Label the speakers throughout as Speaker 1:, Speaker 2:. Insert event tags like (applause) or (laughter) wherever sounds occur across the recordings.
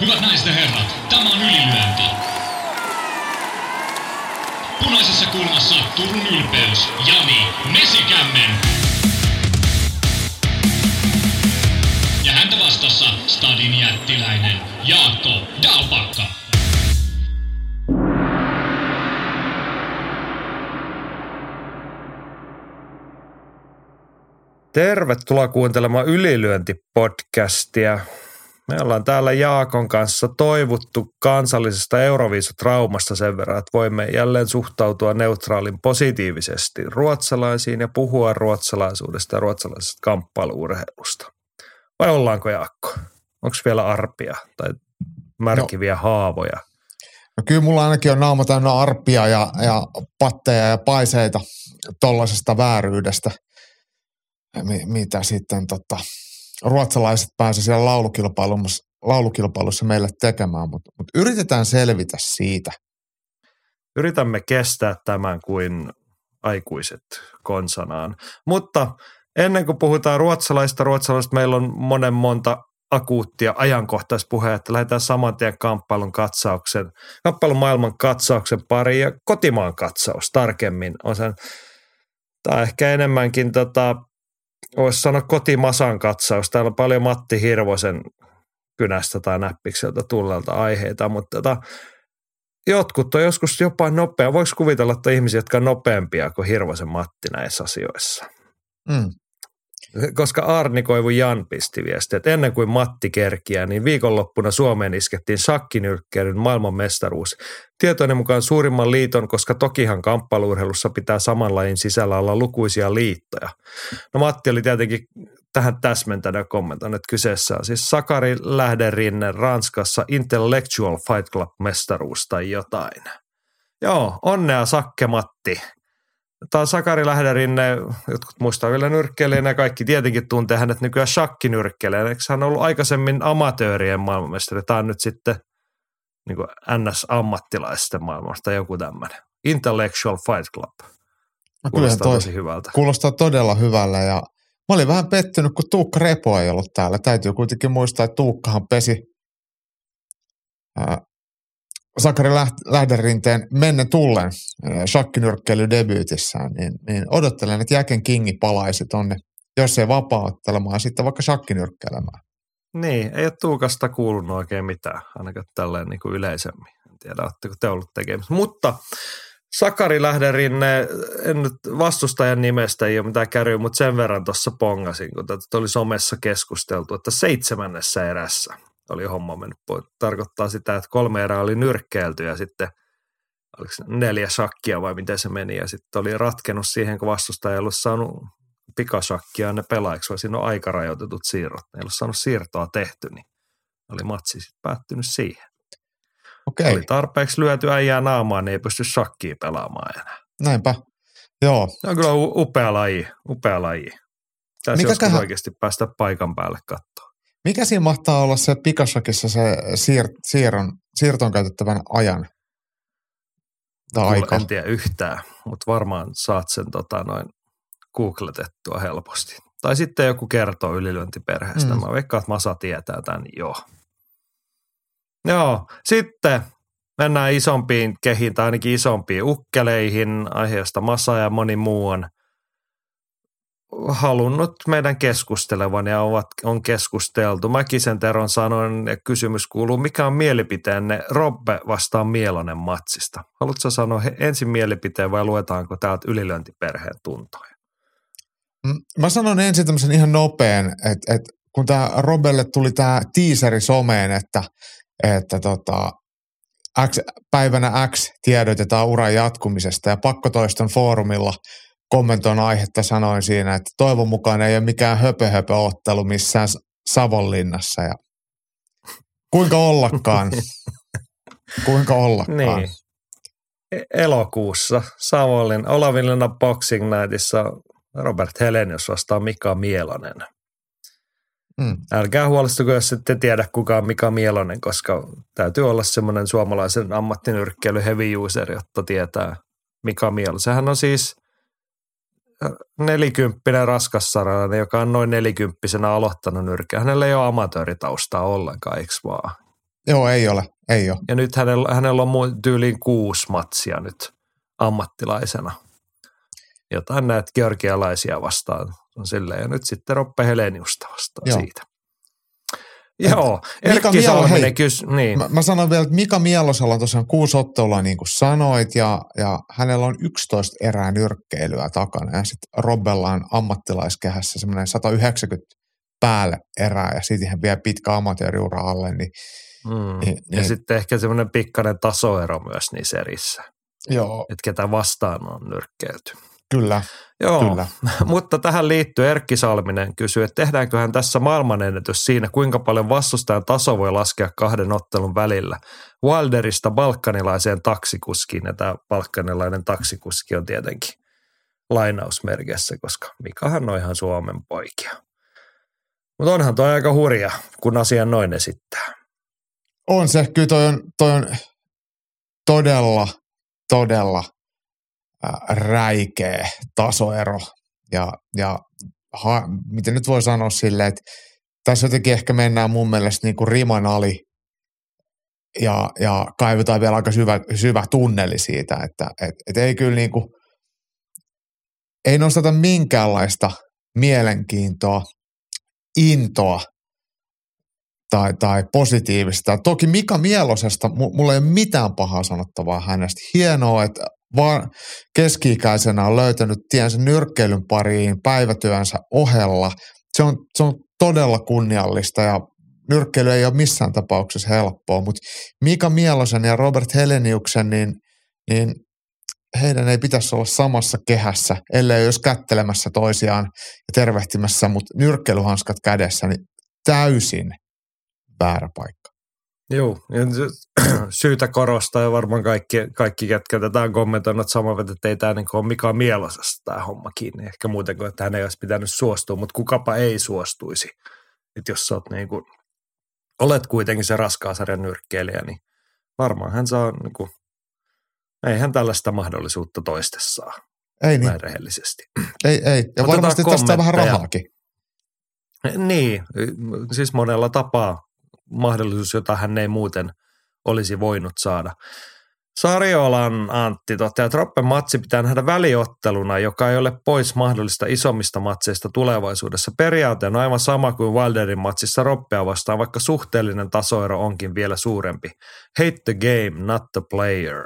Speaker 1: Hyvät naiset ja herrat, tämä on ylilyönti. Punaisessa kulmassa Turun ylpeys, Jani Mesikämmen. Ja häntä vastassa Stadin jättiläinen Jaakko Dalpakka.
Speaker 2: Tervetuloa kuuntelemaan Ylilyönti-podcastia. Me ollaan täällä Jaakon kanssa toivuttu kansallisesta Euroviisutraumasta sen verran, että voimme jälleen suhtautua neutraalin positiivisesti ruotsalaisiin ja puhua ruotsalaisuudesta ja ruotsalaisesta kamppailuurheilusta. Vai ollaanko Jaakko? Onko vielä arpia tai märkiviä no. haavoja?
Speaker 3: No kyllä mulla ainakin on naama täynnä arppia ja, ja patteja ja paiseita tuollaisesta vääryydestä – mitä sitten tota, ruotsalaiset pääsivät siellä laulukilpailussa, laulukilpailussa meille tekemään, mutta, mutta yritetään selvitä siitä.
Speaker 2: Yritämme kestää tämän kuin aikuiset konsanaan. Mutta ennen kuin puhutaan ruotsalaista, ruotsalaista meillä on monen monta akuuttia ajankohtaispuhe, että lähdetään saman tien kamppailun katsauksen, kamppailun maailman katsauksen pariin ja kotimaan katsaus tarkemmin on sen, tai ehkä enemmänkin tota, voisi sanoa kotimasan katsaus. Täällä on paljon Matti Hirvosen kynästä tai näppikseltä tullelta aiheita, mutta tota, jotkut on joskus jopa nopea. Voiko kuvitella, että ihmisiä, jotka on nopeampia kuin Hirvosen Matti näissä asioissa? Mm koska Arni Koivu Jan pisti viesti, että ennen kuin Matti kerkiää, niin viikonloppuna Suomeen iskettiin sakkinyrkkeilyn maailmanmestaruus. Tietoinen mukaan suurimman liiton, koska tokihan kamppailuurheilussa pitää saman lajin sisällä olla lukuisia liittoja. No Matti oli tietenkin tähän täsmentänyt kommentoinut, että kyseessä on siis Sakari Lähderinne Ranskassa Intellectual Fight Club mestaruus tai jotain. Joo, onnea Sakke Matti Tämä Sakari Lähderinne, jotkut muistaa vielä nyrkkeilijänä ja kaikki tietenkin tuntee hänet nykyään shakkinyrkkeilijänä. Eikö hän ollut aikaisemmin amatöörien maailmanmestari? Tämä on nyt sitten niin kuin NS-ammattilaisten maailmasta tai joku tämmöinen. Intellectual Fight Club.
Speaker 3: No, kuulostaa toi, tosi hyvältä. Kuulostaa todella hyvällä ja mä olin vähän pettynyt, kun Tuukka Repo ei ollut täällä. Täytyy kuitenkin muistaa, että Tuukkahan pesi Sakari Lähderinteen menne tullen shakkinyrkkeily debyytissään, niin, niin odottelen, että Jäken Kingi palaisi tonne, jos ei vapauttelemaan, sitten vaikka shakkinyrkkeilemään.
Speaker 2: Niin, ei ole Tuukasta kuulunut oikein mitään, ainakaan tälleen niin kuin yleisemmin. En tiedä, oletteko te ollut tekemistä. Mutta Sakari Lähderinne, en nyt vastustajan nimestä ei ole mitään käryä, mutta sen verran tuossa pongasin, kun tätä oli somessa keskusteltu, että seitsemännessä erässä – oli homma mennyt pois. Tarkoittaa sitä, että kolme erää oli nyrkkeilty ja sitten oliko neljä shakkia vai miten se meni. Ja sitten oli ratkennut siihen, kun vastustaja ei ollut saanut pikashakkia ne pelaiksi, vaan siinä on aikarajoitetut siirrot. Ne ei ollut saanut siirtoa tehty, niin oli matsi sitten päättynyt siihen. Okei. Oli tarpeeksi lyöty äijää naamaan, niin ei pysty shakkiin pelaamaan enää.
Speaker 3: Näinpä, joo.
Speaker 2: Se on kyllä upea laji, upea laji. Tässä joskus oikeasti päästä paikan päälle katsoa.
Speaker 3: Mikä siinä mahtaa olla se Pikashakissa se siir, siirron, siirtoon käytettävän ajan?
Speaker 2: Tai aika? En tiedä yhtään, mutta varmaan saat sen tota, noin googletettua helposti. Tai sitten joku kertoo ylilyöntiperheestä. Mm. Mä veikkaan, että Masa tietää tämän jo. Joo, sitten mennään isompiin kehiin tai ainakin isompiin ukkeleihin, aiheesta Masa ja moni muu on halunnut meidän keskustelevan ja ovat, on keskusteltu. Mäkisen Teron sanoin ja kysymys kuuluu, mikä on mielipiteenne Robbe vastaan Mielonen matsista? Haluatko sanoa ensin mielipiteen vai luetaanko täältä ylilöintiperheen tuntoja?
Speaker 3: Mm, mä sanon ensin tämmöisen ihan nopean, että, että kun tämä Robelle tuli tämä tiiseri someen, että, että tota, X, päivänä X tiedotetaan uran jatkumisesta ja pakkotoiston foorumilla – kommentoin aihetta sanoin siinä, että toivon mukaan ei ole mikään höpö, höpö ottelu missään Savonlinnassa ja kuinka ollakaan. (laughs) kuinka ollakaan. Niin.
Speaker 2: E-, elokuussa Savonlinna, Olavinlinna Boxing Nightissa Robert Helenius vastaa Mika Mielonen. Mm. Älkää huolestuko, jos ette tiedä kuka on Mika Mielonen, koska täytyy olla semmoinen suomalaisen ammattinyrkkeily heavy user, jotta tietää Mika Mielo. Sehän on siis – nelikymppinen raskassarjalainen, joka on noin nelikymppisenä aloittanut nyrkkiä. Hänellä ei ole amatööritaustaa ollenkaan, eikö vaan?
Speaker 3: Joo, ei ole, ei ole.
Speaker 2: Ja nyt hänellä, hänellä on tyyliin kuusi matsia nyt ammattilaisena. Jotain näitä georgialaisia vastaan on silleen. Ja nyt sitten Roppe Heleniusta vastaan
Speaker 3: Joo.
Speaker 2: siitä. Joo,
Speaker 3: Mika Mielo, hei.
Speaker 2: Salminen kys, niin.
Speaker 3: Mä, mä sanoin vielä, että Mika Mielosella on tosiaan kuusi ottelua, niin kuin sanoit, ja, ja hänellä on 11 erää nyrkkeilyä takana. Ja sitten Robbella on ammattilaiskehässä semmoinen 190 päälle erää, ja siihen vielä pitkä amatööriura alle, niin
Speaker 2: Mm.
Speaker 3: Niin,
Speaker 2: ja
Speaker 3: niin.
Speaker 2: sitten ehkä semmoinen pikkainen tasoero myös niissä erissä,
Speaker 3: joo,
Speaker 2: että ketä vastaan on nyrkkeilty.
Speaker 3: Kyllä,
Speaker 2: Joo,
Speaker 3: kyllä. (laughs)
Speaker 2: mutta tähän liittyy Erkki Salminen kysyy, että tehdäänköhän tässä maailmanennätys siinä, kuinka paljon vastustajan taso voi laskea kahden ottelun välillä. Wilderista balkanilaiseen taksikuskiin, ja tämä balkanilainen taksikuski on tietenkin lainausmerkeissä, koska Mikahan on ihan Suomen poikia. Mutta onhan toi aika hurja, kun asian noin esittää.
Speaker 3: On se, kyllä toi on, toi on todella, todella räikeä tasoero. Ja, ja ha, miten nyt voi sanoa silleen, että tässä jotenkin ehkä mennään mun mielestä niin kuin riman ali ja, ja kaivetaan vielä aika syvä, syvä tunneli siitä, että et, et ei kyllä niin kuin, ei nosteta minkäänlaista mielenkiintoa, intoa tai, tai positiivista. Toki Mika Mielosesta, mu- mulla ei ole mitään pahaa sanottavaa hänestä. Hienoa, että vaan keski-ikäisenä on löytänyt tiensä nyrkkeilyn pariin päivätyönsä ohella. Se on, se on todella kunniallista ja nyrkkeily ei ole missään tapauksessa helppoa, mutta Mika Mielosen ja Robert Heleniuksen, niin, niin heidän ei pitäisi olla samassa kehässä, ellei jos kättelemässä toisiaan ja tervehtimässä, mutta nyrkkeilyhanskat kädessä, niin täysin väärä paikka.
Speaker 2: Joo, (clears throat) syytä korostaa ja varmaan kaikki, kaikki ketkä tätä on kommentoinut samoin, että ei tämä niin ole Mika Mielosesta tämä homma kiinni. Ehkä muuten kuin, että hän ei olisi pitänyt suostua, mutta kukapa ei suostuisi. Että jos sä oot niin kuin, olet kuitenkin se raskaan sarjan nyrkkeilijä, niin varmaan hän saa, niin kuin, ei hän tällaista mahdollisuutta toistessaan,
Speaker 3: Ei
Speaker 2: niin. näin rehellisesti. (clears throat)
Speaker 3: ei, ei. Ja
Speaker 2: Otetaan
Speaker 3: varmasti tästä vähän rahaakin.
Speaker 2: Niin, siis monella tapaa mahdollisuus, jota hän ei muuten olisi voinut saada. Sarjolan Antti toteaa, että Roppen matsi pitää nähdä väliotteluna, joka ei ole pois mahdollista isommista matseista tulevaisuudessa. Periaate on aivan sama kuin Wilderin matsissa Roppea vastaan, vaikka suhteellinen tasoero onkin vielä suurempi. Hate the game, not the player.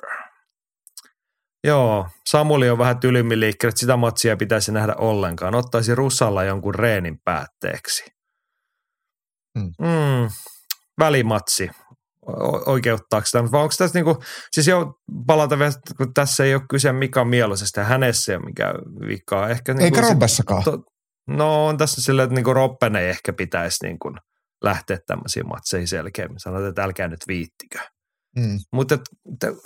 Speaker 2: Joo, Samuli on vähän tylymmin liikkeelle, että sitä matsia pitäisi nähdä ollenkaan. Ottaisi Russalla jonkun reenin päätteeksi.
Speaker 3: Mm.
Speaker 2: Mm, välimatsi. Oikeuttaako sitä? Vai onko tässä niinku, siis jo palata vielä, kun tässä ei ole kyse Mika Mielosesta ja hänessä ei ole mikään vikaa. Ehkä niinku
Speaker 3: Eikä Robbessakaan.
Speaker 2: to- No on tässä silleen, että niinku Roppen ei ehkä pitäisi niinku lähteä tämmöisiin matseihin selkeämmin. Sanotaan, että älkää nyt viittikö.
Speaker 3: Mm.
Speaker 2: Mutta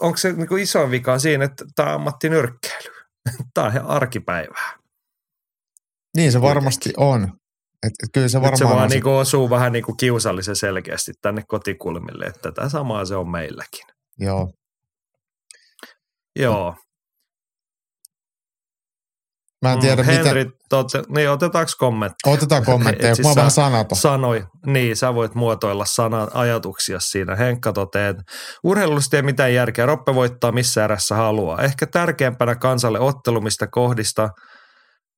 Speaker 2: onko se niinku iso vika siinä, että tämä on ammattinyrkkeily? (laughs) Tämä on ihan arkipäivää.
Speaker 3: Niin se varmasti on. Et, et kyllä se
Speaker 2: Nyt se
Speaker 3: varmaan
Speaker 2: vaan
Speaker 3: on. Se,
Speaker 2: niinku osuu vähän niinku kiusallisen selkeästi tänne kotikulmille, että tätä samaa se on meilläkin.
Speaker 3: joo.
Speaker 2: Joo.
Speaker 3: Mä en tiedä,
Speaker 2: Mm. Henri, tote, niin otetaanko kommentteja?
Speaker 3: Otetaan kommentteja, (laughs) kun mä
Speaker 2: siis
Speaker 3: vähän
Speaker 2: sä
Speaker 3: sanaton.
Speaker 2: Sanoi, niin sä voit muotoilla sanan ajatuksia siinä. Henkka toteaa, että urheilullisesti ei mitään järkeä. Roppe voittaa missä erässä haluaa. Ehkä tärkeämpänä kansalle ottelu, mistä kohdista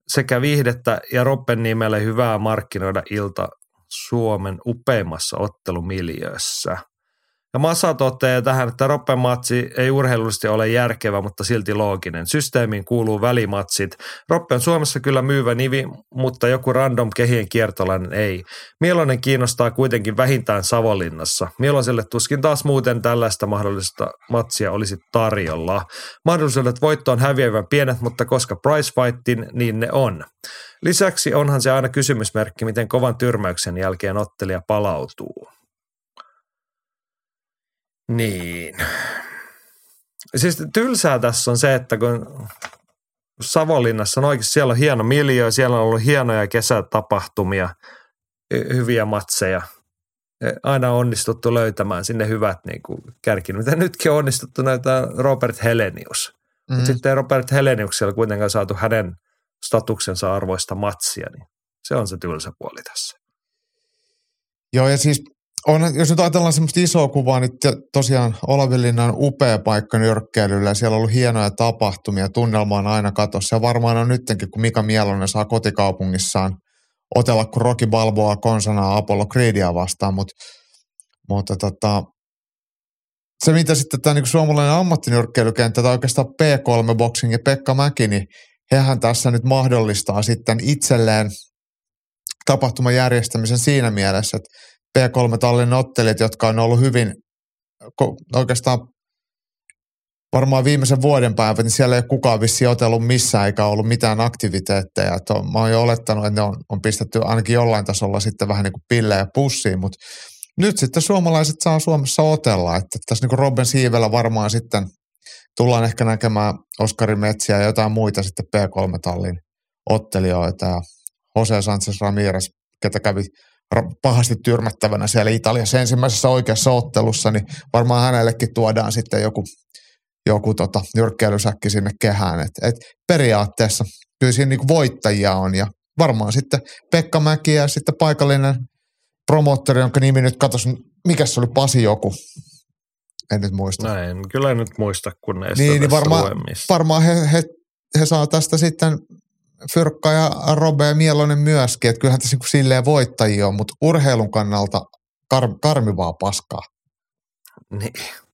Speaker 2: sekä viihdettä ja Roppen nimelle hyvää markkinoida ilta Suomen upeimmassa ottelumiljöössä. Ja Masa toteaa tähän, että Roppen matsi ei urheilullisesti ole järkevä, mutta silti looginen. Systeemiin kuuluu välimatsit. Roppe on Suomessa kyllä myyvä nivi, mutta joku random kehien kiertolainen ei. Mieloinen kiinnostaa kuitenkin vähintään Savonlinnassa. Mieloiselle tuskin taas muuten tällaista mahdollista matsia olisi tarjolla. Mahdollisuudet voittoon häviävän pienet, mutta koska price fightin, niin ne on. Lisäksi onhan se aina kysymysmerkki, miten kovan tyrmäyksen jälkeen ottelija palautuu. Niin. Siis tylsää tässä on se, että kun Savonlinnassa on oikeasti, siellä on hieno miljö, siellä on ollut hienoja kesätapahtumia, hy- hyviä matseja. E, Aina on onnistuttu löytämään sinne hyvät niin kuin kärkin. Mitä nytkin on onnistuttu löytää Robert Helenius. Mm. Mutta sitten Robert Heleniuksella kuitenkaan saatu hänen statuksensa arvoista matsia, niin se on se tylsä puoli tässä.
Speaker 3: Joo, ja siis on, jos nyt ajatellaan semmoista isoa kuvaa, niin tosiaan Olavinlinna on upea paikka nyrkkeilyllä siellä on ollut hienoja tapahtumia. Tunnelma on aina katossa ja varmaan on nyttenkin, kun Mika Mielonen saa kotikaupungissaan otella kuin Rocky Balboa konsanaa Apollo Creedia vastaan, Mut, mutta tota, se mitä sitten tämä niin suomalainen ammattinyrkkeilykenttä tai oikeastaan P3-boxing ja Pekka Mäki, niin hehän tässä nyt mahdollistaa sitten itselleen tapahtuman järjestämisen siinä mielessä, että P3-tallin ottelijat, jotka on ollut hyvin oikeastaan varmaan viimeisen vuoden päivät, niin siellä ei ole kukaan vissi otellut missään eikä ollut mitään aktiviteetteja. Että on, mä oon jo olettanut, että ne on, on pistetty ainakin jollain tasolla sitten vähän niin kuin pillejä pussiin, mutta nyt sitten suomalaiset saa Suomessa otella. Että tässä niin kuin Robin Siivellä varmaan sitten tullaan ehkä näkemään Oskari Metsiä ja jotain muita sitten P3-tallin ottelijoita ja Jose Sanchez Ramirez, ketä kävi pahasti tyrmättävänä siellä Italiassa ensimmäisessä oikeassa ottelussa, niin varmaan hänellekin tuodaan sitten joku, joku tota, nyrkkeilysäkki sinne kehään. Et, et periaatteessa kyllä siinä niinku voittajia on ja varmaan sitten Pekka Mäki ja sitten paikallinen promottori, jonka nimi nyt katos, mikä se oli Pasi joku, en nyt muista.
Speaker 2: Näin, kyllä en nyt muista, kun ne
Speaker 3: niin, niin varmaan, varmaan he, he, he, saa tästä sitten Fyrkka ja Robe ja Mielonen myöskin, että kyllähän tässä niin silleen voittajia on, mutta urheilun kannalta kar- karmivaa paskaa.
Speaker 2: Niin.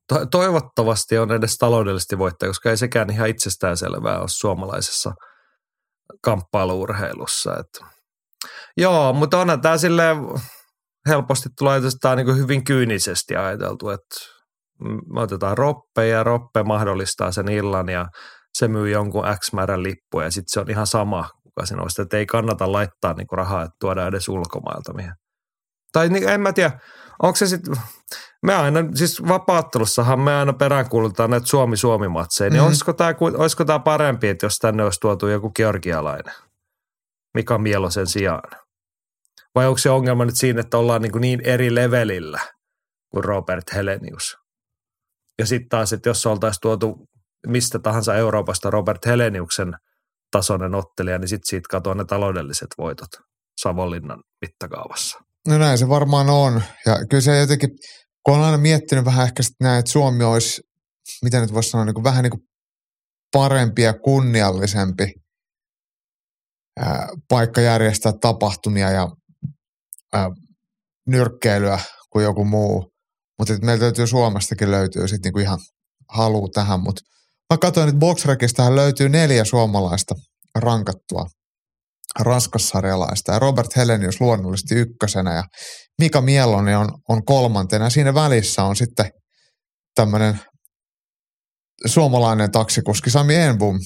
Speaker 2: To- toivottavasti on edes taloudellisesti voittaja, koska ei sekään ihan itsestäänselvää ole suomalaisessa kamppailuurheilussa. Että. Joo, mutta onhan tämä silleen helposti tulee niin hyvin kyynisesti ajateltu, että me otetaan roppe ja roppe mahdollistaa sen illan ja se myy jonkun X määrän lippuja ja sitten se on ihan sama, kuka sen ostaa. Että ei kannata laittaa niinku rahaa, että tuodaan edes ulkomailta mihin. Tai niin, en mä tiedä, onko se sitten, me aina, siis vapaattelussahan me aina peräänkuulutaan näitä Suomi-Suomi-matseja, niin mm-hmm. olisiko tämä olisiko tää parempi, että jos tänne olisi tuotu joku georgialainen, Mika Mielosen sijaan? Vai onko se ongelma nyt siinä, että ollaan niin, niin eri levelillä kuin Robert Helenius? Ja sitten taas, että jos oltaisiin tuotu mistä tahansa Euroopasta Robert Heleniuksen tasoinen ottelija, niin sitten siitä katoaa ne taloudelliset voitot Savonlinnan mittakaavassa.
Speaker 3: No näin se varmaan on. Ja kyllä se jotenkin, kun olen aina miettinyt vähän ehkä sitten näin, että Suomi olisi, mitä nyt voisi sanoa, niin kuin vähän niin kuin parempi ja kunniallisempi ää, paikka järjestää tapahtumia ja ää, nyrkkeilyä kuin joku muu. Mutta meiltä löytyy Suomestakin löytyy sitten niinku ihan halu tähän, mutta Mä katsoin, että Boxrekistähän löytyy neljä suomalaista rankattua raskassarjalaista ja Robert Helenius luonnollisesti ykkösenä ja Mika Mieloni on, on kolmantena. Siinä välissä on sitten tämmöinen suomalainen taksikuski Sami Enbum,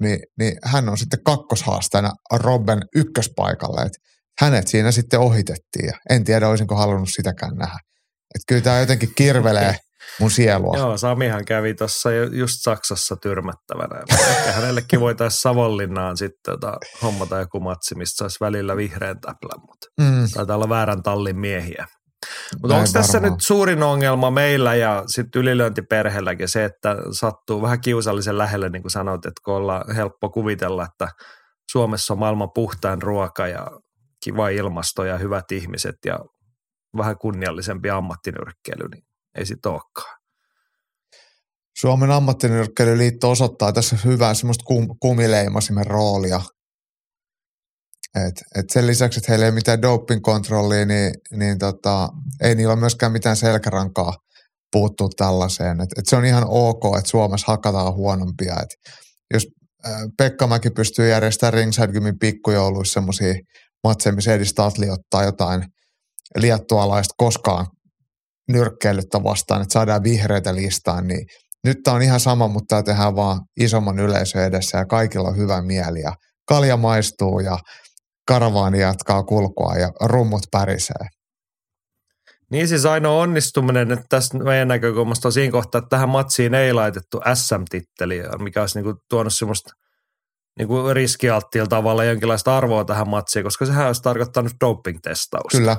Speaker 3: niin, niin hän on sitten kakkoshaastajana Robben ykköspaikalle. Et hänet siinä sitten ohitettiin ja en tiedä olisinko halunnut sitäkään nähdä. Et kyllä tämä jotenkin kirvelee mun sielua.
Speaker 2: Joo, Samihan kävi tuossa just Saksassa tyrmättävänä. Ehkä hänellekin voitaisiin Savonlinnaan sitten tota, hommata joku matsi, mistä saisi välillä vihreän täplän, mutta mm. taitaa olla väärän tallin miehiä. Mutta onko tässä varmaan. nyt suurin ongelma meillä ja sitten ylilöintiperheelläkin se, että sattuu vähän kiusallisen lähelle, niin kuin sanoit, että kun ollaan helppo kuvitella, että Suomessa on maailman puhtain ruoka ja kiva ilmasto ja hyvät ihmiset ja vähän kunniallisempi ammattinyrkkeily, niin ei sit olekaan.
Speaker 3: Suomen ammattinyrkkeilyliitto osoittaa tässä hyvää semmoista kum, kumileimasimen roolia. Et, et sen lisäksi, että heillä ei ole mitään doping-kontrollia, niin, niin tota, ei niillä ole myöskään mitään selkärankaa puuttua tällaiseen. Et, et se on ihan ok, että Suomessa hakataan huonompia. Et jos Pekka Mäki pystyy järjestämään Ringside Gymin pikkujouluissa semmoisia matseja, missä Edi ottaa jotain liettualaista koskaan nyrkkeilyttä vastaan, että saadaan vihreitä listaan, niin nyt tämä on ihan sama, mutta tämä tehdään vaan isomman yleisön edessä ja kaikilla on hyvä mieli ja kalja maistuu ja karavaani jatkaa kulkua ja rummut pärisee.
Speaker 2: Niin siis ainoa onnistuminen että tästä meidän näkökulmasta on siinä kohtaa, että tähän matsiin ei laitettu SM-titteliä, mikä olisi niinku tuonut semmoista niinku riskialttiilla tavalla jonkinlaista arvoa tähän matsiin, koska sehän olisi tarkoittanut doping-testausta.
Speaker 3: Kyllä,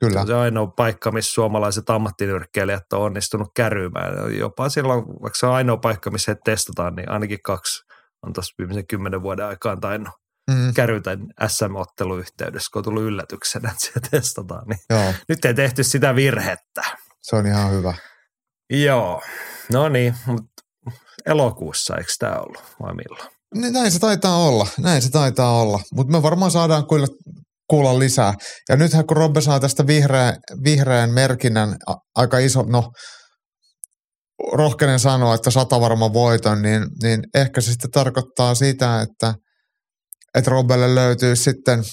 Speaker 3: Kyllä.
Speaker 2: Se on ainoa paikka, missä suomalaiset ammattinyrkkeilijät on onnistunut kärymään. Jopa silloin, vaikka se on ainoa paikka, missä he testataan, niin ainakin kaksi on tuossa viimeisen kymmenen vuoden aikaan tainnut
Speaker 3: Mm,
Speaker 2: kärytän SM-otteluyhteydessä, kun on tullut yllätyksenä, että siellä testataan. Niin
Speaker 3: joo,
Speaker 2: nyt ei tehty sitä virhettä.
Speaker 3: se on ihan hyvä.
Speaker 2: Joo, no niin, mutta elokuussa eikö tämä ollut vai milloin?
Speaker 3: Niin Näin se taitaa olla, näin se taitaa olla. Mutta me varmaan saadaan kyllä kuulla lisää. Ja nythän kun Robbe saa tästä vihreän, vihreän merkinnän a- aika iso, no rohkenen sanoa, että satavarma voiton, niin, niin ehkä se sitten tarkoittaa sitä, että, että Robbelle löytyy sitten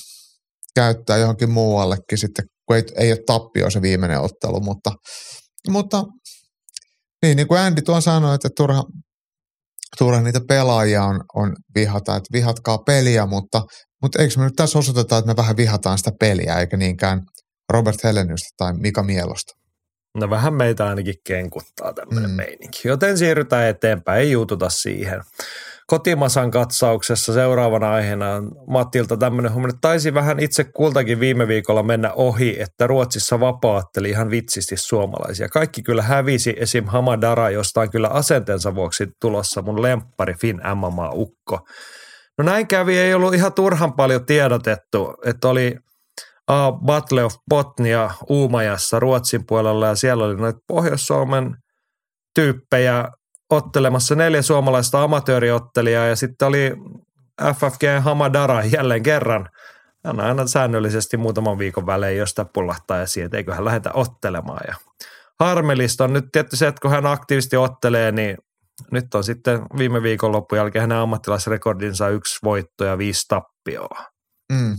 Speaker 3: käyttää johonkin muuallekin sitten, kun ei, ei ole tappio se viimeinen ottelu, mutta, mutta niin, niin kuin Andy tuon sanoi, että turha, turha niitä pelaajia on, on vihata, että vihatkaa peliä, mutta, mutta eikö me nyt tässä osoiteta, että me vähän vihataan sitä peliä, eikä niinkään Robert Heleniusta tai Mika Mielosta.
Speaker 2: No vähän meitä ainakin kenkuttaa tämmöinen
Speaker 3: Mm.
Speaker 2: mm. meininki. Joten siirrytään eteenpäin, ei juututa siihen. Kotimasan katsauksessa seuraavana aiheena on Mattilta tämmöinen homma, taisi vähän itse kultakin viime viikolla mennä ohi, että Ruotsissa vapaatteli ihan vitsisti suomalaisia. Kaikki kyllä hävisi, esim. Hamadara, josta on kyllä asenteensa vuoksi tulossa mun lemppari Finn MMA-ukko. No näin kävi, ei ollut ihan turhan paljon tiedotettu, että oli A, Battle of Botnia Uumajassa Ruotsin puolella ja siellä oli noita Pohjois-Suomen tyyppejä ottelemassa neljä suomalaista amatööriottelijaa ja sitten oli FFG Hamadara jälleen kerran. Hän aina säännöllisesti muutaman viikon välein, josta pullahtaa esiin, että eiköhän lähdetä ottelemaan. Ja harmillista on nyt tietty se, että kun hän aktiivisesti ottelee, niin nyt on sitten viime viikon loppujen jälkeen hänen ammattilaisrekordinsa yksi voitto ja viisi tappioa.
Speaker 3: Mm.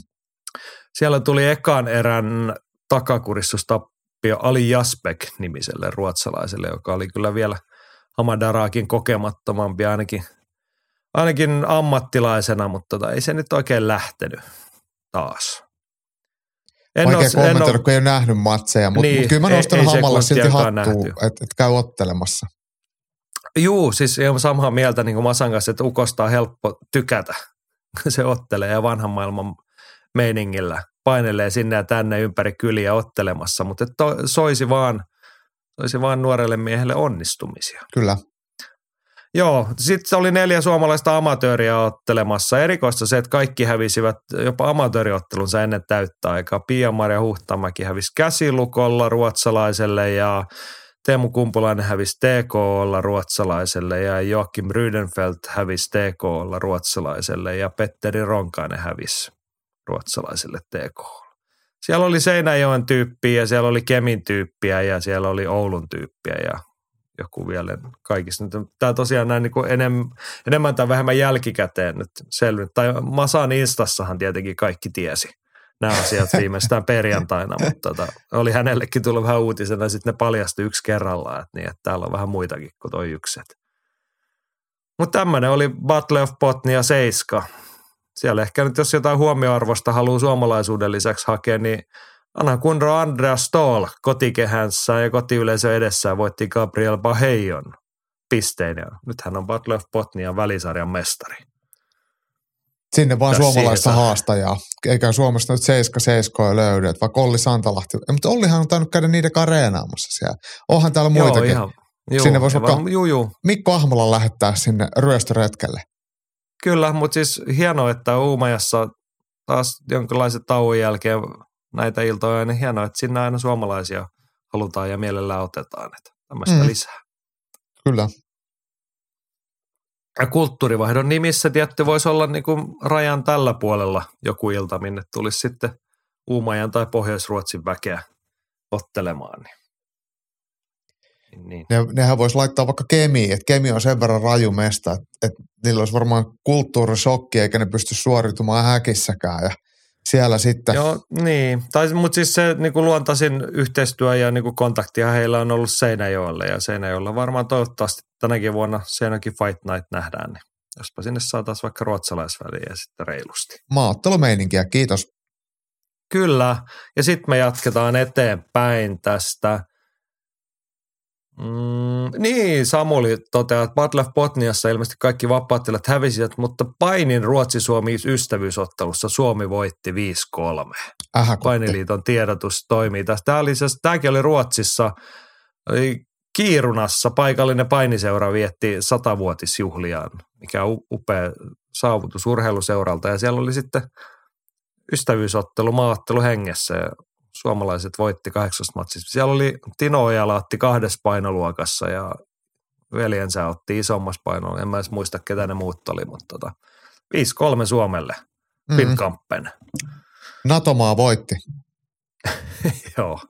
Speaker 2: Siellä tuli ekan erän takakurissustappio Ali Jasbek nimiselle ruotsalaiselle, joka oli kyllä vielä Hamadaraakin kokemattomampi ainakin, ainakin ammattilaisena, mutta tota, ei se nyt oikein lähtenyt taas. En
Speaker 3: Vaikea
Speaker 2: en
Speaker 3: kommentoida,
Speaker 2: oo-
Speaker 3: kun ei ole nähnyt matseja, mutta
Speaker 2: Niin,
Speaker 3: niin, kyllä mä nostan
Speaker 2: ei
Speaker 3: Hamalle silti
Speaker 2: nähty.
Speaker 3: että et käy ottelemassa.
Speaker 2: Juu, siis ihan samaa mieltä niin kuin Masan kanssa, että Ukosta on helppo tykätä, kun se ottelee ja vanhan maailman meiningillä painelee sinne ja tänne ympäri kyliä ottelemassa, mutta to, soisi vaan, soisi vaan nuorelle miehelle onnistumisia.
Speaker 3: Kyllä.
Speaker 2: Joo, sitten oli neljä suomalaista amatööriä ottelemassa. Erikoista se, että kaikki hävisivät jopa amatööriottelunsa ennen täyttä aikaa. Pia-Maria Huhtamäki hävisi käsilukolla ruotsalaiselle ja Teemu Kumpulainen hävisi TKlla ruotsalaiselle ja Joakim Rydenfeld hävisi TKlla ruotsalaiselle ja Petteri Ronkainen hävisi ruotsalaiselle TK. Siellä oli Seinäjoen tyyppiä ja siellä oli Kemin tyyppiä ja siellä oli Oulun tyyppiä ja joku vielä kaikista. Tämä tosiaan näin niin kuin enem, enemmän tai vähemmän jälkikäteen nyt selvinnyt. Tai Masan Instassahan tietenkin kaikki tiesi nämä asiat (laughs) viimeistään perjantaina, mutta tota, oli hänellekin tullut vähän uutisena, sitten ne paljastui yksi kerrallaan, että, niin, että täällä on vähän muitakin kuin toi yksi. Mutta tämmöinen oli Battle of Botnia 7. Siellä ehkä nyt, jos jotain huomioarvosta haluaa suomalaisuuden lisäksi hakea, niin Anna Kundro Andreas Stoll kotikehänsä ja kotiyleisö edessään voitti Gabriel Baheion pisteen. Ja nyt hän on Battle of Botnian välisarjan mestari.
Speaker 3: Sinne vaan
Speaker 2: Tässä
Speaker 3: suomalaista
Speaker 2: siihen
Speaker 3: haastajaa. Eikä Suomesta nyt seiska seiskoa löydy, että vaikka Olli Santalahti. Mutta Ollihan on tainnut käydä niiden kareenaamassa siellä. Onhan täällä muitakin.
Speaker 2: Joo, ihan, juu,
Speaker 3: Sinne voisi vaikka-
Speaker 2: Juu, juu.
Speaker 3: Mikko Ahmola lähettää sinne ryöstöretkelle.
Speaker 2: Kyllä, mutta siis hienoa, että Uumajassa taas jonkinlaisen tauon jälkeen näitä iltoja, niin hienoa, että sinne aina suomalaisia halutaan ja mielellään otetaan. Että tämmöistä
Speaker 3: Mm.
Speaker 2: lisää.
Speaker 3: Kyllä.
Speaker 2: Ja kulttuurivaihdon nimissä tietty voisi olla niin kuin rajan tällä puolella joku ilta, minne tulisi sitten Uumajan tai Pohjois-Ruotsin väkeä ottelemaan. Niin. Niin.
Speaker 3: Ne, nehän voisi laittaa vaikka Kemiin, että Kemi on sen verran raju mesta, että, että niillä olisi varmaan kulttuurisokki, eikä ne pysty suoritumaan häkissäkään. Ja siellä sitten,
Speaker 2: Joo, niin. Tai, mutta siis se niin kuin luontaisin yhteistyö ja niin kuin kontaktia heillä on ollut Seinäjoelle ja Seinäjoella varmaan toivottavasti tänäkin vuonna Seinäjoki Fight Night nähdään, niin jospa sinne saataisiin vaikka ruotsalaisväliä sitten reilusti.
Speaker 3: maattelumeininkiä, kiitos.
Speaker 2: Kyllä, ja sitten me jatketaan eteenpäin tästä. Mm, niin, Samuli toteaa, että Battle of Botniassa ilmeisesti kaikki vapaattelijat hävisivät, mutta painin Ruotsi-Suomi ystävyysottelussa Suomi voitti 5-3.
Speaker 3: Ähä, kotti.
Speaker 2: Painiliiton tiedotus toimii tässä. Tämä oli, siis- tämäkin oli Ruotsissa, oli Kiirunassa paikallinen painiseura vietti satavuotisjuhliaan mikä on upea saavutus urheiluseuralta. Ja siellä oli sitten ystävyysottelu, maaottelu hengessä suomalaiset voitti kahdeksasta matsista. Siellä oli Tino Ojala otti kahdessa painoluokassa ja veljensä otti isommassa painolla. En mä edes muista, ketä ne muut oli, mutta tota, 5-3 Suomelle. Mm. Finkampen.
Speaker 3: Natomaa voitti. (laughs)
Speaker 2: Joo,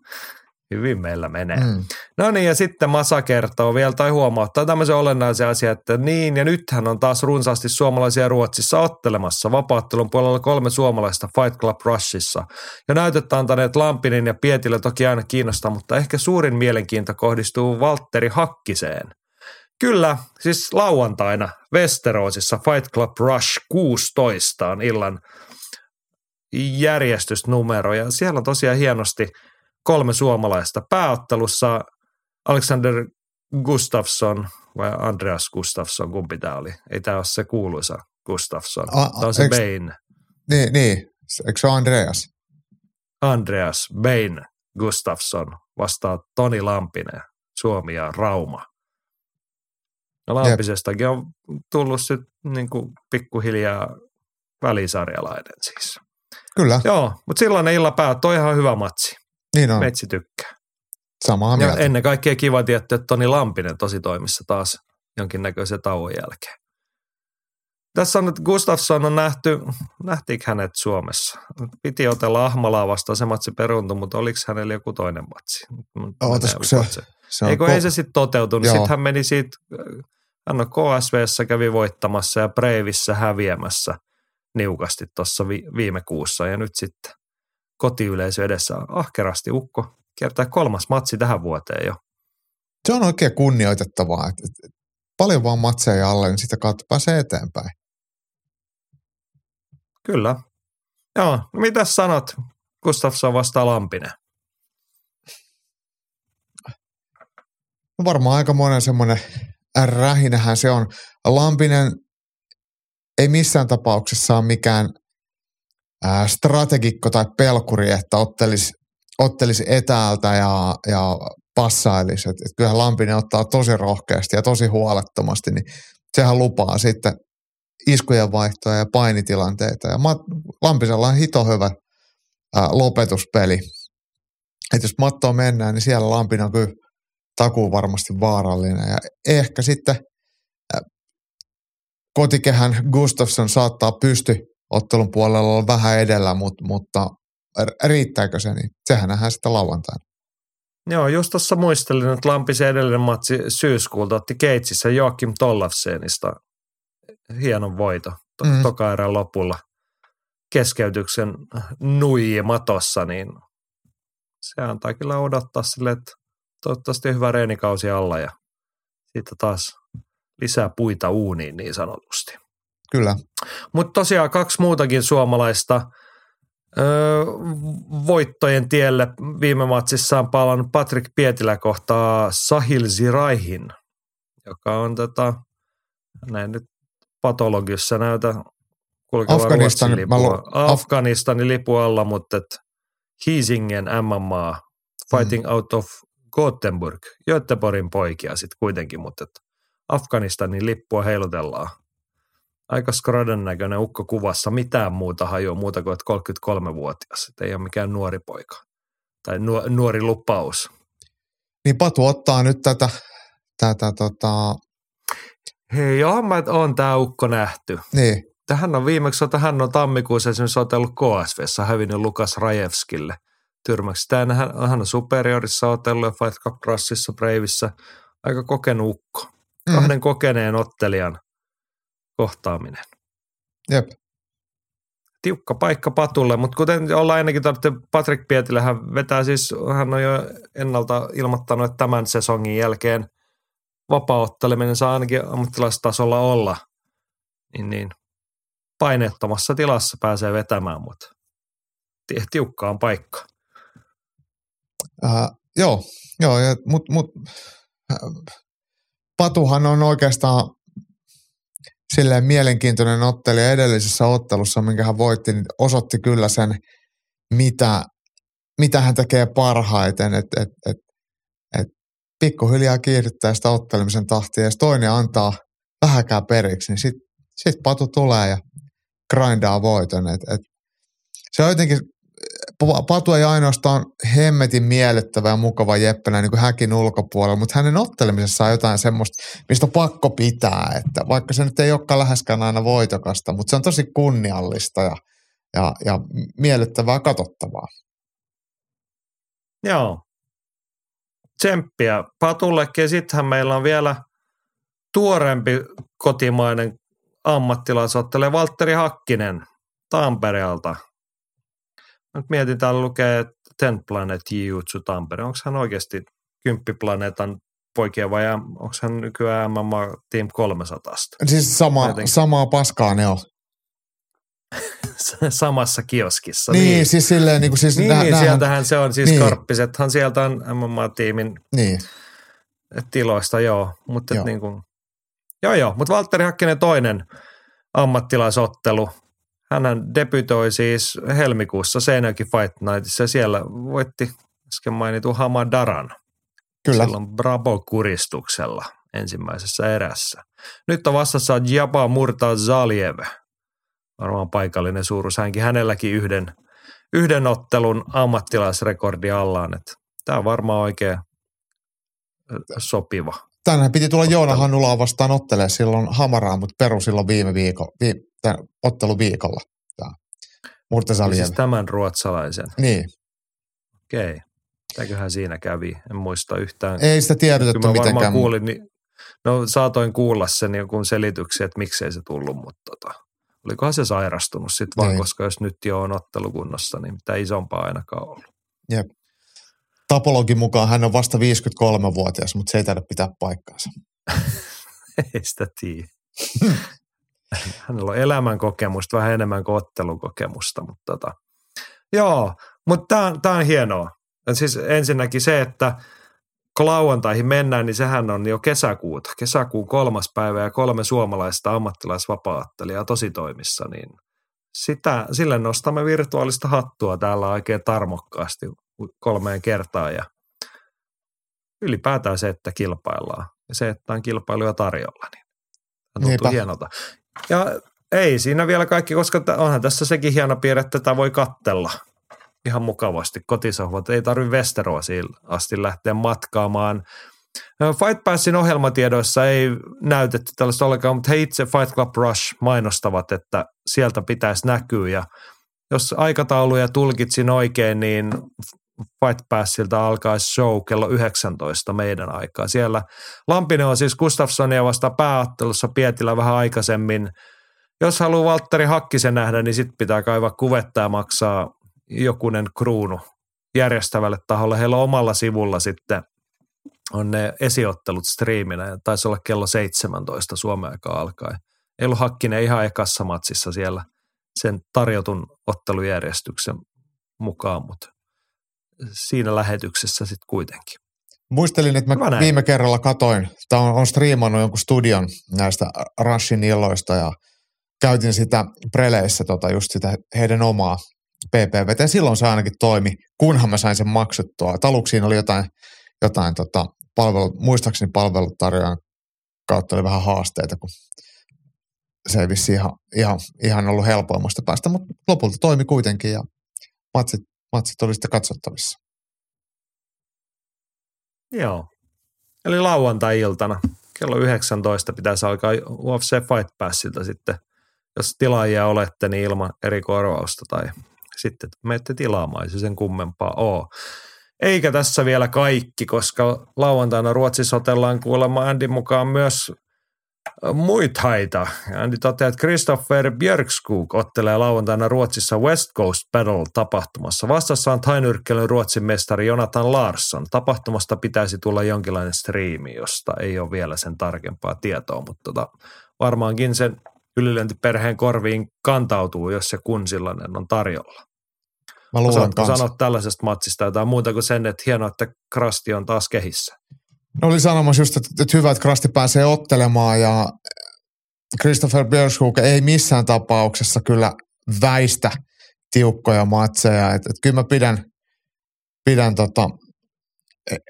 Speaker 2: hyvin meillä menee. Mm. No niin, ja sitten Masa kertoo vielä tai huomauttaa tämmöisen olennaisen asian, että niin, ja nythän on taas runsaasti suomalaisia Ruotsissa ottelemassa. Vapaattelun puolella kolme suomalaista Fight Club Rushissa. Ja näytöt antaneet Lampinen ja Pietilä toki aina kiinnostaa, mutta ehkä suurin mielenkiinto kohdistuu Valtteri Hakkiseen. Kyllä, siis lauantaina Westeroosissa Fight Club Rush 16 on illan järjestysnumero ja siellä on tosiaan hienosti kolme suomalaista. Pääottelussa Alexander Gustafsson vai Andreas Gustafsson, kumpi tämä oli? Ei tämä ole se kuuluisa Gustafsson. A, tämä on se eks, Bain.
Speaker 3: Niin, niin, eikö se Andreas?
Speaker 2: Andreas Bain Gustafsson vastaa Toni Lampinen, Suomi ja Rauma. No Lampisestakin on tullut sitten niin pikkuhiljaa välisarjalainen siis.
Speaker 3: Kyllä.
Speaker 2: Joo, mutta silloin illa päättyi on ihan hyvä matsi.
Speaker 3: Niin on.
Speaker 2: Metsi tykkää.
Speaker 3: Samaa mieltä.
Speaker 2: Ja ennen kaikkea kiva tietää, että Toni Lampinen tosi toimissa taas jonkinnäköisen tauon jälkeen. Tässä on nyt Gustafsson on nähty, nähtiinkö hänet Suomessa? Piti otella Ahmalaa vastaan se matsi peruuntui, mutta oliko hänellä joku toinen matsi?
Speaker 3: Ootasko se, se,
Speaker 2: se Eikö ko- ei se sitten toteutunut? Sitten hän meni siitä, hän on KSVssä kävi voittamassa ja Breivissä häviämässä niukasti tuossa vi- viime kuussa ja nyt sitten kotiyleisö edessä ahkerasti ukko kiertää kolmas matsi tähän vuoteen jo.
Speaker 3: Se on oikein kunnioitettavaa, että, paljon vaan matseja alle, niin sitä kautta pääsee eteenpäin.
Speaker 2: Kyllä. Joo, no mitä sanot Gustafsson vastaa Lampinen?
Speaker 3: No varmaan aika monen semmoinen rähinähän se on. Lampinen ei missään tapauksessa ole mikään ää, strategikko tai pelkuri, että ottelisi, ottelisi etäältä ja, ja passailisi. Et, et kyllähän Lampinen ottaa tosi rohkeasti ja tosi huolettomasti, niin sehän lupaa sitten iskujen vaihtoja ja painitilanteita. Ja Lampisella on hito hyvä ää, lopetuspeli. Et jos mattoon mennään, niin siellä Lampinen on kyllä takuu varmasti vaarallinen. Ja ehkä sitten kotikehän Gustafsson saattaa pysty ottelun puolella olla vähän edellä, mutta, mutta riittääkö se, niin sehän nähdään sitten lauantaina.
Speaker 2: Joo, just tuossa muistelin, että Lampisen edellinen matsi syyskuulta otti Keitsissä Joakim Tollafsenista hienon voito to- mm. toka erän lopulla keskeytyksen nuiji matossa, niin se antaa kyllä odottaa sille, että toivottavasti hyvä reenikausi alla ja sitten taas lisää puita uuniin niin sanotusti.
Speaker 3: Kyllä.
Speaker 2: Mutta tosiaan kaksi muutakin suomalaista öö, voittojen tielle viime matsissa on palannut Patrick Pietilä kohtaa Sahil Ziraihin, joka on tota, näin nyt patologissa näytä kulkeva Afganistan, lipua. Lu- Afganistanin lipu alla, mutta et Hiisingen MMA, Fighting mm. Out of Gothenburg, Göteborgin poikia sitten kuitenkin, mutta et Afganistanin lippua heilutellaan. Aika skraden näköinen ukko kuvassa, mitään muuta hajua muuta kuin 33-vuotias. Et ei ole mikään nuori poika tai nuori lupaus.
Speaker 3: Niin Patu ottaa nyt tätä, tätä tota...
Speaker 2: Hei, joo, mä on tämä ukko nähty.
Speaker 3: Niin.
Speaker 2: Tähän on viimeksi, hän on tammikuussa esimerkiksi otellut KSVssä, hävinnyt Lukas Rajevskille tyrmäksi. Tämä hän, hän on superiorissa otellut ja Fight Cup Rassissa, Breivissä. Aika kokenut ukko mm. kahden kokeneen ottelijan kohtaaminen.
Speaker 3: Jep.
Speaker 2: Tiukka paikka patulle, mutta kuten ollaan ennenkin todettu, Patrick Pietilä hän vetää siis, hän on jo ennalta ilmoittanut, että tämän sesongin jälkeen vapaa-otteleminen saa ainakin ammattilaistasolla olla. Niin, niin paineettomassa tilassa pääsee vetämään, mutta tiukkaan paikka.
Speaker 3: Uh, joo, joo mutta mut, Patuhan on oikeastaan silleen mielenkiintoinen ottelija edellisessä ottelussa, minkä hän voitti, niin osoitti kyllä sen, mitä, mitä hän tekee parhaiten. Että et, et, et pikkuhiljaa kiihdyttää sitä ottelemisen tahtia, ja toinen antaa vähäkään periksi, niin sitten Sitten Patu tulee ja grindaa voiton. Et, et se on jotenkin, Patu ei ainoastaan hemmetin miellyttävä ja mukava jeppänä niin kuin häkin ulkopuolella, mutta hänen ottelemisessa on jotain semmoista, mistä on pakko pitää, että vaikka se nyt ei olekaan läheskään aina voitokasta, mutta se on tosi kunniallista ja, ja, ja miellyttävää katsottavaa.
Speaker 2: Joo. Tsemppiä Patullekin. Sittenhän meillä on vielä tuorempi kotimainen ammattilaisottelija Valtteri Hakkinen Tampereelta. Nyt mietin, täällä lukee Ten Planet Jiu-Jitsu Tampere. Onko hän oikeasti kymppiplaneetan poikia vai onko hän nykyään MMA Team 300?
Speaker 3: Siis sama, samaa paskaa ne on. (laughs)
Speaker 2: samassa kioskissa.
Speaker 3: Niin, niin. siis silleen niin kuin siis
Speaker 2: niin, nä, niin sieltähän se on, siis niin. karppisethan sieltä on MMA-tiimin
Speaker 3: niin.
Speaker 2: tiloista, joo. Mutta joo. niin kuin, joo joo, mutta Valtteri Hakkinen toinen ammattilaisottelu. Hänhän debytoi siis helmikuussa Seinäjoki Fight Nightissa ja siellä voitti äsken mainittu Hamadaran.
Speaker 3: Kyllä.
Speaker 2: Silloin Bravo-kuristuksella ensimmäisessä erässä. Nyt on vastassa Jaba Murta Zaliev – varmaan paikallinen suuruus. Hänkin hänelläkin yhden, yhden ottelun ammattilaisrekordi allaan. Tämä on varmaan oikein sopiva.
Speaker 3: Tänään piti tulla Joona Hannulaa vastaan ottelee silloin Hamaraan, mutta peru silloin viime viikon, vi, tämän otteluviikolla. Tämä
Speaker 2: Siis tämän ruotsalaisen?
Speaker 3: Niin.
Speaker 2: Okei. Okay. Mitäköhän siinä kävi? En muista yhtään.
Speaker 3: Ei sitä tiedotettu mitenkään.
Speaker 2: Kuulin, niin, no saatoin kuulla sen jonkun selityksen, että miksei se tullut, mutta tota, olikohan se sairastunut sitten vaan. Niin. koska jos nyt jo on ottelukunnossa, niin mitä isompaa ainakaan ollut.
Speaker 3: Jep. Tapologin mukaan hän on vasta 53-vuotias, mutta se ei taida pitää paikkaansa. (laughs)
Speaker 2: ei sitä tiedä. (laughs) (laughs) Hänellä on elämän kokemusta vähän enemmän kuin ottelukokemusta, mutta tota. joo, mutta tämä on hienoa. Siis ensinnäkin se, että kun lauantaihin mennään, niin sehän on jo kesäkuuta. Kesäkuun kolmas päivä ja kolme suomalaista ammattilaisvapaattelijaa tositoimissa, niin sitä, sille nostamme virtuaalista hattua täällä oikein tarmokkaasti kolmeen kertaan ja ylipäätään se, että kilpaillaan ja se, että on kilpailuja tarjolla, niin tuntuu Niinpä. hienolta. Ja ei siinä vielä kaikki, koska onhan tässä sekin hieno piirre, että tätä voi kattella – ihan mukavasti kotisohvat. Ei tarvi Westerosiin asti lähteä matkaamaan. Fight Passin ohjelmatiedoissa ei näytetty tällaista ollenkaan, mutta he itse Fight Club Rush mainostavat, että sieltä pitäisi näkyä. Ja jos aikatauluja tulkitsin oikein, niin Fight Passilta alkaisi show kello 19 meidän aikaa. Siellä Lampinen on siis Gustafssonia vasta pääottelussa Pietilä vähän aikaisemmin. Jos haluaa Valtteri Hakkisen nähdä, niin sitten pitää kaivaa kuvetta ja maksaa jokunen kruunu järjestävälle taholle. Heillä on omalla sivulla sitten on ne esiottelut striiminä taisi olla kello 17 Suomen aikaa alkaen. Ei ollut Hakkinen ihan ekassa matsissa siellä sen tarjotun ottelujärjestyksen mukaan, mutta siinä lähetyksessä sitten kuitenkin.
Speaker 3: Muistelin, että mä viime kerralla katoin, tämä on, on striimannut jonkun studion näistä Rushin illoista ja käytin sitä preleissä tota, just sitä heidän omaa PPV, ja silloin se ainakin toimi, kunhan mä sain sen maksuttua. Taluksiin oli jotain, jotain tota, palvelu, muistaakseni palvelutarjoajan kautta oli vähän haasteita, kun se ei vissi ihan, ihan, ihan ollut helpoimmasta päästä, mutta lopulta toimi kuitenkin ja matsit, matsit oli sitten katsottavissa.
Speaker 2: Joo. Eli lauantai-iltana kello 19 pitäisi alkaa UFC Fight Passilta sitten, jos tilaajia olette, niin ilman eri korvausta tai sitten menette tilaamaan, se sen kummempaa ole. Eikä tässä vielä kaikki, koska lauantaina Ruotsissa otellaan kuulemma Andy mukaan myös muitaita. Andy toteaa, että Christopher Björkskog ottelee lauantaina Ruotsissa West Coast Battle tapahtumassa. Vastassa on tainyrkkelyn Ruotsin mestari Jonathan Larsson. Tapahtumasta pitäisi tulla jonkinlainen striimi, josta ei ole vielä sen tarkempaa tietoa, mutta tota, varmaankin sen ylilöntiperheen korviin kantautuu, jos se kun sellainen on tarjolla.
Speaker 3: Mä luulen
Speaker 2: sanoa tällaisesta matsista jotain muuta kuin sen, että hienoa, että Krasti on taas kehissä.
Speaker 3: No oli sanomassa just, että, että hyvä, että Krasti pääsee ottelemaan ja Christopher Björskog ei missään tapauksessa kyllä väistä tiukkoja matseja. Että, että kyllä mä pidän, pidän tota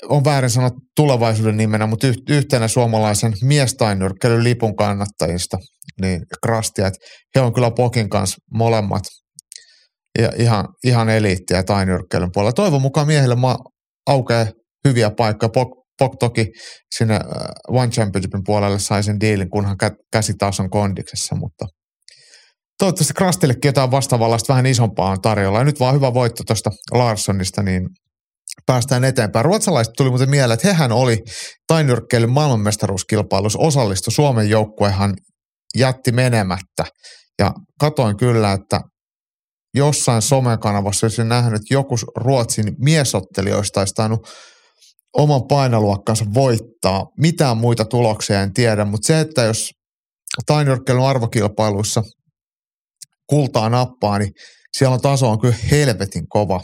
Speaker 3: on väärin sanoa tulevaisuuden nimenä, mutta yhtenä suomalaisen miestainyrkkelyn lipun kannattajista, niin Krastia, että he on kyllä Pokin kanssa molemmat ja ihan, ihan eliittiä tainyrkkelyn puolella. Toivon mukaan miehille ma- aukeaa hyviä paikkoja. Pok, Pok toki sinne One Championshipin puolelle sai sen diilin, kunhan kä- käsi taas on kondiksessa, mutta toivottavasti Krastillekin jotain vastaavallasta vähän isompaa on tarjolla. Ja nyt vaan hyvä voitto tuosta Larssonista, niin päästään eteenpäin. Ruotsalaiset tuli muuten mieleen, että hehän oli tainyrkkeilyn maailmanmestaruuskilpailussa osallistu. Suomen joukkuehan jätti menemättä. Ja katoin kyllä, että jossain somekanavassa olisin nähnyt, että joku Ruotsin miesottelijoista olisi tainnut oman painoluokkansa voittaa. Mitään muita tuloksia en tiedä, mutta se, että jos tainyrkkeilyn arvokilpailuissa kultaa nappaa, niin siellä on taso on kyllä helvetin kova.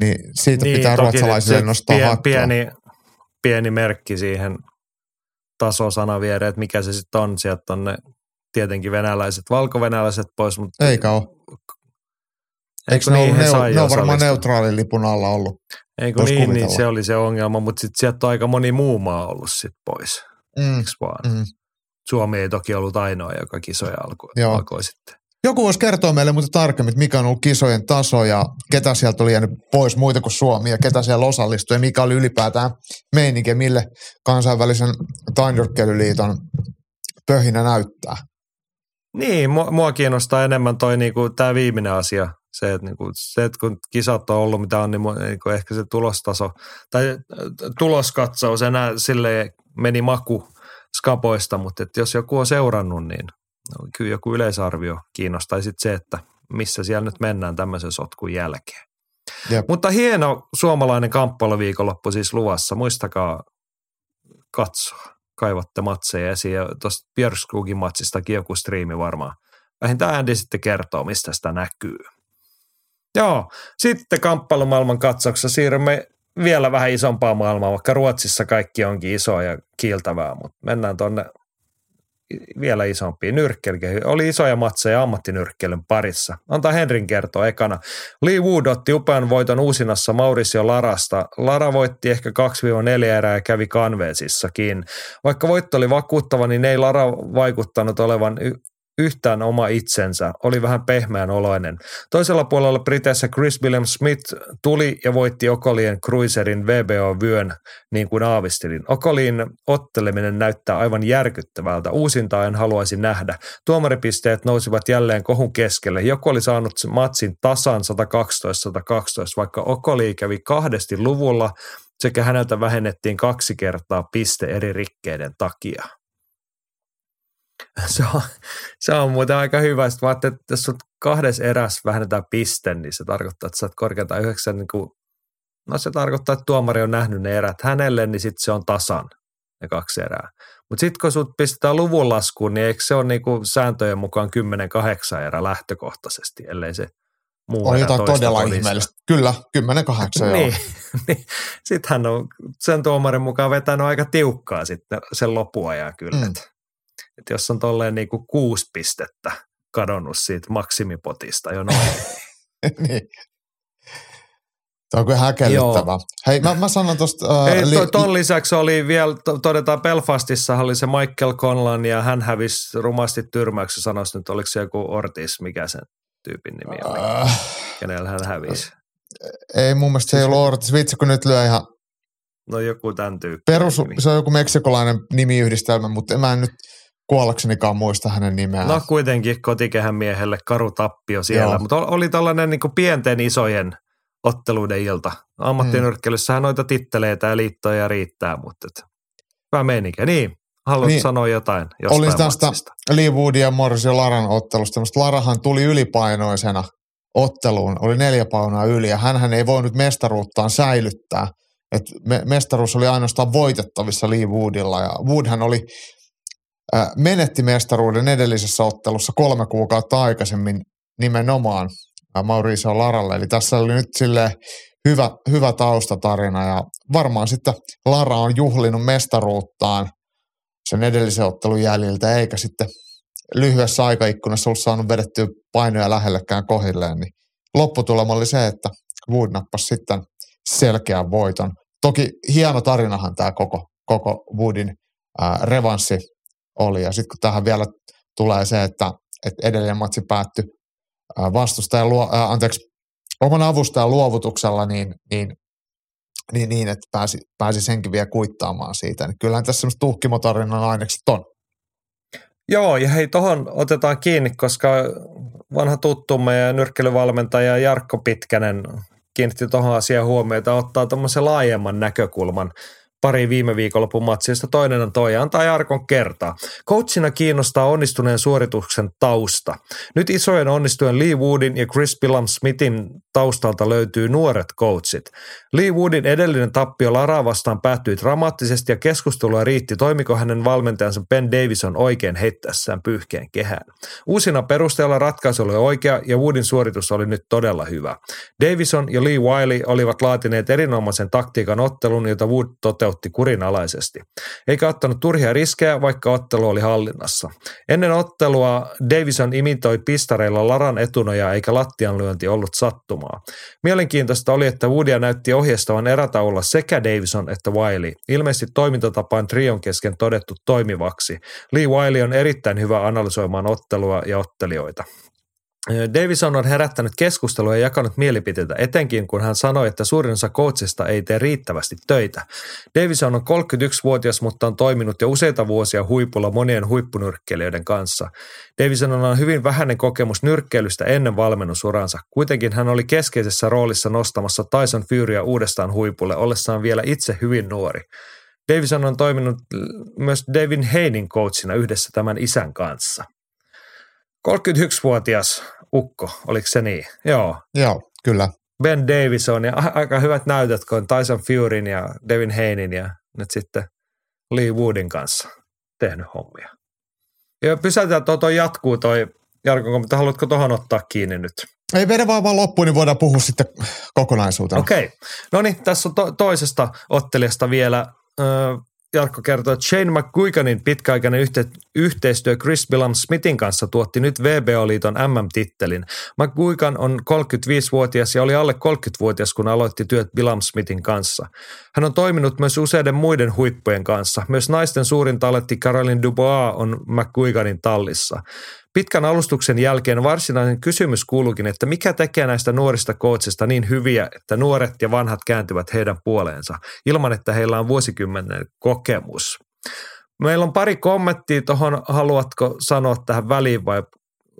Speaker 3: Niin siitä niin, pitää ruotsalaisille nostaa
Speaker 2: pien, pieni, pieni merkki siihen tasosana viereen, että mikä se sitten on. Sieltä on ne tietenkin venäläiset, valkovenäläiset pois. Mutta
Speaker 3: Eikä ole. Eikö ne, niin, ne, ne on varmaan neutraalin lipun alla ollut?
Speaker 2: Eikö niin, niin, se oli se ongelma, mutta sitten sieltä on aika moni muu maa ollut sitten pois. Mm. Eikö vaan? Mm. Suomi ei toki ollut ainoa, joka kisoja alkoi, alkoi sitten.
Speaker 3: Joku voisi kertoa meille mutta tarkemmin, mikä on ollut kisojen taso ja ketä sieltä oli jäänyt pois muita kuin Suomi ja ketä siellä osallistui ja mikä oli ylipäätään meininki mille kansainvälisen tainyrkkeilyliiton pöhinä näyttää.
Speaker 2: Niin, mua, mua kiinnostaa enemmän toi niinku, tämä viimeinen asia. Se että, niinku, se, että kun kisat on ollut mitä on, niin niinku, ehkä se tulostaso tai äh, tuloskatsaus enää sille meni maku skapoista, mutta että jos joku on seurannut, niin no, kyllä joku yleisarvio kiinnostaisi se, että missä siellä nyt mennään tämmöisen sotkun jälkeen. Jep. Mutta hieno suomalainen kamppailuviikonloppu siis luvassa. Muistakaa katsoa kaivatte matseja esiin tuosta Björskugin matsistakin joku striimi varmaan. Vähintään Andy sitten kertoo, mistä sitä näkyy. Joo, sitten kamppailumaailman katsauksessa siirrymme vielä vähän isompaa maailmaa, vaikka Ruotsissa kaikki onkin isoa ja kiiltävää, mutta mennään tuonne vielä isompi. Nyrkkeli. Oli isoja matseja ammattinyrkkelyn parissa. Antaa Henrin kertoa ekana. Lee Wood otti upean voiton uusinassa Mauricio Larasta. Lara voitti ehkä 2-4 erää ja kävi kanveesissakin. Vaikka voitto oli vakuuttava, niin ei Lara vaikuttanut olevan yhtään oma itsensä, oli vähän pehmeän oloinen. Toisella puolella Briteissä Chris William Smith tuli ja voitti Okolien Cruiserin VBO-vyön niin kuin aavistelin. Okolin otteleminen näyttää aivan järkyttävältä. Uusinta en haluaisi nähdä. Tuomaripisteet nousivat jälleen kohun keskelle. Joku oli saanut matsin tasan 112-112, vaikka Okoli kävi kahdesti luvulla sekä häneltä vähennettiin kaksi kertaa piste eri rikkeiden takia. Se on, se on muuten aika hyvä. Sitten mä että jos sut kahdessa erässä vähennetään piste, niin se tarkoittaa, että sä oot korkeintaan yhdeksän, niin kuin, no se tarkoittaa, että tuomari on nähnyt ne erät hänelle, niin sitten se on tasan ne kaksi erää. Mutta sitten kun sut pistetään luvun laskuun, niin eikö se ole niinku sääntöjen mukaan 10-8 erä lähtökohtaisesti, ellei se muu
Speaker 3: On jotain todella todista. ihmeellistä. Kyllä, 10-8
Speaker 2: niin, (laughs) niin. Sitten hän on sen tuomarin mukaan vetänyt aika tiukkaa sitten sen loppuajan kyllä. Mm. Että jos on tolleen niin kuin kuusi pistettä kadonnut siitä maksimipotista jo noin. (laughs)
Speaker 3: niin. Tämä on kyllä häkellyttävä. Joo. Hei, mä, mä sanon tuosta...
Speaker 2: Uh, Ei, li- ton lisäksi oli vielä, todetaan Belfastissa oli se Michael Conlan ja hän hävisi rumasti tyrmäyksessä, sanoisi nyt, oliko se joku Ortiz, mikä sen tyypin nimi oli, uh, kenellä hän hävisi.
Speaker 3: Ei mun mielestä se ei ollut Ortiz, vitsi kun nyt lyö ihan...
Speaker 2: No joku tämän tyyppi.
Speaker 3: Perus, se on joku meksikolainen nimiyhdistelmä, mutta mä en nyt kuollaksenikaan muista hänen nimeään.
Speaker 2: No kuitenkin kotikehän miehelle karu tappio siellä, Joo. mutta oli tällainen niin pienten isojen otteluiden ilta. Ammattinyrkkelyssähän mm. noita titteleitä ja liittoja riittää, mutta et, hyvä meininki. Niin, haluat niin. sanoa jotain Olin tästä
Speaker 3: Lee Woodin ja Morrison Laran ottelusta. Larahan tuli ylipainoisena otteluun, oli neljä paunaa yli ja hän ei voinut mestaruuttaan säilyttää. Et me, mestaruus oli ainoastaan voitettavissa Lee Woodilla ja Woodhän oli menetti mestaruuden edellisessä ottelussa kolme kuukautta aikaisemmin nimenomaan Mauricio Laralle. Eli tässä oli nyt sille hyvä, hyvä taustatarina ja varmaan sitten Lara on juhlinut mestaruuttaan sen edellisen ottelun jäljiltä, eikä sitten lyhyessä aikaikkunassa ollut saanut vedettyä painoja lähellekään kohilleen, niin lopputulema oli se, että Wood nappasi sitten selkeän voiton toki hieno tarinahan tämä koko, koko Woodin ää, revanssi oli. Ja sitten kun tähän vielä tulee se, että, että edellinen matsi päättyi vastustajan, luo, ää, anteeksi, oman avustajan luovutuksella, niin, niin, niin, niin että pääsi, pääsi senkin vielä kuittaamaan siitä. Niin kyllähän tässä semmoista tuhkimotarinan ainekset on.
Speaker 2: Joo, ja hei, tuohon otetaan kiinni, koska vanha tuttumme ja nyrkkelyvalmentaja Jarkko Pitkänen kiinnitti tuohon asiaan huomiota, ottaa tuommoisen laajemman näkökulman pari viime viikonlopun matsista. Toinen on toi, antaa Jarkon kertaa. Coachina kiinnostaa onnistuneen suorituksen tausta. Nyt isojen onnistuen Lee Woodin ja Chris Billam Smithin taustalta löytyy nuoret coachit. Lee Woodin edellinen tappio Lara vastaan päättyi dramaattisesti ja keskustelua riitti, toimiko hänen valmentajansa Ben Davison oikein heittäessään pyyhkeen kehään. Uusina perusteella ratkaisu oli oikea ja Woodin suoritus oli nyt todella hyvä. Davison ja Lee Wiley olivat laatineet erinomaisen taktiikan ottelun, jota Wood toteutti kurinalaisesti. Eikä ottanut turhia riskejä, vaikka ottelu oli hallinnassa. Ennen ottelua Davison imitoi pistareilla Laran etunoja eikä lattianlyönti ollut sattumaa. Mielenkiintoista oli, että Woodia näytti ohjeistavan erätaululla sekä Davison että Wiley. Ilmeisesti toimintatapaan trion kesken todettu toimivaksi. Lee Wiley on erittäin hyvä analysoimaan ottelua ja ottelijoita. Davison on herättänyt keskustelua ja jakanut mielipiteitä, etenkin kun hän sanoi, että suurin osa coachista ei tee riittävästi töitä. Davison on 31-vuotias, mutta on toiminut jo useita vuosia huipulla monien huippunyrkkeilijöiden kanssa. Davison on hyvin vähäinen kokemus nyrkkeilystä ennen valmennusuransa. Kuitenkin hän oli keskeisessä roolissa nostamassa Tyson Furya uudestaan huipulle, ollessaan vielä itse hyvin nuori. Davison on toiminut myös Devin Heinin coachina yhdessä tämän isän kanssa. 31-vuotias ukko, oliko se niin? Joo.
Speaker 3: Joo, kyllä.
Speaker 2: Ben Davison ja aika hyvät näytöt, kun on Tyson Furyn ja Devin Heinin ja nyt sitten Lee Woodin kanssa tehnyt hommia. Ja pysäytetään, tuo, toi jatkuu toi Jarko, mutta haluatko tuohon ottaa kiinni nyt?
Speaker 3: Ei vedä vaan, vaan loppuun, niin voidaan puhua sitten kokonaisuutena.
Speaker 2: Okei. Okay. No niin, tässä on to- toisesta ottelijasta vielä. Öö, Jarkko kertoo, että Shane McGuiganin pitkäaikainen yhte- yhteistyö Chris Billam Smithin kanssa tuotti nyt VBO-liiton MM-tittelin. McGuigan on 35-vuotias ja oli alle 30-vuotias, kun aloitti työt Billam Smithin kanssa. Hän on toiminut myös useiden muiden huippujen kanssa. Myös naisten suurin taletti Caroline Dubois on McGuiganin tallissa. Pitkän alustuksen jälkeen varsinainen kysymys kuuluukin, että mikä tekee näistä nuorista coachista niin hyviä, että nuoret ja vanhat kääntyvät heidän puoleensa, ilman että heillä on vuosikymmenen kokemus. Meillä on pari kommenttia tuohon, haluatko sanoa tähän väliin vai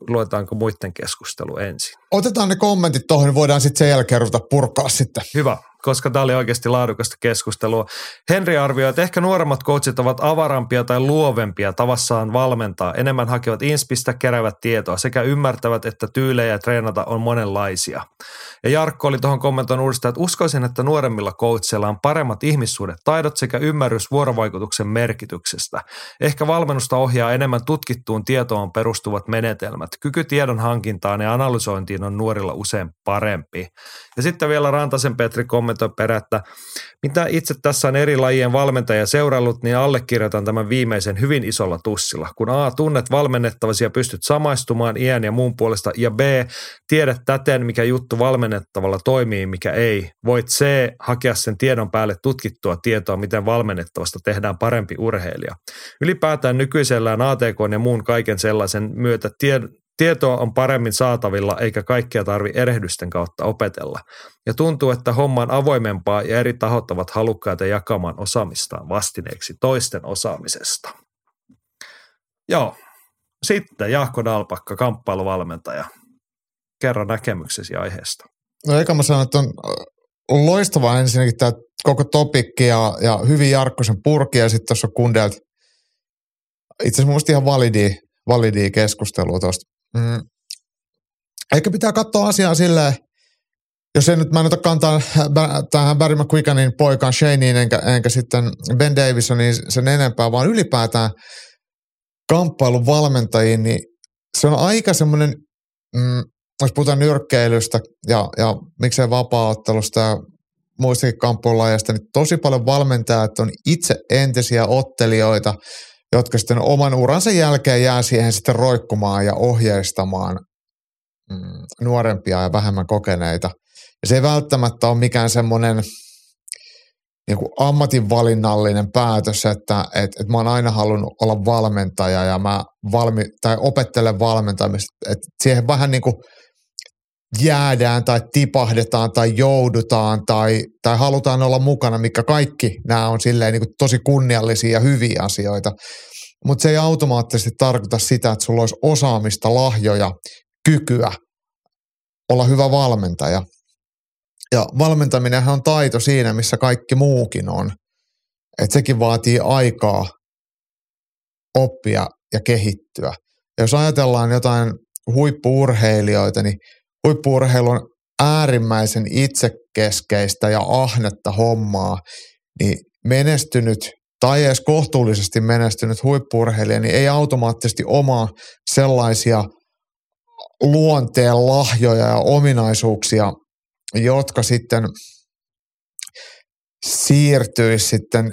Speaker 2: luetaanko muiden keskustelu ensin?
Speaker 3: Otetaan ne kommentit tuohon, niin voidaan sitten sen jälkeen ruveta purkaa sitten.
Speaker 2: Hyvä koska tämä oli oikeasti laadukasta keskustelua. Henri arvioi, että ehkä nuoremmat coachit ovat avarampia tai luovempia tavassaan valmentaa, enemmän hakevat inspistä, keräävät tietoa sekä ymmärtävät, että tyylejä treenata on monenlaisia. Ja Jarkko oli tuohon kommentoinut uudestaan, että uskoisin, että nuoremmilla coachilla on paremmat ihmissuhdetaidot sekä ymmärrys vuorovaikutuksen merkityksestä. Ehkä valmennusta ohjaa enemmän tutkittuun tietoon perustuvat menetelmät. Kyky tiedon hankintaan ja analysointiin on nuorilla usein parempi. Ja sitten vielä Rantasen Petri kommentoi perättä, mitä itse tässä on eri lajien valmentaja seurannut, niin allekirjoitan tämän viimeisen hyvin isolla tussilla. Kun A, tunnet valmennettavasi ja pystyt samaistumaan iän ja muun puolesta, ja B, tiedät täten, mikä juttu valmennettavalla toimii, mikä ei. Voit C, hakea sen tiedon päälle tutkittua tietoa, miten valmennettavasta tehdään parempi urheilija. Ylipäätään nykyisellään ATK ja muun kaiken sellaisen myötä Tietoa on paremmin saatavilla eikä kaikkea tarvi erehdysten kautta opetella. Ja tuntuu, että homma on avoimempaa ja eri tahot ovat halukkaita jakamaan osaamistaan vastineeksi toisten osaamisesta. Joo. Sitten Jaakko Dalpakka, kamppailuvalmentaja. Kerro näkemyksesi aiheesta.
Speaker 3: No eikä mä sanon, että on, on loistavaa ensinnäkin tämä koko topikki ja, ja hyvin Jarkkosen purki ja sitten tuossa kundelta itse asiassa ihan validi, validi keskustelua tuosta Mm. Eikä pitää katsoa asiaa silleen, jos en nyt, mä en ota kantaa tähän Barry McQuickanin poikaan Shaneen enkä, enkä sitten Ben Davisonin sen enempää, vaan ylipäätään kamppailun valmentajiin, niin se on aika semmoinen, mm, jos puhutaan nyrkkeilystä ja, ja miksei vapaaottelusta ja muistakin kamppailulajasta, niin tosi paljon valmentajat on itse entisiä ottelijoita, jotka sitten oman uransa jälkeen jää siihen sitten roikkumaan ja ohjeistamaan mm, nuorempia ja vähemmän kokeneita. Ja se ei välttämättä ole mikään semmoinen niin kuin ammatinvalinnallinen päätös, että et, et mä oon aina halunnut olla valmentaja ja mä valmi, tai opettelen valmentamista. Että siihen vähän niin kuin jäädään tai tipahdetaan tai joudutaan tai, tai halutaan olla mukana, mikä kaikki nämä on silleen niin kuin tosi kunniallisia ja hyviä asioita. Mutta se ei automaattisesti tarkoita sitä, että sulla olisi osaamista, lahjoja, kykyä olla hyvä valmentaja. Ja valmentaminenhan on taito siinä, missä kaikki muukin on. Et sekin vaatii aikaa oppia ja kehittyä. Ja jos ajatellaan jotain huippuurheilijoita, niin huippuurheilu on äärimmäisen itsekeskeistä ja ahnetta hommaa, niin menestynyt tai edes kohtuullisesti menestynyt huippuurheilija, niin ei automaattisesti omaa sellaisia luonteen lahjoja ja ominaisuuksia, jotka sitten siirtyisi sitten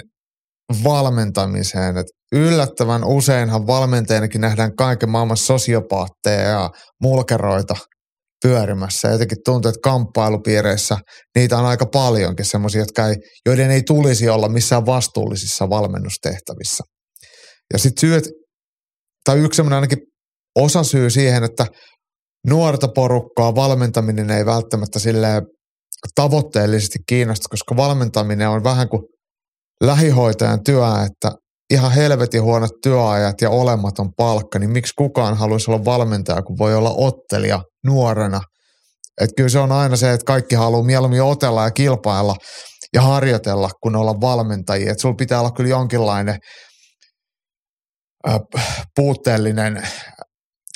Speaker 3: valmentamiseen. Et yllättävän useinhan valmentajanakin nähdään kaiken maailman sosiopaatteja ja mulkeroita pyörimässä. Jotenkin tuntuu, että kamppailupiireissä niitä on aika paljonkin semmoisia, jotka ei, joiden ei tulisi olla missään vastuullisissa valmennustehtävissä. Ja sitten syyt, tai yksi semmoinen ainakin osasyy siihen, että nuorta porukkaa valmentaminen ei välttämättä sille tavoitteellisesti kiinnosta, koska valmentaminen on vähän kuin lähihoitajan työ, että ihan helvetin huonot työajat ja olematon palkka, niin miksi kukaan haluaisi olla valmentaja, kun voi olla ottelija nuorena. Että kyllä se on aina se, että kaikki haluaa mieluummin otella ja kilpailla ja harjoitella, kun olla valmentajia. Että sulla pitää olla kyllä jonkinlainen äh, puutteellinen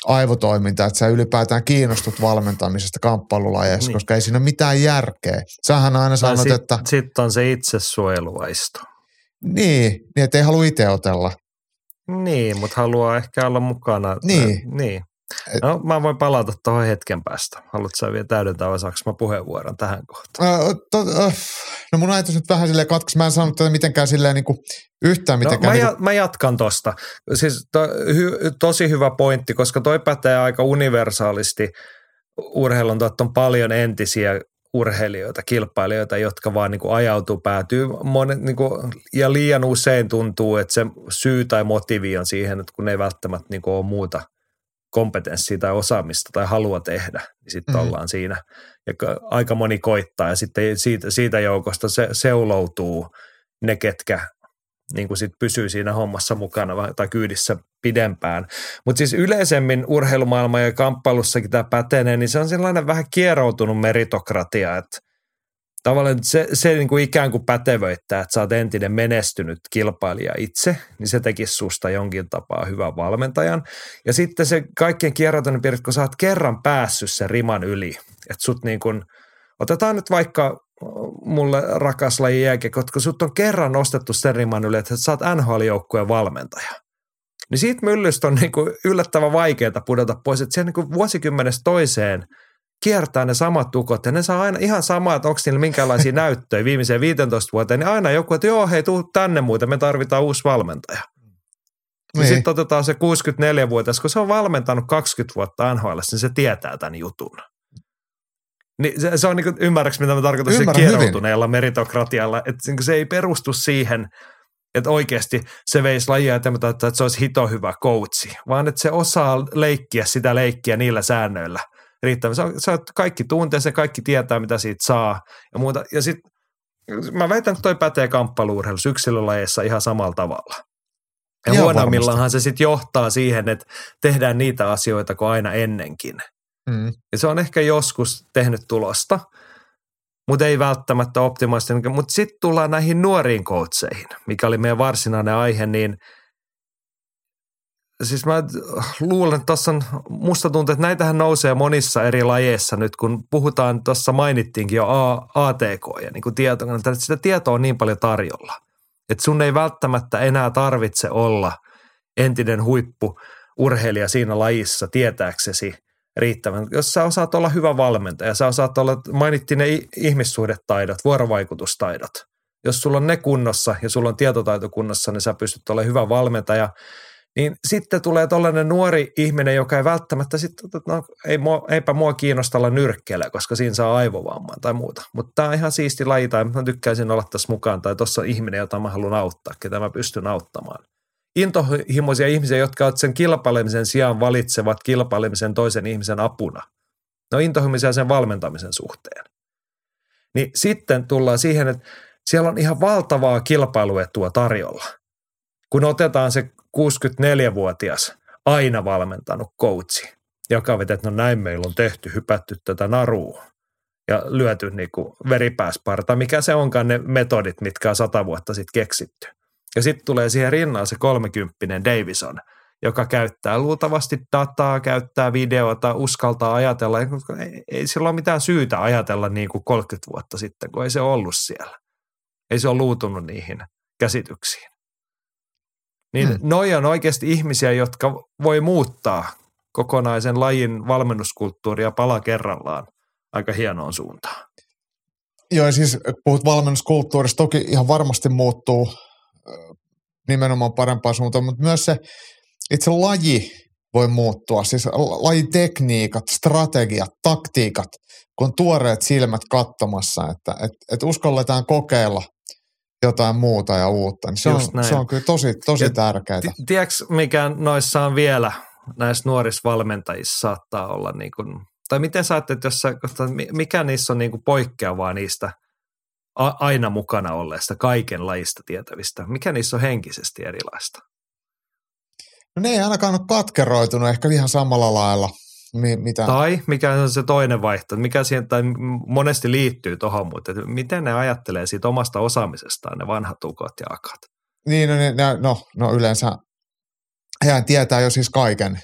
Speaker 3: aivotoiminta, että sä ylipäätään kiinnostut valmentamisesta kamppailulajeissa, niin. koska ei siinä mitään järkeä. Sähän aina sanot, sit, että...
Speaker 2: Sitten on se itsesuojeluvaisto.
Speaker 3: Niin, niin että ei halua itse otella.
Speaker 2: Niin, mutta haluaa ehkä olla mukana.
Speaker 3: Niin.
Speaker 2: niin. No mä voin palata tuohon hetken päästä. Haluatko sä vielä täydentää vai saanko mä puheenvuoron tähän kohtaan?
Speaker 3: Uh, to, uh, no mun ajatus nyt vähän silleen katkos. Mä en sanonut tätä mitenkään silleen niin kuin yhtään mitenkään. No,
Speaker 2: mä,
Speaker 3: niin
Speaker 2: kuin... mä jatkan tosta. Siis to, hy, tosi hyvä pointti, koska toi pätee aika universaalisti urheilun, että on paljon entisiä urheilijoita, kilpailijoita, jotka vaan niin kuin ajautuu, päätyy monet, niin kuin, ja liian usein tuntuu, että se syy tai motiivi on siihen, että kun ne ei välttämättä niin kuin ole muuta kompetenssia tai osaamista tai halua tehdä, niin sitten mm-hmm. ollaan siinä. Ja aika moni koittaa ja sitten siitä, siitä joukosta se seuloutuu ne, ketkä niin kuin sit pysyy siinä hommassa mukana tai kyydissä pidempään. Mutta siis yleisemmin urheilumaailma ja kamppailussakin tämä pätenee, niin se on sellainen vähän kieroutunut meritokratia, että tavallaan se, se niin kuin ikään kuin pätevöittää, että sä oot entinen menestynyt kilpailija itse, niin se tekisi susta jonkin tapaa hyvän valmentajan. Ja sitten se kaikkien kierroutunut piirre, kun sä oot kerran päässyt sen riman yli, että sut niin kuin, otetaan nyt vaikka mulle rakas laji jääkiekko, kun sut on kerran nostettu sen riman yli, että sä oot NHL-joukkueen valmentaja. Niin siitä myllystä on niin kuin yllättävän vaikeaa pudota pois, että se niin kuin vuosikymmenestä toiseen kiertää ne samat tukot ja ne saa aina ihan samaa, että onko niillä minkälaisia (laughs) näyttöjä viimeiseen 15 vuoteen, niin aina joku, että joo hei, tuu tänne muuten, me tarvitaan uusi valmentaja. Niin. Sitten otetaan se 64-vuotias, kun se on valmentanut 20 vuotta NHL, niin se tietää tämän jutun. Niin se, se on niin ymmärräks mitä mä tarkoitan Ymmärrän kieroutuneella meritokratialla, että niin se ei perustu siihen, että oikeasti se veisi lajia eteenpäin, että se olisi hito hyvä coachi, vaan että se osaa leikkiä sitä leikkiä niillä säännöillä riittävän. Se, se on, kaikki tuntee se, kaikki tietää, mitä siitä saa ja muuta. Ja sitten mä väitän, että toi pätee kamppailuurheilussa yksilölajeissa ihan samalla tavalla. Ja huonommillaanhan se sitten johtaa siihen, että tehdään niitä asioita kuin aina ennenkin. Mm. Ja se on ehkä joskus tehnyt tulosta, mutta ei välttämättä optimaalisesti. Mutta sitten tullaan näihin nuoriin koutseihin, mikä oli meidän varsinainen aihe, niin siis mä luulen, että tuossa on, musta tuntuu, että näitähän nousee monissa eri lajeissa nyt, kun puhutaan, tuossa mainittiinkin jo ATK ja niin tieto, että sitä tietoa on niin paljon tarjolla, että sun ei välttämättä enää tarvitse olla entinen huippu urheilija siinä lajissa tietääksesi – riittävän. Jos sä osaat olla hyvä valmentaja, sä osaat olla, mainittiin ne ihmissuhdetaidot, vuorovaikutustaidot. Jos sulla on ne kunnossa ja sulla on tietotaito kunnossa, niin sä pystyt olemaan hyvä valmentaja. Niin sitten tulee tällainen nuori ihminen, joka ei välttämättä sitten, no ei eipä mua kiinnosta olla nyrkkeellä, koska siinä saa aivovamman tai muuta. Mutta tämä on ihan siisti laji tai mä tykkäisin olla tässä mukaan tai tuossa on ihminen, jota mä haluan auttaa, ketä mä pystyn auttamaan. Intohimoisia ihmisiä, jotka sen kilpailemisen sijaan valitsevat kilpailemisen toisen ihmisen apuna. Ne on intohimoisia sen valmentamisen suhteen. Niin sitten tullaan siihen, että siellä on ihan valtavaa kilpailuetua tarjolla. Kun otetaan se 64-vuotias aina valmentanut coachi, joka vetää, että no näin meillä on tehty, hypätty tätä narua ja lyöty niin kuin veripääsparta, mikä se onkaan ne metodit, mitkä on sata vuotta sitten keksitty. Ja sitten tulee siihen rinnaan se kolmekymppinen Davison, joka käyttää luultavasti dataa, käyttää videota, uskaltaa ajatella. Ei, ei sillä ole mitään syytä ajatella niin kuin 30 vuotta sitten, kun ei se ollut siellä. Ei se ole luutunut niihin käsityksiin. Niin hmm. noi on oikeasti ihmisiä, jotka voi muuttaa kokonaisen lajin valmennuskulttuuria pala kerrallaan aika hienoon suuntaan.
Speaker 3: Joo, ja siis puhut valmennuskulttuurista, toki ihan varmasti muuttuu nimenomaan parempaan suuntaan, mutta myös se itse laji voi muuttua, siis lajitekniikat, strategiat, taktiikat, kun tuoreet silmät katsomassa, että et, et uskalletaan kokeilla – jotain muuta ja uutta. Niin se, on, se on kyllä tosi, tosi tärkeää.
Speaker 2: Tiedätkö, mikä noissa on vielä näissä nuorissa valmentajissa saattaa olla niin kuin, tai miten sä ajattelet, jos sä, mikä niissä on niin kuin poikkeavaa niistä aina mukana olleista kaiken lajista tietävistä? Mikä niissä on henkisesti erilaista?
Speaker 3: No ne ei ainakaan ole katkeroitunut ehkä ihan samalla lailla – mitä?
Speaker 2: Tai mikä on se toinen vaihtoehto, mikä siihen tai monesti liittyy tuohon, mutta että miten ne ajattelee siitä omasta osaamisestaan, ne vanhat ukot ja akat?
Speaker 3: Niin, no, ne, no, no yleensä hehän tietää jo siis kaiken.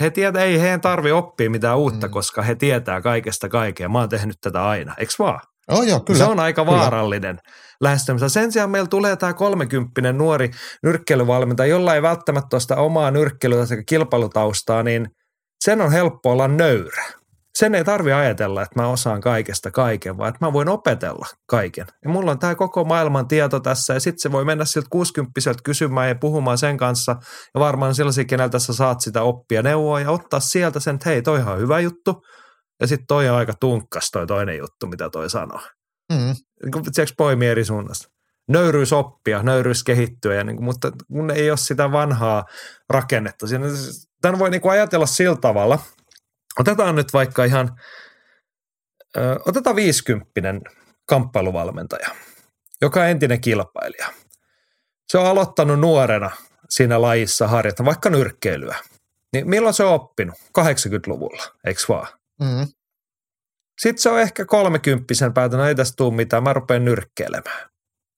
Speaker 2: He tietää, ei heidän tarvi oppia mitään uutta, mm. koska he tietää kaikesta kaikkea. Mä oon tehnyt tätä aina, eikö vaan?
Speaker 3: Oh, joo, kyllä.
Speaker 2: Se on aika kyllä. vaarallinen lähestymistä. Sen sijaan meillä tulee tämä kolmekymppinen nuori nyrkkeilyvalmentaja, jolla ei välttämättä ole sitä omaa nyrkkeilyä sekä kilpailutaustaa, niin – sen on helppo olla nöyrä. Sen ei tarvi ajatella, että mä osaan kaikesta kaiken, vaan että mä voin opetella kaiken. Ja mulla on tämä koko maailman tieto tässä ja sitten se voi mennä siltä 60 kysymään ja puhumaan sen kanssa. Ja varmaan sellaisia, keneltä sä saat sitä oppia neuvoa ja ottaa sieltä sen, että hei, toihan on hyvä juttu. Ja sitten toi on aika tunkkas toi toinen juttu, mitä toi sanoo. Mm. Niin poimii eri suunnasta nöyryys oppia, nöyryys kehittyä, ja niin kuin, mutta kun ei ole sitä vanhaa rakennetta. Siinä, tämän voi niin kuin ajatella sillä tavalla. Otetaan nyt vaikka ihan, ö, otetaan 50 kamppailuvalmentaja, joka on entinen kilpailija. Se on aloittanut nuorena siinä lajissa harjoittaa vaikka nyrkkeilyä. Niin milloin se on oppinut? 80-luvulla, eikö vaan? Mm. Sitten se on ehkä kolmekymppisen päätänyt, no ei tästä tule mitään, mä rupean nyrkkeilemään.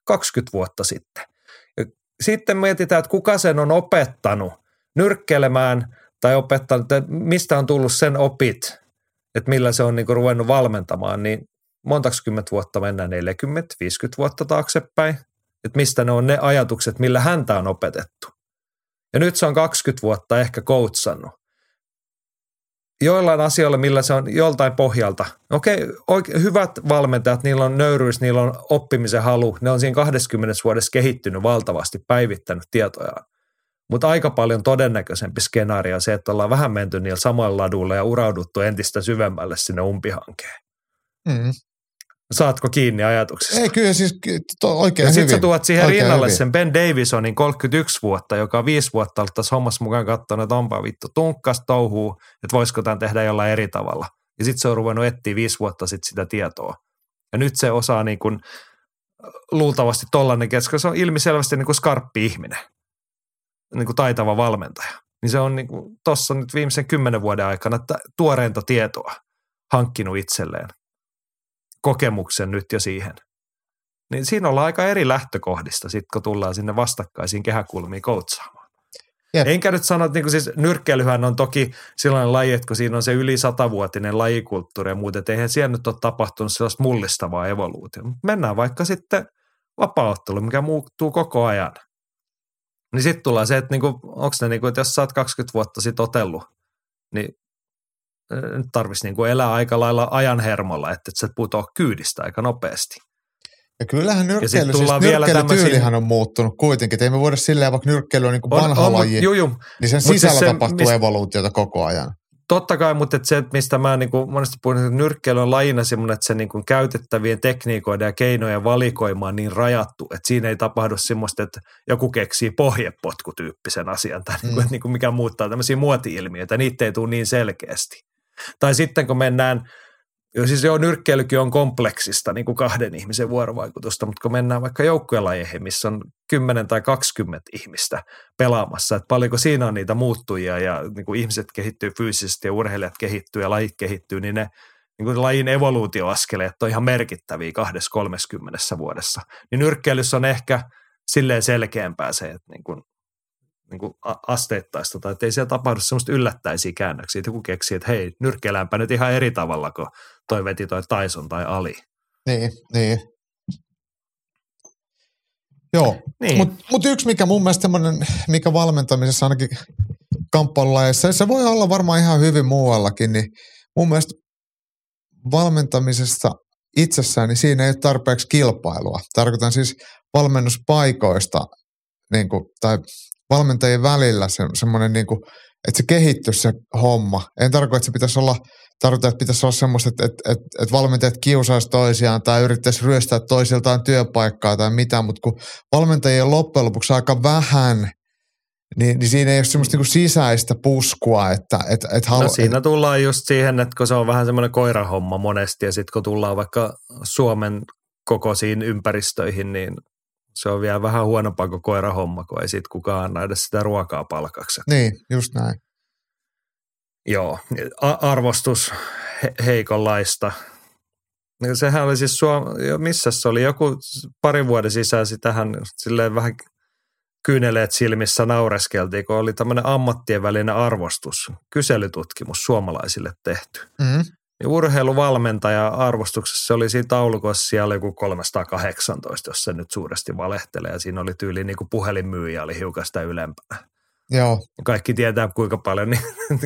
Speaker 2: 20 vuotta sitten. Ja sitten mietitään, että kuka sen on opettanut nyrkkelemään tai opettanut, että mistä on tullut sen opit, että millä se on niinku ruvennut valmentamaan, niin montaks kymmentä vuotta mennään, 40, 50 vuotta taaksepäin, että mistä ne on ne ajatukset, millä häntä on opetettu. Ja nyt se on 20 vuotta ehkä koutsannut joillain asioilla, millä se on joltain pohjalta. Okei, oike, hyvät valmentajat, niillä on nöyryys, niillä on oppimisen halu. Ne on siinä 20 vuodessa kehittynyt valtavasti, päivittänyt tietojaan. Mutta aika paljon todennäköisempi skenaario on se, että ollaan vähän menty niillä samoilla laduilla ja urauduttu entistä syvemmälle sinne umpihankeen. Mm. Saatko kiinni ajatuksesta?
Speaker 3: Ei kyllä, siis to, oikein
Speaker 2: Ja
Speaker 3: sitten
Speaker 2: sä tuot siihen oikein rinnalle hyvin. sen Ben Davisonin 31 vuotta, joka on viisi vuotta ollut tässä hommassa mukaan katsonut, että onpa vittu tunkkas touhuu, että voisiko tämän tehdä jollain eri tavalla. Ja sitten se on ruvennut etsiä viisi vuotta sitten sitä tietoa. Ja nyt se osaa niin kuin, luultavasti tollainen koska se on ilmiselvästi niin kuin skarppi ihminen, niin kuin taitava valmentaja. Niin se on niin tuossa nyt viimeisen kymmenen vuoden aikana tuoreinta tietoa hankkinut itselleen kokemuksen nyt jo siihen. Niin siinä ollaan aika eri lähtökohdista sitten, kun tullaan sinne vastakkaisiin kehäkulmiin koutsaamaan. Jep. Enkä nyt sano, että niin siis nyrkkeilyhän on toki sellainen laji, että kun siinä on se yli satavuotinen lajikulttuuri ja muuten, että eihän siellä nyt ole tapahtunut sellaista mullistavaa evoluutiota. Mennään vaikka sitten vapaaottelu, mikä muuttuu koko ajan. Niin sitten tulee se, että niinku, onko ne, niinku, että jos sä oot 20 vuotta sitten otellut, niin nyt tarvitsisi niin kuin elää aika lailla ajan hermolla, että et sä putoo kyydistä aika nopeasti.
Speaker 3: Ja kyllähän nyrkkeily,
Speaker 2: sit
Speaker 3: siis nyrkkeilytyylihän on muuttunut kuitenkin. Et ei me voida silleen, vaikka nyrkkeily on niin kuin
Speaker 2: On-
Speaker 3: vanha
Speaker 2: on,
Speaker 3: laji,
Speaker 2: juu, juu.
Speaker 3: niin sen
Speaker 2: Mut siis
Speaker 3: sisällä
Speaker 2: se,
Speaker 3: tapahtuu
Speaker 2: mistä-
Speaker 3: evoluutiota koko ajan.
Speaker 2: Totta kai, mutta se, että mistä mä niin kuin monesti puhun, että nyrkkeily on lajina semmoinen, että se niin kuin käytettävien tekniikoiden ja keinojen valikoima on niin rajattu, että siinä ei tapahdu semmoista, että joku keksii pohjepotkutyyppisen asian tai mm. niin kuin, että niin kuin mikä muuttaa tämmöisiä muoti-ilmiöitä, niitä ei tule niin selkeästi. Tai sitten kun mennään, siis joo, nyrkkeilykin on kompleksista niin kuin kahden ihmisen vuorovaikutusta, mutta kun mennään vaikka joukkuelajeihin, missä on 10 tai 20 ihmistä pelaamassa, että paljonko siinä on niitä muuttujia ja niin kuin ihmiset kehittyy fyysisesti ja urheilijat kehittyy ja lajit kehittyy, niin ne niin kuin lajin evoluutioaskeleet on ihan merkittäviä 20-30 vuodessa. Niin nyrkkeilyssä on ehkä silleen selkeämpää se, että niin kuin, niin kuin asteittaista, tai että ei siellä tapahdu semmoista yllättäisiä käännöksiä, että joku keksii, että hei, nyrkkeiläänpä nyt ihan eri tavalla kuin toi veti toi Tyson tai Ali.
Speaker 3: Niin, niin. Joo,
Speaker 2: Niin.
Speaker 3: mutta mut yksi mikä mun mielestä semmoinen, mikä valmentamisessa ainakin kamppailulajeissa, se voi olla varmaan ihan hyvin muuallakin, niin mun mielestä valmentamisessa itsessään, niin siinä ei ole tarpeeksi kilpailua. Tarkoitan siis valmennuspaikoista niin kuin, tai valmentajien välillä se, semmoinen, niin kuin, että se kehittyisi se homma. En tarkoita, että se pitäisi olla, tarkoita, että pitäisi olla semmoista, että, että, että, että valmentajat kiusaisi toisiaan tai yrittäisi ryöstää toisiltaan työpaikkaa tai mitä, mutta kun valmentajien loppujen lopuksi aika vähän, niin, niin siinä ei ole semmoista niin sisäistä puskua, että, että, että halu,
Speaker 2: No siinä tullaan just siihen, että kun se on vähän semmoinen koirahomma monesti ja sitten kun tullaan vaikka Suomen kokoisiin ympäristöihin, niin se on vielä vähän huonompaa kuin koirahomma, kun ei sitten kukaan anna edes sitä ruokaa palkaksi.
Speaker 3: Niin, just näin.
Speaker 2: Joo, a- arvostus he- heikonlaista. Sehän oli siis Suom- missä se oli, joku parin vuoden sisään sitähän silleen vähän kyyneleet silmissä naureskeltiin, kun oli tämmöinen ammattien välinen arvostus, kyselytutkimus suomalaisille tehty.
Speaker 3: Mm.
Speaker 2: Ja urheiluvalmentaja arvostuksessa se oli siinä taulukossa siellä joku 318, jos se nyt suuresti valehtelee. Ja siinä oli tyyli niin kuin puhelinmyyjä oli hiukan sitä ylempänä.
Speaker 3: Joo,
Speaker 2: Kaikki tietää kuinka paljon, niin,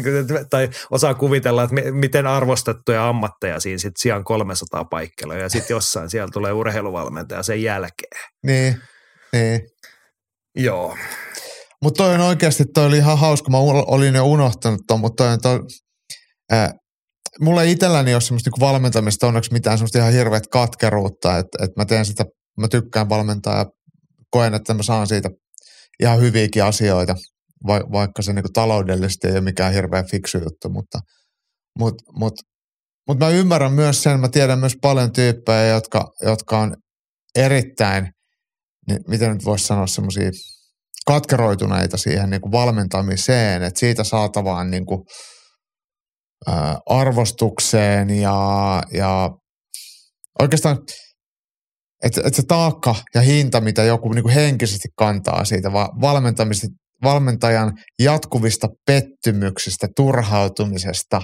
Speaker 2: (laughs) tai osaa kuvitella, että mi- miten arvostettuja ammatteja siinä sitten sijaan 300 paikkeilla. Ja sitten jossain siellä tulee urheiluvalmentaja sen jälkeen.
Speaker 3: niin, niin.
Speaker 2: Joo.
Speaker 3: Mutta toi on oikeasti, toi oli ihan hauska. Mä olin jo unohtanut ton, mutta toi on toi, ää, mulla ei itselläni ole semmoista niinku valmentamista onneksi mitään semmoista ihan hirveät katkeruutta, että et mä teen sitä, mä tykkään valmentaa ja koen, että mä saan siitä ihan hyviäkin asioita, va, vaikka se niinku taloudellisesti ei ole mikään hirveän fiksu juttu, mutta mut, mut, mut mä ymmärrän myös sen, mä tiedän myös paljon tyyppejä, jotka, jotka on erittäin, niin miten nyt voisi sanoa semmoisia katkeroituneita siihen niin kuin valmentamiseen, että siitä saatavaan niin kuin, arvostukseen ja, ja oikeastaan, että, että se taakka ja hinta, mitä joku niin kuin henkisesti kantaa siitä va- valmentamista, valmentajan jatkuvista pettymyksistä, turhautumisesta,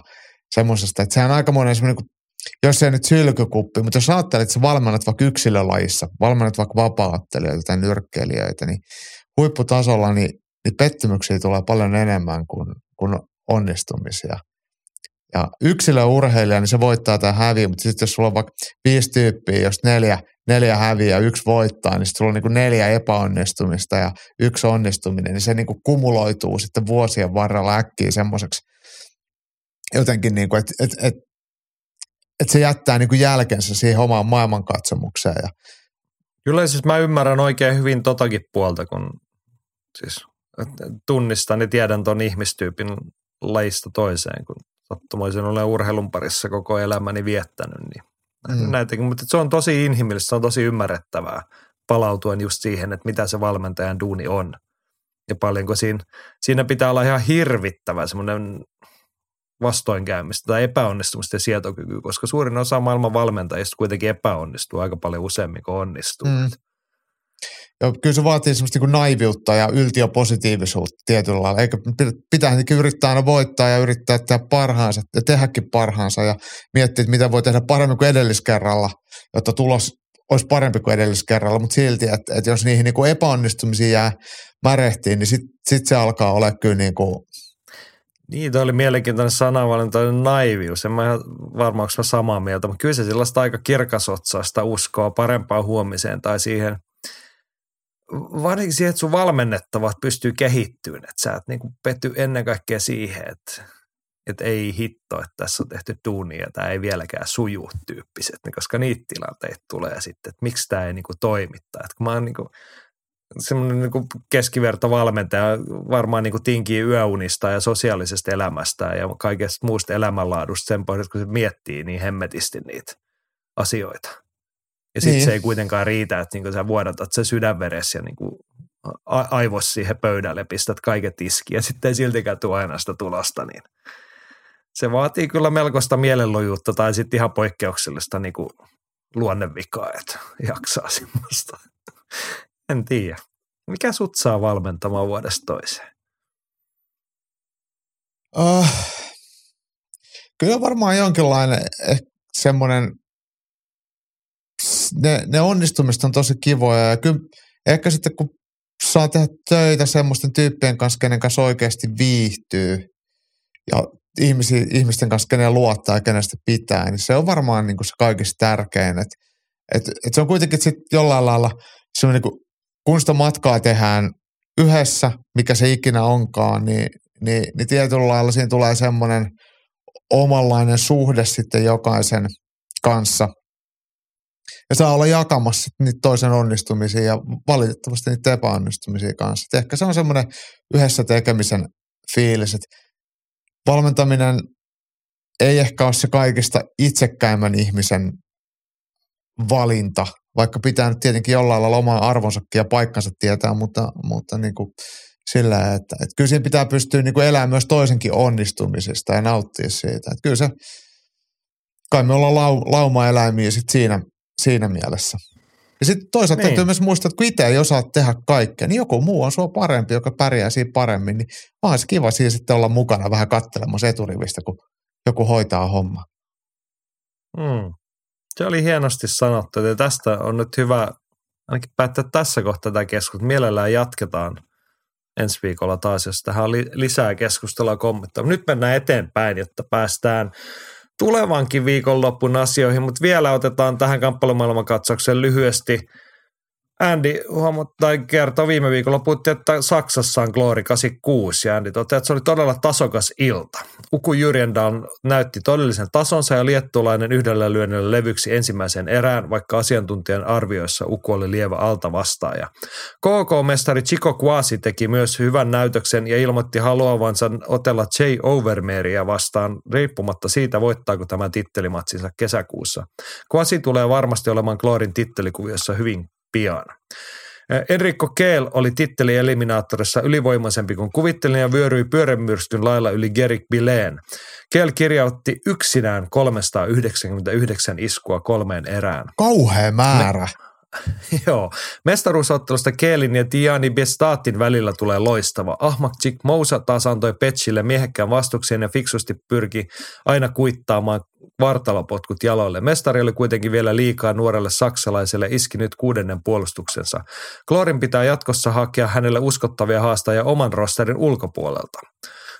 Speaker 3: semmoisesta, että sehän on aika monen niin kuin, jos ei nyt sylkykuppi, mutta jos ajattelet, että sä valmennat vaikka yksilölajissa, valmennat vaikka vapaattelijoita tai nyrkkeilijöitä, niin huipputasolla niin, niin pettymyksiä tulee paljon enemmän kuin, kuin onnistumisia. Ja yksilöurheilija, niin se voittaa tai häviää, mutta sitten jos sulla on vaikka viisi tyyppiä, jos neljä, neljä häviää ja yksi voittaa, niin sulla on niin kuin neljä epäonnistumista ja yksi onnistuminen, niin se niin kuin kumuloituu sitten vuosien varrella äkkiä semmoiseksi jotenkin, niin kuin, että, että, että, että se jättää niin kuin jälkensä siihen omaan maailmankatsomukseen ja
Speaker 2: Kyllä siis mä ymmärrän oikein hyvin totakin puolta, kun siis tunnistan ja tiedän ton ihmistyypin lajista toiseen, kun sattumoisin olen urheilun parissa koko elämäni viettänyt, niin
Speaker 3: Mm.
Speaker 2: näitäkin, mutta se on tosi inhimillistä, se on tosi ymmärrettävää palautuen just siihen, että mitä se valmentajan duuni on. Ja paljonko siinä, siinä pitää olla ihan hirvittävä semmoinen vastoinkäymistä tai epäonnistumista ja sietokyky, koska suurin osa maailman valmentajista kuitenkin epäonnistuu aika paljon useammin kuin onnistuu.
Speaker 3: Mm. Ja kyllä se vaatii semmoista niin naiviutta ja yltiöpositiivisuutta tietyllä lailla. Eikä pitää ainakin yrittää aina voittaa ja yrittää tehdä parhaansa ja tehdäkin parhaansa ja miettiä, että mitä voi tehdä paremmin kuin edelliskerralla, jotta tulos olisi parempi kuin edelliskerralla, mutta silti, että, että jos niihin niin kuin epäonnistumisiin jää märehtiin, niin sitten sit se alkaa olla kyllä niin kuin
Speaker 2: Niin, toi oli mielenkiintoinen sanavalinta, naivius. En mä ihan varma, onko mä samaa mieltä, mutta kyllä se sellaista aika kirkasotsaista uskoa parempaan huomiseen tai siihen, varsinkin siihen, että sun valmennettavat pystyy kehittymään, että sä et niin petty ennen kaikkea siihen, että, että ei hitto, että tässä on tehty duunia ja tämä ei vieläkään suju tyyppiset, koska niitä tilanteita tulee sitten, että miksi tämä ei niin toimittaa. Että kun mä oon niin kuin, semmoinen niin keskiverto varmaan niin kuin tinkii yöunista ja sosiaalisesta elämästä ja kaikesta muusta elämänlaadusta sen pohjalta, kun se miettii niin hemmetisti niitä asioita. Ja sitten niin. se ei kuitenkaan riitä, että niin sä vuodatat se sydänveressä ja niin kuin aivos siihen pöydälle, pistät kaiket ja sitten ei siltikään tule aina sitä tulosta, niin se vaatii kyllä melkoista mielenlojuutta tai sitten ihan poikkeuksellista niin kuin luonnevikaa, että jaksaa semmoista. En tiedä. Mikä sut saa valmentamaan vuodesta toiseen?
Speaker 3: Uh, kyllä varmaan jonkinlainen eh, semmoinen, ne, ne onnistumiset on tosi kivoja ja kyllä ehkä sitten kun saa tehdä töitä semmoisten tyyppien kanssa, kenen kanssa oikeasti viihtyy ja ihmisi, ihmisten kanssa, kenen luottaa ja kenestä pitää, niin se on varmaan niin kuin se kaikista tärkein. Et, et, et se on kuitenkin sitten jollain lailla semmoinen niin kun sitä matkaa tehdään yhdessä, mikä se ikinä onkaan, niin, niin, niin tietyllä lailla siinä tulee semmoinen omanlainen suhde sitten jokaisen kanssa. Ja saa olla jakamassa niitä toisen onnistumisia ja valitettavasti niitä epäonnistumisia kanssa. Et ehkä se on semmoinen yhdessä tekemisen fiilis, että valmentaminen ei ehkä ole se kaikista itsekkäimmän ihmisen valinta, vaikka pitää nyt tietenkin jollain lailla oman arvonsakin ja paikkansa tietää, mutta, mutta niin kuin sillä, että, että kyllä siinä pitää pystyä niin kuin elämään myös toisenkin onnistumisesta ja nauttia siitä. Että kyllä se, kai me ollaan lau, lauma-eläimiä sit siinä, siinä mielessä. Ja sitten toisaalta niin. täytyy myös muistaa, että kun itse ei osaa tehdä kaikkea, niin joku muu on sua parempi, joka pärjää siinä paremmin, niin vaan se kiva siinä sitten olla mukana vähän kattelemassa eturivistä, kun joku hoitaa homma.
Speaker 2: Mm. Se oli hienosti sanottu, ja tästä on nyt hyvä ainakin päättää tässä kohtaa tätä keskustelua. Mielellään jatketaan ensi viikolla taas, jos tähän on lisää keskustelua kommenttia. Nyt mennään eteenpäin, jotta päästään tulevankin viikonloppun asioihin, mutta vielä otetaan tähän kamppailumaailmankatsaukseen lyhyesti – Andy tai kertoi viime viikolla, puhuttiin, että Saksassa on Glory 86 ja Andy toteaa, että se oli todella tasokas ilta. Uku Jyrjendal näytti todellisen tasonsa ja liettulainen yhdellä lyönnillä levyksi ensimmäisen erään, vaikka asiantuntijan arvioissa Uku oli lievä alta vastaaja. KK-mestari Chico Kwasi teki myös hyvän näytöksen ja ilmoitti haluavansa otella Jay Overmeria vastaan riippumatta siitä, voittaako tämä tittelimatsinsa kesäkuussa. Kwasi tulee varmasti olemaan Glorin tittelikuviossa hyvin pian. Enrico Keel oli titteli eliminaattorissa ylivoimaisempi kuin kuvittelin ja vyöryi pyörämyrskyn lailla yli Gerik Bileen. Keel kirjautti yksinään 399 iskua kolmeen erään.
Speaker 3: Kauhea määrä. (laughs)
Speaker 2: Joo. Mestaruusottelusta Keelin ja Tiani Bestaatin välillä tulee loistava. Ahmak Chik Mousa taas antoi Petchille miehekkään vastuksen ja fiksusti pyrki aina kuittaamaan vartalopotkut jaloille. Mestari oli kuitenkin vielä liikaa nuorelle saksalaiselle iski nyt kuudennen puolustuksensa. Klorin pitää jatkossa hakea hänelle uskottavia haastajia oman rosterin ulkopuolelta.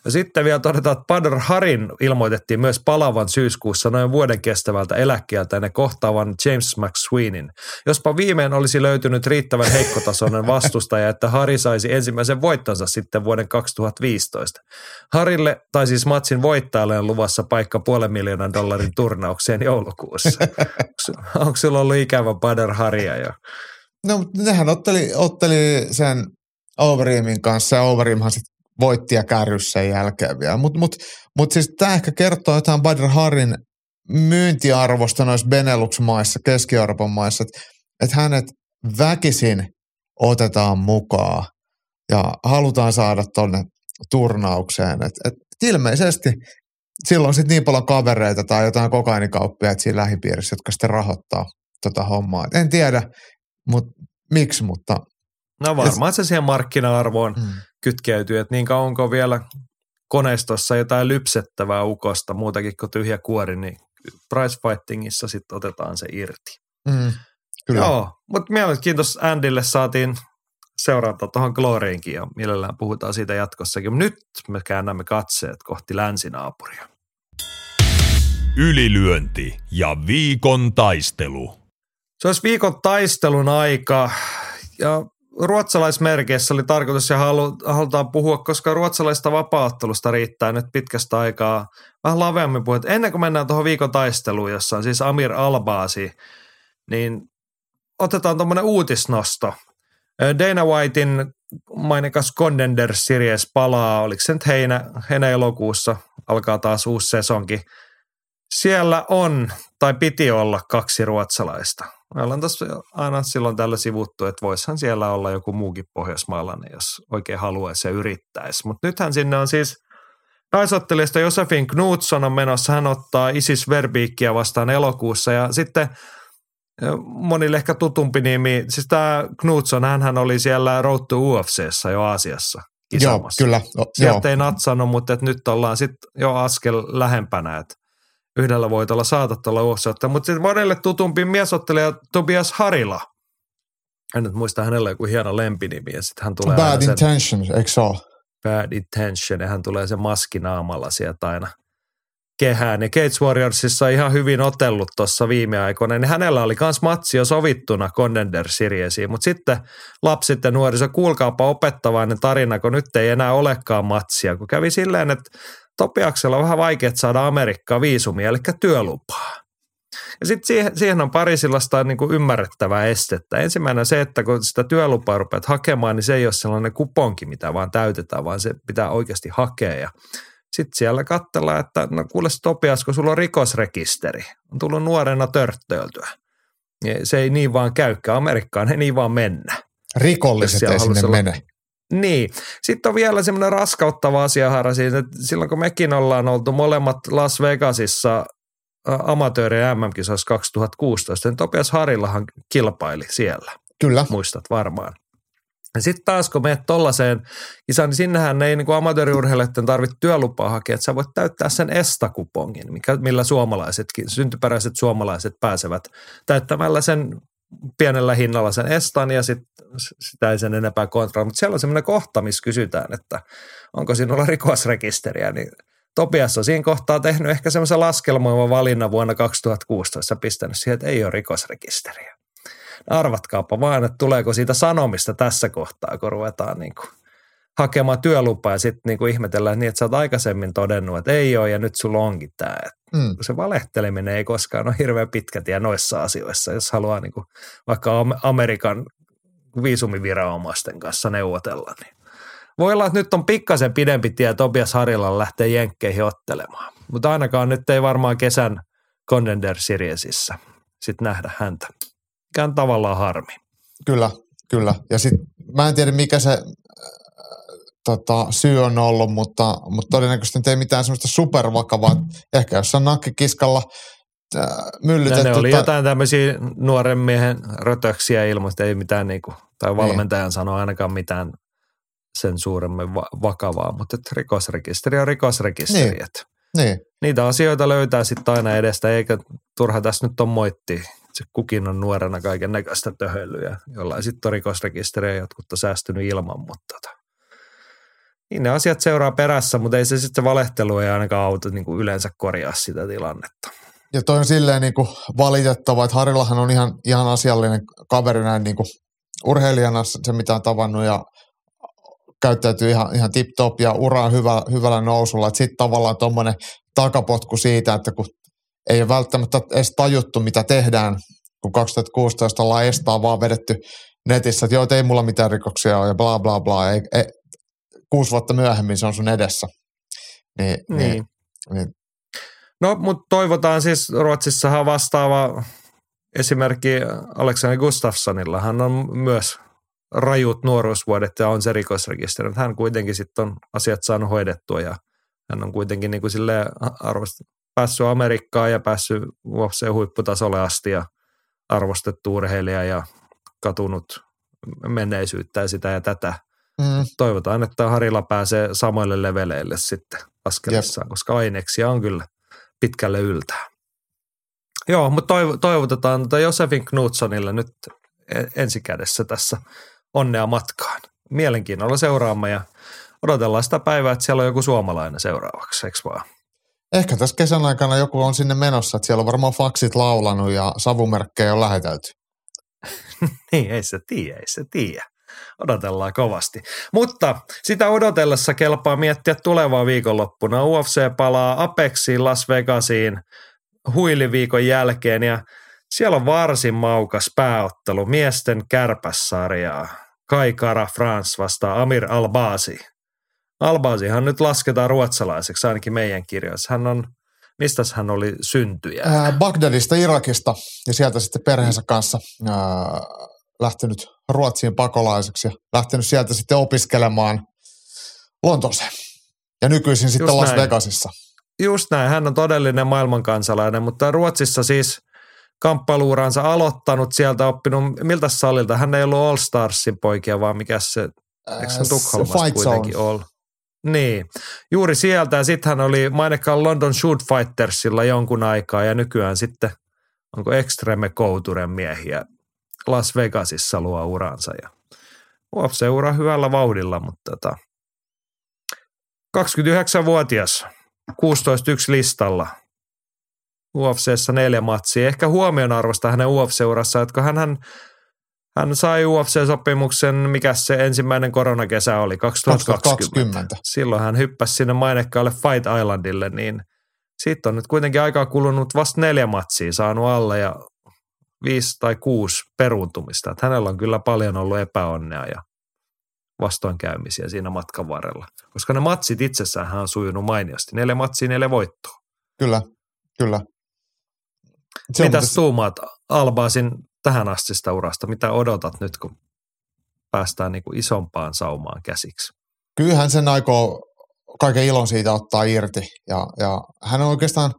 Speaker 2: Sitten vielä todetaan, että Badr Harin ilmoitettiin myös palavan syyskuussa noin vuoden kestävältä eläkkeeltä ne kohtaavan James McSweenin. Jospa viimein olisi löytynyt riittävän heikkotasoinen vastustaja, että Hari saisi ensimmäisen voittonsa sitten vuoden 2015. Harille, tai siis matsin voittajalle on luvassa paikka puolen miljoonan dollarin turnaukseen joulukuussa. Onko sulla ollut ikävä Badr Haria jo?
Speaker 3: No, nehän otteli, otteli sen Overeemin kanssa ja Overeemhan sitten voitti ja kärrys sen jälkeen vielä. Mutta mut, mut siis tämä ehkä kertoo jotain Badr Harin myyntiarvosta noissa Benelux-maissa, Keski-Euroopan maissa, että et hänet väkisin otetaan mukaan ja halutaan saada tuonne turnaukseen. Et, et ilmeisesti silloin sitten niin paljon kavereita tai jotain kokainikauppia siinä lähipiirissä, jotka sitten rahoittaa tota hommaa. En tiedä, mut, miksi, mutta...
Speaker 2: No varmaan se siihen markkina-arvoon hmm kytkeytyy, että niin kauan onko vielä koneistossa jotain lypsettävää ukosta, muutakin kuin tyhjä kuori, niin price fightingissa sitten otetaan se irti.
Speaker 3: Mm, kyllä.
Speaker 2: Joo, mutta mielenkiintoista Andylle saatiin, seurata tuohon Gloriinkin ja mielellään puhutaan siitä jatkossakin. Mutta nyt me käännämme katseet kohti länsinaapuria.
Speaker 1: Ylilyönti ja viikon taistelu.
Speaker 2: Se olisi viikon taistelun aika ja ruotsalaismerkeissä oli tarkoitus ja halu, halutaan puhua, koska ruotsalaista vapaattelusta riittää nyt pitkästä aikaa vähän laveammin puhua. Ennen kuin mennään tuohon viikon taisteluun, jossa on siis Amir Albaasi, niin otetaan tuommoinen uutisnosto. Dana Whitein mainikas Contender Series palaa, oliko se nyt heinä, heinä-elokuussa, alkaa taas uusi sesonki. Siellä on, tai piti olla, kaksi ruotsalaista. Me ollaan tässä aina silloin tällä sivuttu, että voisihan siellä olla joku muukin pohjoismaalainen, jos oikein haluaisi ja yrittäisi. Mutta nythän sinne on siis naisottelijasta Josefin Knutsson on menossa. Hän ottaa Isis Verbiikkiä vastaan elokuussa ja sitten monille ehkä tutumpi nimi, siis tämä Knutsson, hän oli siellä Road to UFCssä jo Aasiassa
Speaker 3: kisamassa. Joo, kyllä.
Speaker 2: No, Sieltä joo. ei natsannut, mutta nyt ollaan sitten jo askel lähempänä, että yhdellä voitolla saatat olla UFC. Mutta sitten monelle tutumpi miesottelija Tobias Harila. En nyt muista hänellä joku hieno lempinimi ja sitten hän tulee
Speaker 3: Bad Intentions, eikö se ole?
Speaker 2: Bad Intention ja hän tulee se maskinaamalla sieltä aina – kehään. Ja Cage Warriorsissa ihan hyvin otellut tuossa viime aikoina, niin hänellä oli myös matsi jo sovittuna Contender Seriesiin. Mutta sitten lapsit ja nuoriso, kuulkaapa opettavainen tarina, kun nyt ei enää olekaan matsia. Kun kävi silleen, että Topiaksella on vähän vaikea saada Amerikkaa viisumia, eli työlupaa. Ja sitten siihen, siihen on pari sellaista niin kuin ymmärrettävää estettä. Ensimmäinen on se, että kun sitä työlupaa rupeat hakemaan, niin se ei ole sellainen kuponki, mitä vaan täytetään, vaan se pitää oikeasti hakea. Ja sitten siellä katsellaan, että no kuule Topias, kun sulla on rikosrekisteri, on tullut nuorena törttöiltyä. Se ei niin vaan käykään. Amerikkaan ei niin vaan mennä.
Speaker 3: Rikolliset ei sinne olla... mene.
Speaker 2: Niin. Sitten on vielä semmoinen raskauttava asia, Hara, siinä, että silloin kun mekin ollaan oltu molemmat Las Vegasissa amatöörien MM-kisoissa 2016, niin Topias Harillahan kilpaili siellä.
Speaker 3: Kyllä.
Speaker 2: Muistat varmaan. Sitten taas kun menet tollaiseen kisaan, niin sinnehän ei niin amatööriurheilijoiden tarvitse työlupaa hakea, että sä voit täyttää sen estakupongin, mikä, millä suomalaisetkin, syntyperäiset suomalaiset pääsevät täyttämällä sen pienellä hinnalla sen estan ja sit, sitä ei sen enempää kontra. Mutta siellä on semmoinen kohta, missä kysytään, että onko sinulla rikosrekisteriä, niin Topias on siinä kohtaa tehnyt ehkä semmoisen laskelmoivan valinnan vuonna 2016 pistänyt siihen, että ei ole rikosrekisteriä arvatkaapa vaan, että tuleeko siitä sanomista tässä kohtaa, kun ruvetaan niin kuin hakemaan työlupaa ja sitten niin ihmetellään niin, että sä oot aikaisemmin todennut, että ei ole ja nyt sulla onkin tämä. Mm. Se valehteleminen ei koskaan ole hirveän pitkä tie noissa asioissa, jos haluaa niin kuin vaikka Amerikan viisumiviranomaisten kanssa neuvotella. Niin voi olla, että nyt on pikkasen pidempi tie Tobias Harilla lähteä jenkkeihin ottelemaan. Mutta ainakaan nyt ei varmaan kesän Contender Seriesissä sitten nähdä häntä mikä on tavallaan harmi.
Speaker 3: Kyllä, kyllä. Ja sitten mä en tiedä mikä se tota, syy on ollut, mutta, mutta todennäköisesti ei mitään semmoista supervakavaa. Ehkä jossain nakkikiskalla äh, myllytetty.
Speaker 2: Ne oli tai... jotain tämmöisiä nuoren miehen rötöksiä ilmoista, ei mitään niinku, tai niin. valmentajan niin. sanoa ainakaan mitään sen suuremmin va- vakavaa, mutta rikosrekisteri on rikosrekisteri. Niin. Että niin. Niitä asioita löytää sitten aina edestä, eikä turha tässä nyt on moitti se kukin on nuorena kaiken näköistä töhöilyä, jollain sitten on rikosrekisteriä jotkut on säästynyt ilman, mutta tota, niin ne asiat seuraa perässä, mutta ei se sitten valehtelu ei ainakaan auta niin kuin yleensä korjaa sitä tilannetta.
Speaker 3: Ja toi on silleen niin kuin valitettava, että Harillahan on ihan, ihan asiallinen kaveri näin niin kuin urheilijana, se mitä on tavannut ja käyttäytyy ihan, ihan tip-top ja ura on hyvä, hyvällä nousulla. Sitten tavallaan tuommoinen takapotku siitä, että kun ei ole välttämättä edes tajuttu, mitä tehdään, kun 2016 ollaan estaa vaan vedetty netissä, että joo, ei mulla mitään rikoksia ole ja bla bla bla. Ei, ei, kuusi vuotta myöhemmin se on sun edessä. Niin, niin. niin, niin.
Speaker 2: No, mutta toivotaan siis, Ruotsissahan vastaava esimerkki Aleksander Gustafssonilla, hän on myös rajut nuoruusvuodet ja on se rikosrekisteri. Hän kuitenkin sitten on asiat saanut hoidettua ja hän on kuitenkin niin kuin arvost, päässyt Amerikkaan ja päässyt UFC-huipputasolle asti ja arvostettu urheilija ja katunut menneisyyttä ja sitä ja tätä. Mm. Toivotaan, että Harilla pääsee samoille leveleille sitten askelissaan, Jep. koska aineksia on kyllä pitkälle yltää. Joo, mutta toivotetaan tuota Josefin Knutssonille nyt e-, ensikädessä tässä onnea matkaan. Mielenkiinnolla seuraamme ja odotellaan sitä päivää, että siellä on joku suomalainen seuraavaksi, eikö vaan?
Speaker 3: Ehkä tässä kesän aikana joku on sinne menossa, että siellä on varmaan faksit laulanut ja savumerkkejä on lähetelty. (laughs)
Speaker 2: niin, ei se tiedä, ei se tiedä. Odotellaan kovasti. Mutta sitä odotellessa kelpaa miettiä tulevaa viikonloppuna. UFC palaa Apexiin Las Vegasiin huiliviikon jälkeen ja siellä on varsin maukas pääottelu miesten kärpässarjaa. Kai Kara vastaa Amir Albasi. Albasihan nyt lasketaan ruotsalaiseksi ainakin meidän kirjoissa. Hän on, mistä hän oli syntyjä?
Speaker 3: Bagdadista, Irakista ja sieltä sitten perheensä kanssa ää, lähtenyt Ruotsiin pakolaiseksi ja lähtenyt sieltä sitten opiskelemaan Lontooseen. Ja nykyisin sitten
Speaker 2: Just
Speaker 3: Las
Speaker 2: näin.
Speaker 3: Vegasissa.
Speaker 2: Just näin, hän on todellinen maailmankansalainen, mutta Ruotsissa siis kamppailuuransa aloittanut sieltä, oppinut, miltä salilta? Hän ei ollut All Starsin poikia, vaan mikä se, eikö se
Speaker 3: Ää,
Speaker 2: Tukholmassa kuitenkin ole? Niin, juuri sieltä ja sitten hän oli mainekkaan London Shoot Fightersilla jonkun aikaa ja nykyään sitten onko Extreme Couturen miehiä Las Vegasissa luo uransa ja UFC-ura hyvällä vauhdilla, mutta tota, 29-vuotias, 16-1 listalla, UFCssä neljä matsia. Ehkä huomionarvosta hänen UFC-urassa, että hän, hän, hän sai UFC-sopimuksen, mikä se ensimmäinen koronakesä oli, 2020.
Speaker 3: 2020.
Speaker 2: Silloin hän hyppäsi sinne mainekkaalle Fight Islandille, niin siitä on nyt kuitenkin aikaa kulunut vasta neljä matsia saanut alle ja viisi tai kuusi peruuntumista. Että hänellä on kyllä paljon ollut epäonnea ja vastoinkäymisiä siinä matkan varrella. Koska ne matsit itsessään hän on sujunut mainiosti. Neljä matsia, neljä voittoa.
Speaker 3: Kyllä, kyllä. Se
Speaker 2: Mitäs
Speaker 3: muuten-
Speaker 2: tuumaat Albaasin tähän astista urasta? Mitä odotat nyt, kun päästään niin kuin isompaan saumaan käsiksi?
Speaker 3: kyllähän sen aikoo kaiken ilon siitä ottaa irti. Ja, ja hän on oikeastaan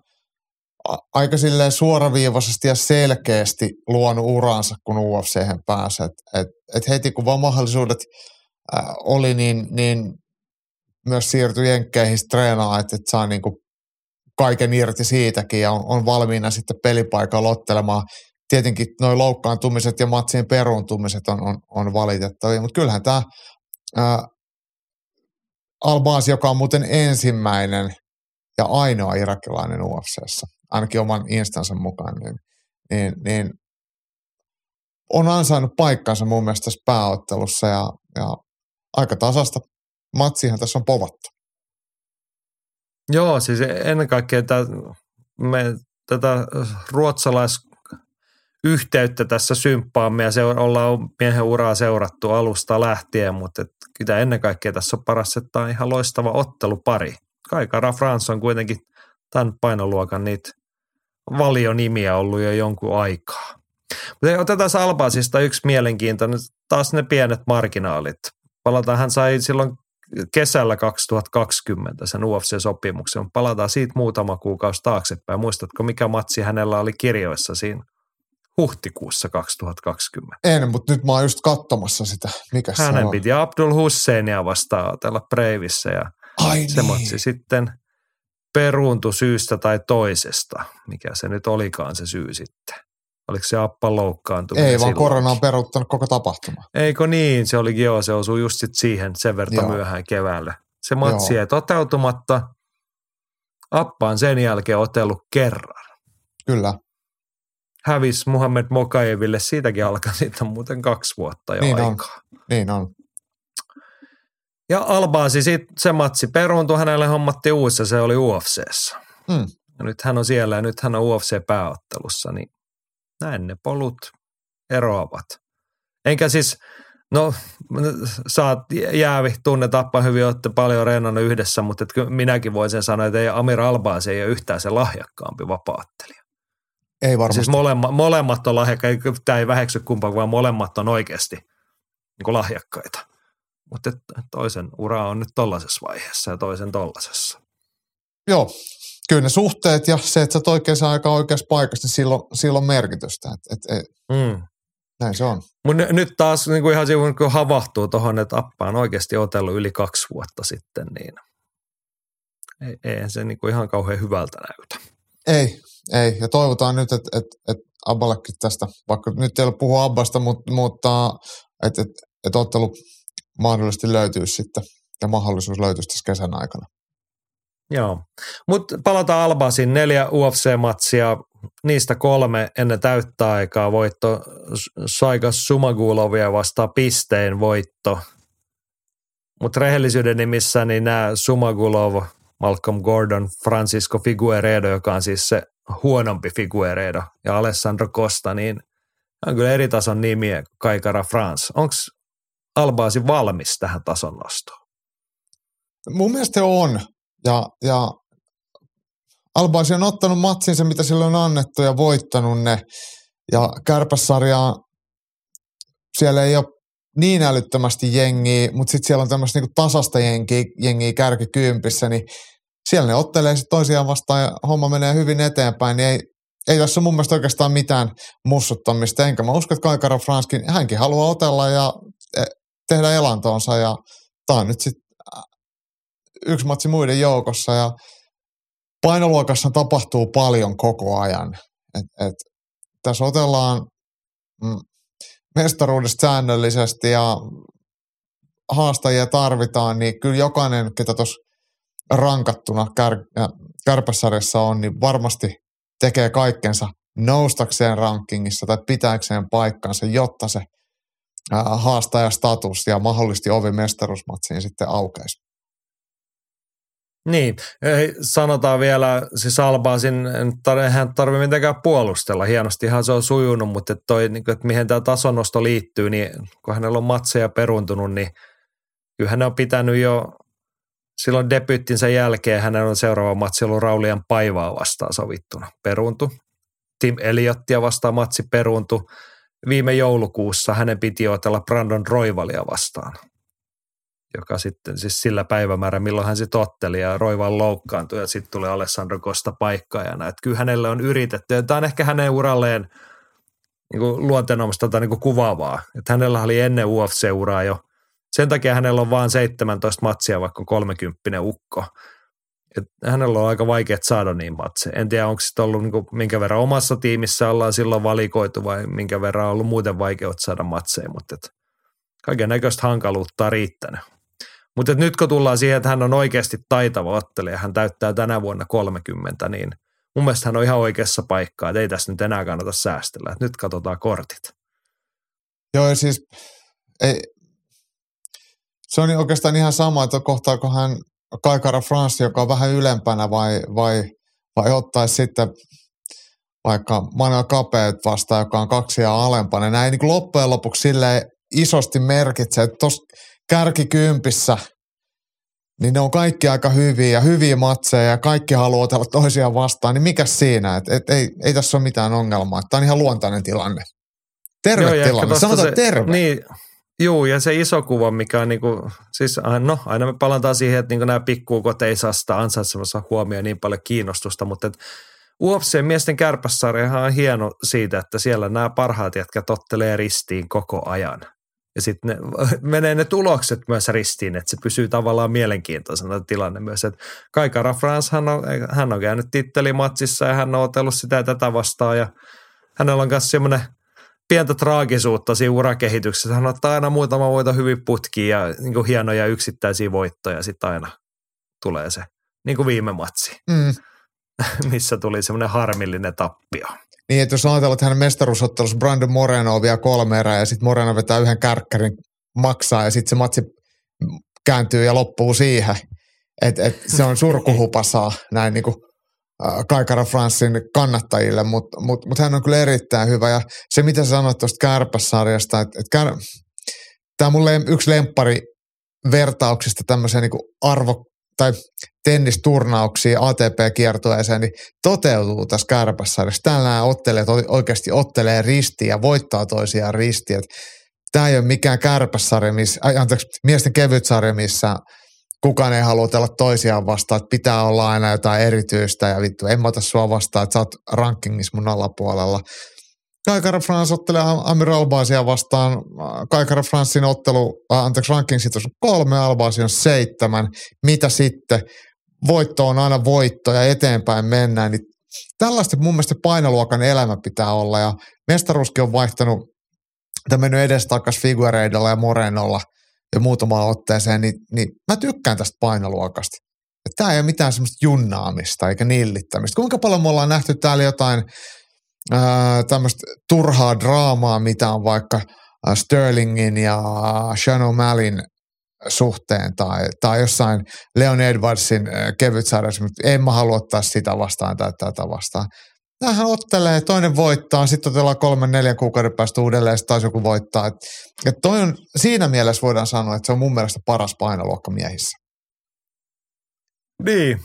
Speaker 3: aika silleen suoraviivaisesti ja selkeästi luonut uransa, kun UFC pääsi. Et, et, et heti kun vaan mahdollisuudet äh, oli, niin, niin myös siirtyi jenkkeihin treenaamaan, että et saa niinku kaiken irti siitäkin ja on, on valmiina sitten pelipaikalla ottelemaan. Tietenkin nuo loukkaantumiset ja matsien peruuntumiset on, on, on valitettavia, mutta kyllähän tämä Albasi, joka on muuten ensimmäinen ja ainoa irakilainen UFCssä, ainakin oman instansa mukaan, niin, niin, niin on ansainnut paikkansa mun mielestä tässä pääottelussa ja, ja aika tasasta matsihan tässä on povattu.
Speaker 2: Joo, siis ennen kaikkea tätä, me tätä ruotsalaisyhteyttä tässä symppaamme ja se ollaan miehen uraa seurattu alusta lähtien, mutta et kyllä ennen kaikkea tässä on paras, että tämä on ihan loistava ottelupari. Kai Kara France on kuitenkin tämän painoluokan niitä valionimiä ollut jo jonkun aikaa. Mutta otetaan Albasista yksi mielenkiintoinen, taas ne pienet marginaalit. Palataan, hän sai silloin kesällä 2020 sen UFC-sopimuksen. Palataan siitä muutama kuukausi taaksepäin. Muistatko, mikä matsi hänellä oli kirjoissa siinä huhtikuussa 2020?
Speaker 3: En, mutta nyt mä oon just katsomassa sitä. Mikä se
Speaker 2: Hänen
Speaker 3: on?
Speaker 2: piti Abdul Husseinia vastaan otella Breivissä ja
Speaker 3: Ai
Speaker 2: se
Speaker 3: niin.
Speaker 2: matsi sitten peruuntui syystä tai toisesta. Mikä se nyt olikaan se syy sitten? Oliko se Appa loukkaantuminen
Speaker 3: Ei, vaan korona on peruuttanut koko tapahtuma.
Speaker 2: Eikö niin? Se oli joo, se osui just sit siihen sen verran
Speaker 3: Joo.
Speaker 2: myöhään keväällä. Se matsi
Speaker 3: Joo.
Speaker 2: ei toteutumatta. Appa on sen jälkeen otellut kerran.
Speaker 3: Kyllä.
Speaker 2: Hävisi Muhammed Mokajeville, siitäkin alkaa sitten muuten kaksi vuotta jo
Speaker 3: Niin on.
Speaker 2: aikaa.
Speaker 3: Niin on.
Speaker 2: Ja Albaasi sitten se matsi peruuntui, hänelle hommattiin uusi, se oli UFCssä.
Speaker 3: Mm.
Speaker 2: Ja nyt hän on siellä ja nyt hän on UFC-pääottelussa, niin näin ne polut eroavat. Enkä siis, no oot jäävi, tunnet Appa hyvin, olette paljon reenannut yhdessä, mutta et minäkin voisin sanoa, että ei Amir Albaasi ei ole yhtään se lahjakkaampi vapaattelija.
Speaker 3: Ei varmasti.
Speaker 2: Siis molemmat, molemmat on lahjakkaita, tämä ei väheksy kumpaa, vaan molemmat on oikeasti niin lahjakkaita. Mutta toisen ura on nyt tollaisessa vaiheessa ja toisen tollasessa.
Speaker 3: Joo, kyllä ne suhteet ja se, että sä oot oikeassa aikaan oikeassa paikassa, niin silloin, silloin merkitystä. Et, et, et,
Speaker 2: Mm.
Speaker 3: näin se on.
Speaker 2: Mutta nyt taas niin kuin ihan sivun, kun havahtuu tuohon, että Appa on oikeasti otellut yli kaksi vuotta sitten, niin ei, ei se niin kuin ihan kauhean hyvältä näytä.
Speaker 3: Ei, ei. Ja toivotaan nyt, että et, et Abballekin tästä, vaikka nyt ei ole puhua Abbasta, mutta, mutta että et, että ottelu mahdollisesti löytyisi sitten ja mahdollisuus löytyisi tässä kesän aikana.
Speaker 2: Joo, mutta palataan Albasin neljä UFC-matsia, niistä kolme ennen täyttä aikaa voitto Saigas Sumagulovia vastaan pisteen voitto. Mutta rehellisyyden nimissä niin nämä Sumagulov, Malcolm Gordon, Francisco Figueredo, joka on siis se huonompi Figueredo, ja Alessandro Costa, niin on kyllä eri tason nimiä Kaikara France. Onko Albaasi valmis tähän tason nostoon?
Speaker 3: Mun mielestä on. Ja, ja Albaasi on ottanut matsinsa, mitä sille on annettu ja voittanut ne. Ja kärpässarjaa, siellä ei ole niin älyttömästi jengiä, mutta sitten siellä on tämmöistä niinku tasasta jengiä, jengiä kärkikyympissä, niin siellä ne ottelee sitten toisiaan vastaan ja homma menee hyvin eteenpäin, niin ei, ei tässä mun mielestä oikeastaan mitään mussuttamista, enkä mä usko, että Kaikara Franskin, hänkin haluaa otella ja tehdä elantoonsa ja tämä on nyt sitten yksi matsi muiden joukossa ja painoluokassa tapahtuu paljon koko ajan. Et, et, tässä otellaan mm, mestaruudesta säännöllisesti ja haastajia tarvitaan, niin kyllä jokainen, ketä tuossa rankattuna kär, kärpäsarjassa on, niin varmasti tekee kaikkensa noustakseen rankingissa tai pitääkseen paikkansa, jotta se haastajastatus ja mahdollisesti ovi mestaruusmatsiin sitten aukeisi.
Speaker 2: Niin, sanotaan vielä, siis Albaasin, hän tarvitse mitenkään puolustella, hienostihan se on sujunut, mutta toi, niin että mihin tämä tasonosto liittyy, niin kun hänellä on matseja peruntunut, niin kyllä hän on pitänyt jo silloin debyttinsä jälkeen, hänellä on seuraava matsi ollut Raulian Paivaa vastaan sovittuna, peruntu. Tim Eliottia vastaan matsi peruntu. Viime joulukuussa hänen piti otella Brandon Roivalia vastaan joka sitten siis sillä päivämäärä, milloin hän sitten otteli ja Roivan loukkaantui ja sitten tulee Alessandro Costa paikkaajana. Että kyllä hänelle on yritetty ja tämä on ehkä hänen uralleen niin kuin luonteenomaista tai niin kuin kuvaavaa. Että hänellä oli ennen UFC-uraa jo. Sen takia hänellä on vain 17 matsia, vaikka 30 ukko. Et hänellä on aika vaikea saada niin matseja. En tiedä, onko se ollut niin kuin, minkä verran omassa tiimissä ollaan silloin valikoitu vai minkä verran on ollut muuten vaikeut saada matseja, mutta kaiken näköistä hankaluutta riittänyt. Mutta nyt kun tullaan siihen, että hän on oikeasti taitava ottelija, hän täyttää tänä vuonna 30, niin mun mielestä hän on ihan oikeassa paikkaa, että ei tässä nyt enää kannata säästellä. Että nyt katsotaan kortit.
Speaker 3: Joo, siis ei, se on oikeastaan ihan sama, että kohtaako hän Kaikara France, joka on vähän ylempänä vai, vai, vai ottaisi sitten vaikka Manuel Kapeet vastaan, joka on kaksi ja alempana. Näin niin loppujen lopuksi sille isosti merkitsee, että tuossa kärkikympissä, niin ne on kaikki aika hyviä ja hyviä matseja ja kaikki haluaa otella toisiaan vastaan, niin mikä siinä, että et, ei, ei tässä ole mitään ongelmaa. Tämä on ihan luontainen tilanne. Terve Joo, tilanne, sanotaan se, terve.
Speaker 2: Niin, Joo, ja se iso kuva, mikä on niinku, siis no aina me palataan siihen, että niinku nämä pikkuukot ei saa sitä ansaitsemassa huomioon niin paljon kiinnostusta, mutta et UFC-miesten kärpässarjahan on hieno siitä, että siellä nämä parhaat jätkät ottelee ristiin koko ajan. Ja sitten ne, (laughs) menee ne tulokset myös ristiin, että se pysyy tavallaan mielenkiintoisena tilanne myös. Että Kaikara France, hän on, hän on käynyt tittelimatsissa ja hän on otellut sitä ja tätä vastaan ja hänellä on myös semmoinen pientä traagisuutta siinä urakehityksessä. Hän ottaa aina muutama voito hyvin putkiin ja niin kuin hienoja yksittäisiä voittoja sitten aina tulee se, niin kuin viime matsi, mm. (laughs) missä tuli semmoinen harmillinen tappio.
Speaker 3: Niin, että jos ajatellaan, että hänen mestaruusottelussa Brandon Moreno on vielä kolme erää ja sitten Moreno vetää yhden kärkkärin maksaa ja sitten se matsi kääntyy ja loppuu siihen. Että et se on (laughs) surkuhupasaa näin niin kuin Kaikara Franssin kannattajille, mutta mut, mut hän on kyllä erittäin hyvä. Ja se, mitä sä sanoit tuosta kärpässarjasta, että et kär, tämä on mulle yksi lemppari vertauksista tämmöiseen niin arvo, tai tennisturnauksia ATP-kiertueeseen, niin toteutuu tässä kärpässarjassa. Täällä nämä ottelijat oikeasti ottelee ristiin ja voittaa toisiaan ristiin. Tämä ei ole mikään kärpässarja, missä, anteeksi, miesten kevytsarja, missä kukaan ei halua otella toisiaan vastaan, että pitää olla aina jotain erityistä ja vittu, en mä ota sua vastaan, että sä oot rankingissa mun alapuolella. Kaikara France ottelee Amir Albaasia vastaan. Kaikara Francein ottelu, anteeksi, rankingsit on kolme, Albaasi on seitsemän. Mitä sitten? Voitto on aina voitto ja eteenpäin mennään. Niin tällaista mun mielestä painoluokan elämä pitää olla ja mestaruuskin on vaihtanut mitä mennyt edestakas Figueiredolla ja Morenolla ja muutamaan otteeseen, niin, niin mä tykkään tästä painoluokasta. Tämä ei ole mitään semmoista junnaamista eikä nillittämistä. Kuinka paljon me ollaan nähty täällä jotain tämmöistä turhaa draamaa, mitä on vaikka Sterlingin ja Sean O'Mallin suhteen tai, tai jossain Leon Edwardsin kevyt sarjassa, mutta en mä halua ottaa sitä vastaan tai tätä vastaan. Tämähän ottelee, toinen voittaa, sitten otellaan kolmen, neljän kuukauden päästä uudelleen, sitten taas joku voittaa. Et, et toi on, siinä mielessä voidaan sanoa, että se on mun mielestä paras painoluokka miehissä.
Speaker 2: Niin,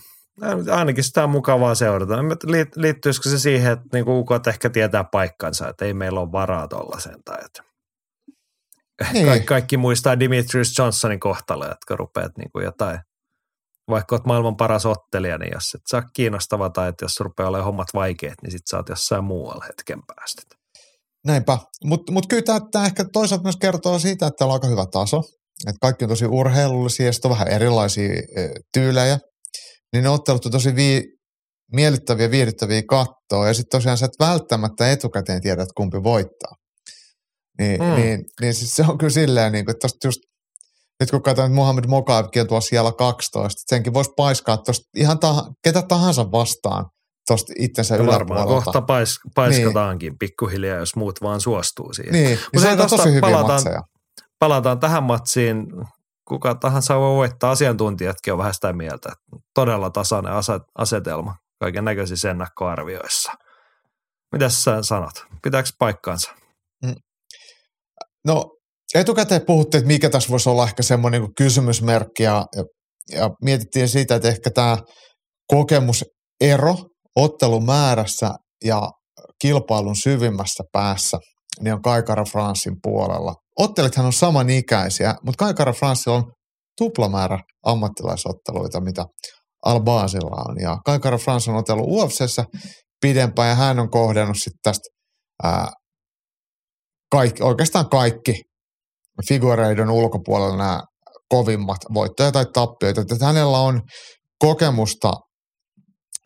Speaker 2: ainakin sitä on mukavaa seurata. Liittyisikö se siihen, että niinku ukot ehkä tietää paikkansa, että ei meillä ole varaa tuollaiseen tai että niin. kaikki, kaikki muistaa Dimitrius Johnsonin kohtalo, jotka rupeat niinku jotain, vaikka olet maailman paras ottelija, niin jos et saa kiinnostava tai että jos rupeaa olemaan hommat vaikeat, niin sit saat jossain muualla hetken päästä.
Speaker 3: Näinpä, mutta mut kyllä tämä ehkä toisaalta myös kertoo siitä, että on aika hyvä taso. Että kaikki on tosi urheilullisia ja sitten on vähän erilaisia e, tyylejä niin ne ottelut on tosi vii, miellyttäviä, viihdyttäviä kattoa. Ja sitten tosiaan sä et välttämättä etukäteen tiedä, että kumpi voittaa. Niin, mm. niin, niin siis se on kyllä silleen, niin kuin, että just, nyt kun katsoin, että Mohamed Mokaevkin on tuossa siellä 12, senkin voisi paiskaa tuosta ihan tah, ketä tahansa vastaan tuosta itsensä no
Speaker 2: yläpuolelta. Varmaan kohta pais, paiskataankin niin. pikkuhiljaa, jos muut vaan suostuu siihen.
Speaker 3: Niin, niin se on tosi hyviä palataan, matseja.
Speaker 2: Palataan tähän matsiin kuka tahansa voi voittaa, asiantuntijatkin on vähän sitä mieltä, todella tasainen asetelma kaiken näköisissä ennakkoarvioissa. Mitäs sä sanot? Pitääkö paikkaansa? Mm.
Speaker 3: No etukäteen puhuttiin, että mikä tässä voisi olla ehkä semmoinen niin kysymysmerkki ja, ja, ja mietittiin siitä, että ehkä tämä kokemusero ottelun määrässä ja kilpailun syvimmässä päässä niin on Kaikara Fransin puolella ottelithan on samanikäisiä, mutta Kaikara Franssilla on tuplamäärä ammattilaisotteluita, mitä Albaasilla on. Ja Kaikara Frans on otellut UFCssä pidempään ja hän on kohdannut sitten tästä ää, kaikki, oikeastaan kaikki Figueiredon ulkopuolella nämä kovimmat voittoja tai tappioita. Että hänellä on kokemusta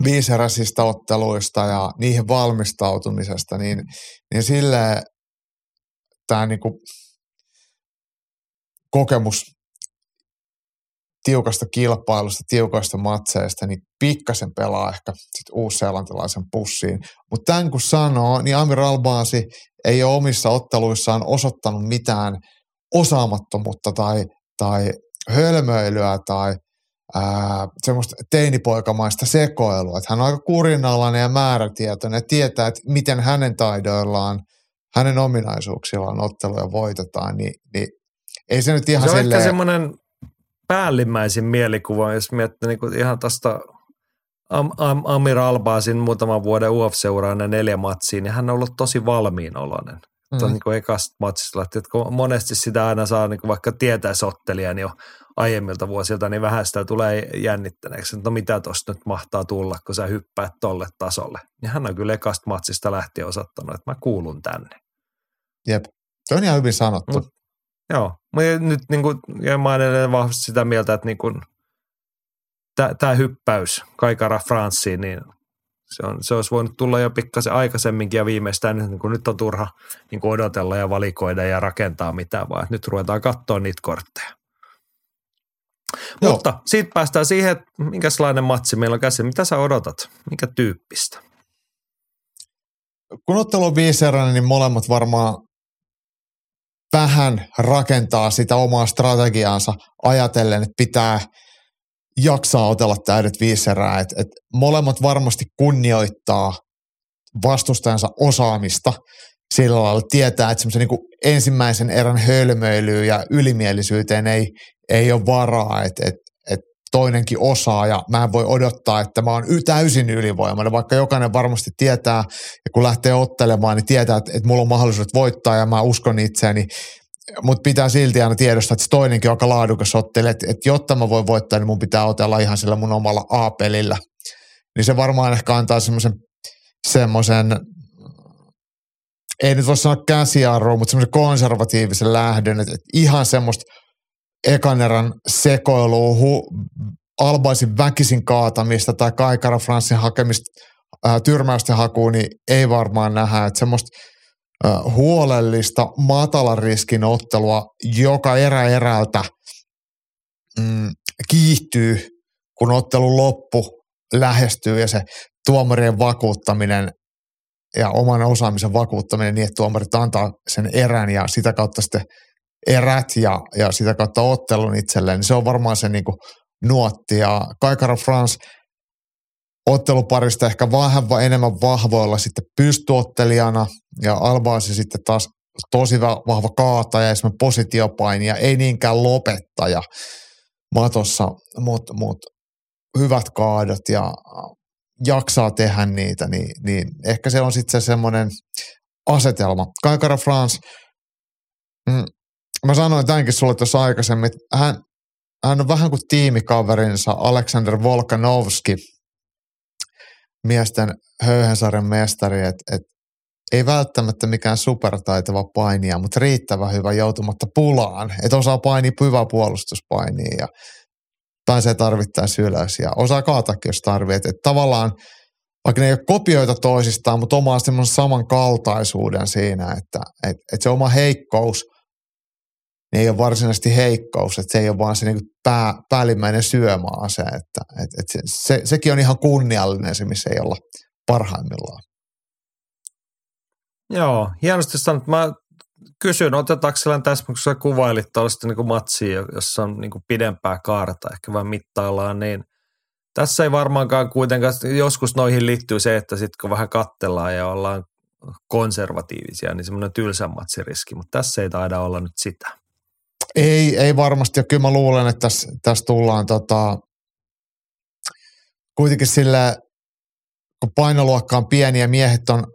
Speaker 3: viiseräisistä otteluista ja niihin valmistautumisesta, niin, niin sille tämä niinku kokemus tiukasta kilpailusta, tiukoista matseista, niin pikkasen pelaa ehkä sit uusseelantilaisen pussiin. Mutta tämän kun sanoo, niin Amir Albaasi ei ole omissa otteluissaan osoittanut mitään osaamattomuutta tai, tai hölmöilyä tai ää, semmoista teinipoikamaista sekoilua. Että hän on aika kurinalainen ja määrätietoinen ja tietää, että miten hänen taidoillaan, hänen ominaisuuksillaan otteluja voitetaan, niin, niin ei se nyt ihan
Speaker 2: Se
Speaker 3: on silleen...
Speaker 2: semmoinen päällimmäisin mielikuva, jos miettii niin ihan tästä Am, Am, Amir Albaasin muutaman vuoden ja neljä matsiin, niin hän on ollut tosi valmiin oloinen. Mm. Niin ekasta matsista lähti, että kun monesti sitä aina saa, niin vaikka tietää sottelijaa niin jo aiemmilta vuosilta, niin vähän sitä tulee jännittäneeksi, että no mitä tuosta nyt mahtaa tulla, kun sä hyppäät tolle tasolle. Niin hän on kyllä ekasta matsista lähtien osoittanut, että mä kuulun tänne.
Speaker 3: Jep, se on ihan hyvin sanottu. Mut
Speaker 2: Joo, mutta nyt niin kuin, ja mä olen vahvasti sitä mieltä, että niin kuin, tämä hyppäys Kaikara Franssiin, niin se, on, se olisi voinut tulla jo pikkasen aikaisemminkin ja viimeistään niin kuin nyt on turha niin kuin odotella ja valikoida ja rakentaa mitään, vaan nyt ruvetaan katsoa niitä kortteja. Joo. Mutta siitä päästään siihen, että minkälainen matsi meillä on käsi. Mitä sä odotat? Minkä tyyppistä?
Speaker 3: Kun ottelu on viisi niin molemmat varmaan vähän rakentaa sitä omaa strategiaansa ajatellen, että pitää jaksaa otella täydet viisi erää. Et, et molemmat varmasti kunnioittaa vastustajansa osaamista sillä lailla tietää, että semmoisen niin ensimmäisen erän hölmöilyyn ja ylimielisyyteen ei, ei ole varaa, että et, et toinenkin osaa ja mä en voi odottaa, että mä oon täysin ylivoimainen, vaikka jokainen varmasti tietää ja kun lähtee ottelemaan, niin tietää, että, että mulla on mahdollisuus voittaa ja mä uskon itseäni, mutta pitää silti aina tiedostaa, että se toinenkin on aika laadukas ottelu, että, että jotta mä voin voittaa, niin mun pitää otella ihan sillä mun omalla A-pelillä. Niin se varmaan ehkä antaa semmoisen semmoisen, ei nyt voi sanoa käsiarvoa, mutta semmoisen konservatiivisen lähdön, että, että ihan semmoista ekan erän sekoilua, hu, albaisin väkisin kaatamista tai Kaikara Franssin hakemista ää, tyrmäysten hakuun, niin ei varmaan nähdä, että semmoista huolellista, matalan riskin ottelua, joka erä erältä mm, kiihtyy, kun ottelun loppu lähestyy ja se tuomarien vakuuttaminen ja oman osaamisen vakuuttaminen niin, että tuomarit antaa sen erän ja sitä kautta sitten erät ja, ja sitä kautta ottelun itselleen, niin se on varmaan se niin kuin nuotti. Ja Kaikara France otteluparista ehkä vähän enemmän vahvoilla sitten pystyottelijana ja Albaasi sitten taas tosi vahva kaataja ja positiopainija, ei niinkään lopettaja matossa, mutta mut hyvät kaadot ja jaksaa tehdä niitä, niin, niin ehkä se on sitten se semmoinen asetelma. Kaikara France, mm, mä sanoin tämänkin sulle tuossa aikaisemmin, että hän, hän on vähän kuin tiimikaverinsa Aleksander Volkanovski, miesten höyhensarjan mestari, että et, ei välttämättä mikään supertaitava painija, mutta riittävän hyvä joutumatta pulaan, että osaa painia hyvä puolustuspainia ja pääsee tarvittaessa ylös ja osaa kaatakin, jos tarvitsee. Että, tavallaan, vaikka ne ei ole kopioita toisistaan, mutta omaa semmoisen samankaltaisuuden siinä, että, että, että se oma heikkous niin ei ole varsinaisesti heikkous, että se ei ole vaan se niin pää, päällimmäinen syömäase, että, että, että se, se, sekin on ihan kunniallinen se, missä ei olla parhaimmillaan.
Speaker 2: Joo, hienosti sanot. Mä kysyn, otetaanko sellainen täsmä, kun sä kuvailit tällaista niin matsia, jossa on niin pidempää kaarta, ehkä vähän mittaillaan, niin tässä ei varmaankaan kuitenkaan, joskus noihin liittyy se, että sitten kun vähän kattellaan ja ollaan konservatiivisia, niin semmoinen tylsä matsiriski, mutta tässä ei taida olla nyt sitä.
Speaker 3: Ei, ei varmasti, ja kyllä mä luulen, että tässä, tässä tullaan tota, kuitenkin sille, kun painoluokka on pieni ja miehet on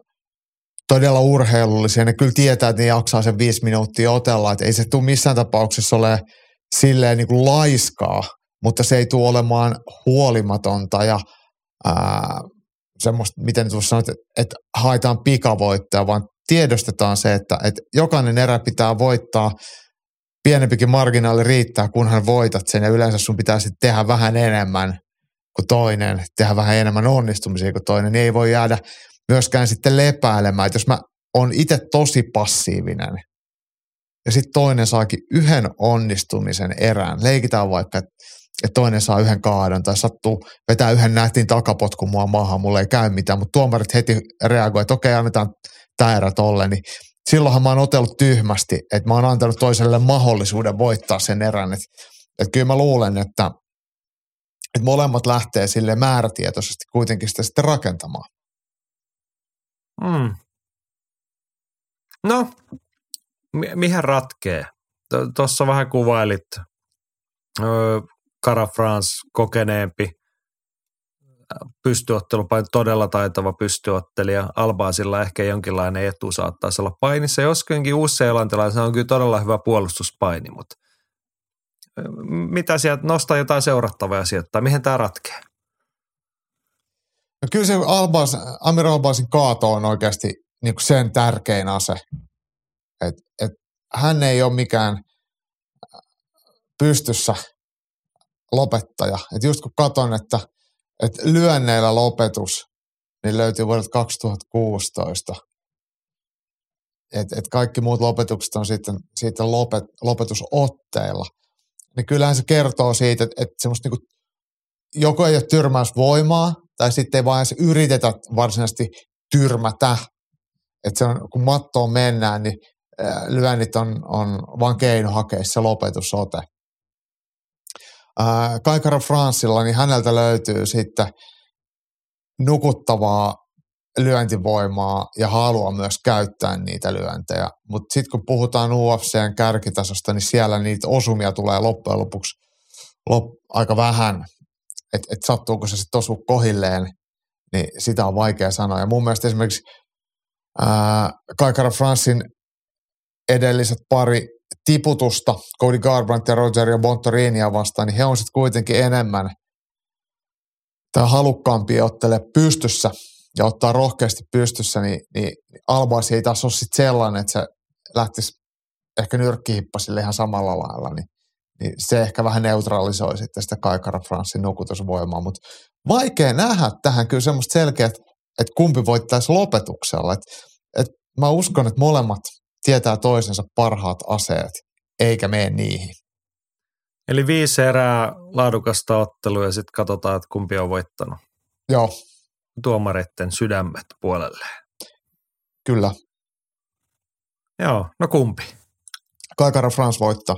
Speaker 3: todella urheilullisia. Ne kyllä tietää, että ne jaksaa sen viisi minuuttia otella. Että ei se tule missään tapauksessa ole silleen niin kuin laiskaa, mutta se ei tule olemaan huolimatonta ja ää, semmoista, miten tuossa sanoit, että, että haetaan pikavoittoja, vaan tiedostetaan se, että, että jokainen erä pitää voittaa. Pienempikin marginaali riittää, kunhan voitat sen ja yleensä sun pitää sitten tehdä vähän enemmän kuin toinen, tehdä vähän enemmän onnistumisia kuin toinen, niin ei voi jäädä myöskään sitten lepäilemään. Että jos mä oon itse tosi passiivinen ja sitten toinen saakin yhden onnistumisen erään, leikitään vaikka, että toinen saa yhden kaadon tai sattuu vetää yhden nähtiin takapotkun mua maahan, mulle ei käy mitään, mutta tuomarit heti reagoivat, että okei, annetaan tämä erä tolle, niin silloinhan mä oon otellut tyhmästi, että mä oon antanut toiselle mahdollisuuden voittaa sen erän, että, että kyllä mä luulen, että, että molemmat lähtee sille määrätietoisesti kuitenkin sitä sitten rakentamaan.
Speaker 2: Mm. No, mihin ratkee? Tuossa vähän kuvailit öö, Cara France kokeneempi pystyottelu, todella taitava pystyottelija. Albaasilla ehkä jonkinlainen etu saattaa olla painissa. Joskin uusseelantilaisena on kyllä todella hyvä puolustuspaini, mutta mitä sieltä nostaa jotain seurattavaa sijoittaa? Mihin tämä ratkee?
Speaker 3: No kyllä se Albas, Amir Albasin kaato on oikeasti niin kuin sen tärkein ase. Et, et hän ei ole mikään pystyssä lopettaja. Et just kun katon, että, että lyönneillä lopetus, niin löytyy vuodelta 2016. Et, et kaikki muut lopetukset on sitten, sitten lopet, lopetusotteilla. Niin kyllähän se kertoo siitä, että, että semmoista niin joko ei ole tyrmäysvoimaa, tai sitten ei vaan edes yritetä varsinaisesti tyrmätä. Että se on, kun mattoon mennään, niin lyönnit on, on vain keino hakea se lopetusote. Kaikara Fransilla, niin häneltä löytyy sitten nukuttavaa lyöntivoimaa ja halua myös käyttää niitä lyöntejä. Mutta sitten kun puhutaan UFCn kärkitasosta, niin siellä niitä osumia tulee loppujen lopuksi lop, aika vähän että et sattuuko se sitten osuu kohilleen, niin sitä on vaikea sanoa. Ja mun mielestä esimerkiksi Kaikara Fransin edelliset pari tiputusta Cody Garbrandt ja Rogerio Bontorinia vastaan, niin he on sitten kuitenkin enemmän tai halukkaampi ottelee pystyssä ja ottaa rohkeasti pystyssä, niin, niin Albasi ei taas ole sitten sellainen, että se lähtisi ehkä nyrkkihippasille ihan samalla lailla, niin niin se ehkä vähän neutralisoi sitten sitä Kaikara Franssin nukutusvoimaa, mutta vaikea nähdä tähän kyllä semmoista selkeää, että kumpi voittaisi lopetuksella. Et, et mä uskon, että molemmat tietää toisensa parhaat aseet, eikä mene niihin.
Speaker 2: Eli viisi erää laadukasta ottelua ja sitten katsotaan, että kumpi on voittanut.
Speaker 3: Joo,
Speaker 2: Tuomareiden sydämet puolelle.
Speaker 3: kyllä.
Speaker 2: Joo, no kumpi?
Speaker 3: Kaikara France voittaa.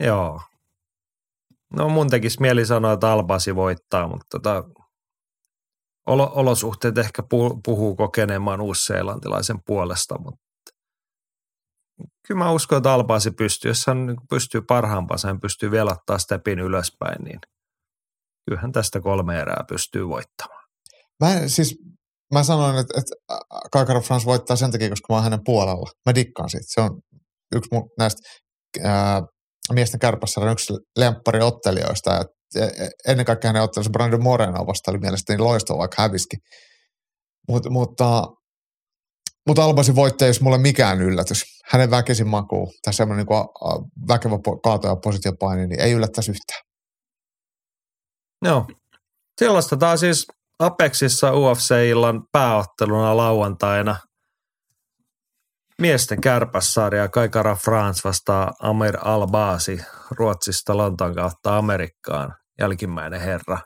Speaker 2: Joo. No mun tekisi mieli sanoa, että Albasi voittaa, mutta tota, olo, olosuhteet ehkä pu, puhuu kokeneemman uusseelantilaisen puolesta, mutta kyllä mä uskon, että Albasi pystyy, jos hän pystyy parhaampaansa, hän pystyy vielä ottaa stepin ylöspäin, niin kyllähän tästä kolme erää pystyy voittamaan.
Speaker 3: Mä, en- siis, mä sanoin, että, että Kaikara France voittaa sen takia, koska mä oon hänen puolella. Mä dikkaan siitä. Se on yksi mun näistä miesten kärpässä yksi lemppari ottelijoista. Ja, ja, ennen kaikkea hänen ottelunsa Brandon Moreno vasta oli mielestäni loistava, vaikka häviskin. Mut, mutta mutta Albasin voittaja ei mulle mikään yllätys. Hänen väkisin makuu tai semmoinen niin väkevä kaato- ja positiopaini, niin ei yllättäisi yhtään.
Speaker 2: Joo. Sellaista taas siis Apexissa UFC-illan pääotteluna lauantaina. Miesten kärpässarja Kaikara France vastaa Amir Albasi Ruotsista Lontoon kautta Amerikkaan. Jälkimmäinen herra.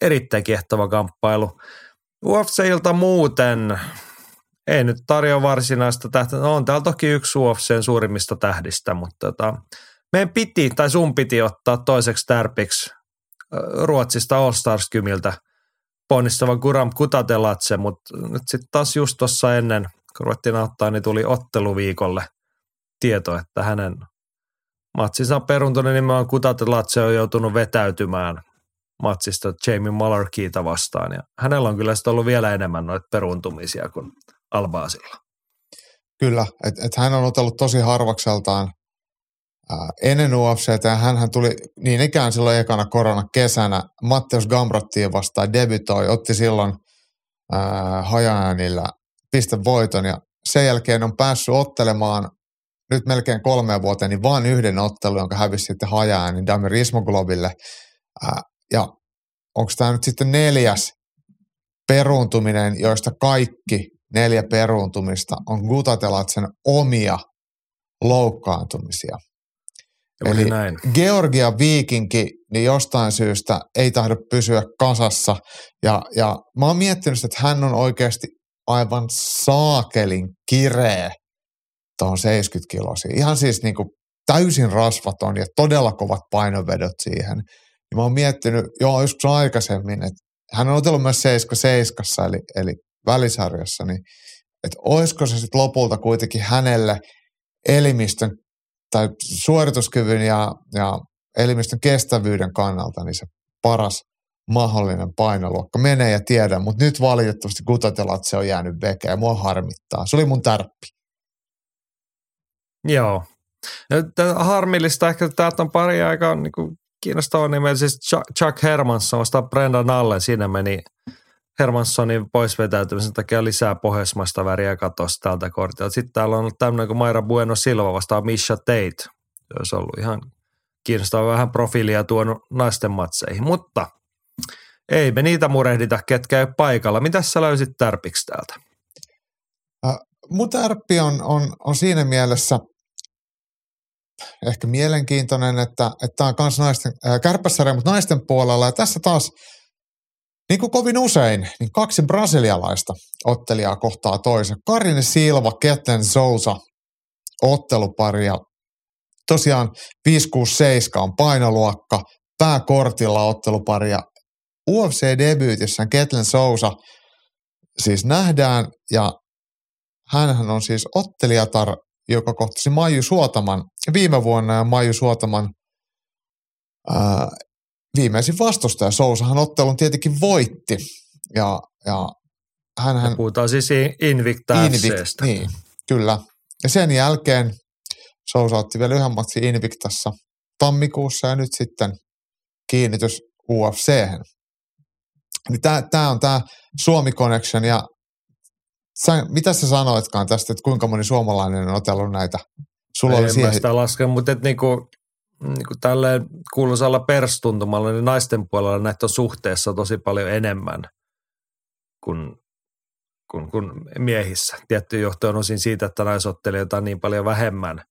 Speaker 2: Erittäin kiehtova kamppailu. UFC-ilta muuten ei nyt tarjoa varsinaista tähtä. No on täällä toki yksi UFCn suurimmista tähdistä, mutta tota, meidän piti, tai sun piti ottaa toiseksi tärpiksi Ruotsista All Stars kymiltä ponnistava Guram Kutatelatse, mutta nyt sitten taas just tuossa ennen, kun ruvettiin ottaa, niin tuli otteluviikolle tieto, että hänen matsinsa on peruntunut nimenomaan Kutatelatse on joutunut vetäytymään matsista Jamie Mullarkeita vastaan. Ja hänellä on kyllä ollut vielä enemmän noita peruntumisia kuin Albaasilla.
Speaker 3: Kyllä, että et hän on otellut tosi harvakseltaan ää, ennen UFCtä ja hän tuli niin ikään silloin ekana korona kesänä Matteus Gambrottiin vastaan debytoi, otti silloin ää, hajaäänillä pistevoiton ja sen jälkeen on päässyt ottelemaan nyt melkein kolmeen vuoteen, niin vain yhden ottelun, jonka hävisi sitten hajaäänin Damir Ismogloville. Ää, ja onko tämä nyt sitten neljäs peruuntuminen, joista kaikki neljä peruuntumista on Gutatelatsen omia loukkaantumisia.
Speaker 2: Eli
Speaker 3: Eli
Speaker 2: näin.
Speaker 3: Georgia Viikinki niin jostain syystä ei tahdo pysyä kasassa. Ja, ja mä oon miettinyt, että hän on oikeasti aivan saakelin kireä tuohon 70 kilosia. Ihan siis niin kuin täysin rasvaton ja todella kovat painovedot siihen. Ja mä oon miettinyt jo joskus aikaisemmin, että hän on otellut myös 77 eli, eli välisarjassa, niin että olisiko se sitten lopulta kuitenkin hänelle elimistön tai suorituskyvyn ja, ja elimistön kestävyyden kannalta niin se paras mahdollinen painoluokka. Menee ja tiedä, mutta nyt valitettavasti Gutatelatse on jäänyt veke ja mua harmittaa. Se oli mun tärppi.
Speaker 2: Joo. Harmillista ehkä, että täältä on pari aika niin kuin kiinnostavaa nimeä. Siis Chuck, Hermansson vastaan Brendan Allen. Siinä meni Hermanssonin pois vetäytymisen takia lisää pohjoismaista väriä katosta tältä kortilta. Sitten täällä on ollut tämmöinen kuin Maira Bueno Silva vastaan Misha Tate. Se olisi ollut ihan kiinnostava vähän profiilia tuonut naisten matseihin. Mutta ei me niitä murehdita, ketkä ei paikalla. Mitäs sä löysit tärpiksi täältä?
Speaker 3: Mun tärppi on, on, on siinä mielessä ehkä mielenkiintoinen, että tämä on myös naisten, äh, kärpäsarja, mutta naisten puolella. Ja tässä taas, niin kuin kovin usein, niin kaksi brasilialaista ottelijaa kohtaa toisen. Karine Silva, Ketlen Sousa, ottelupari ja tosiaan 567 on painoluokka, pääkortilla ottelupari ja UFC-debyytissään Ketlen Sousa siis nähdään ja hänhän on siis ottelijatar, joka kohtasi Maiju Suotaman viime vuonna ja Maiju Suotaman ää, viimeisin vastustaja Sousahan ottelun tietenkin voitti ja, ja hänhän
Speaker 2: Puhutaan siis Invicta FCstä.
Speaker 3: niin, kyllä. Ja sen jälkeen Sousa otti vielä yhden matsin Invictassa tammikuussa ja nyt sitten kiinnitys ufc Niin tämä on tämä Suomi Connection ja sä, mitä sä sanoitkaan tästä, että kuinka moni suomalainen on otellut näitä? Sulla oli
Speaker 2: en mä
Speaker 3: siihen,
Speaker 2: sitä laske, mutta et niinku, niinku tälleen kuuluisalla perstuntumalla, niin naisten puolella näitä on suhteessa tosi paljon enemmän kuin, kuin, kuin miehissä. Tietty johtuen osin siitä, että naisottelijoita on niin paljon vähemmän.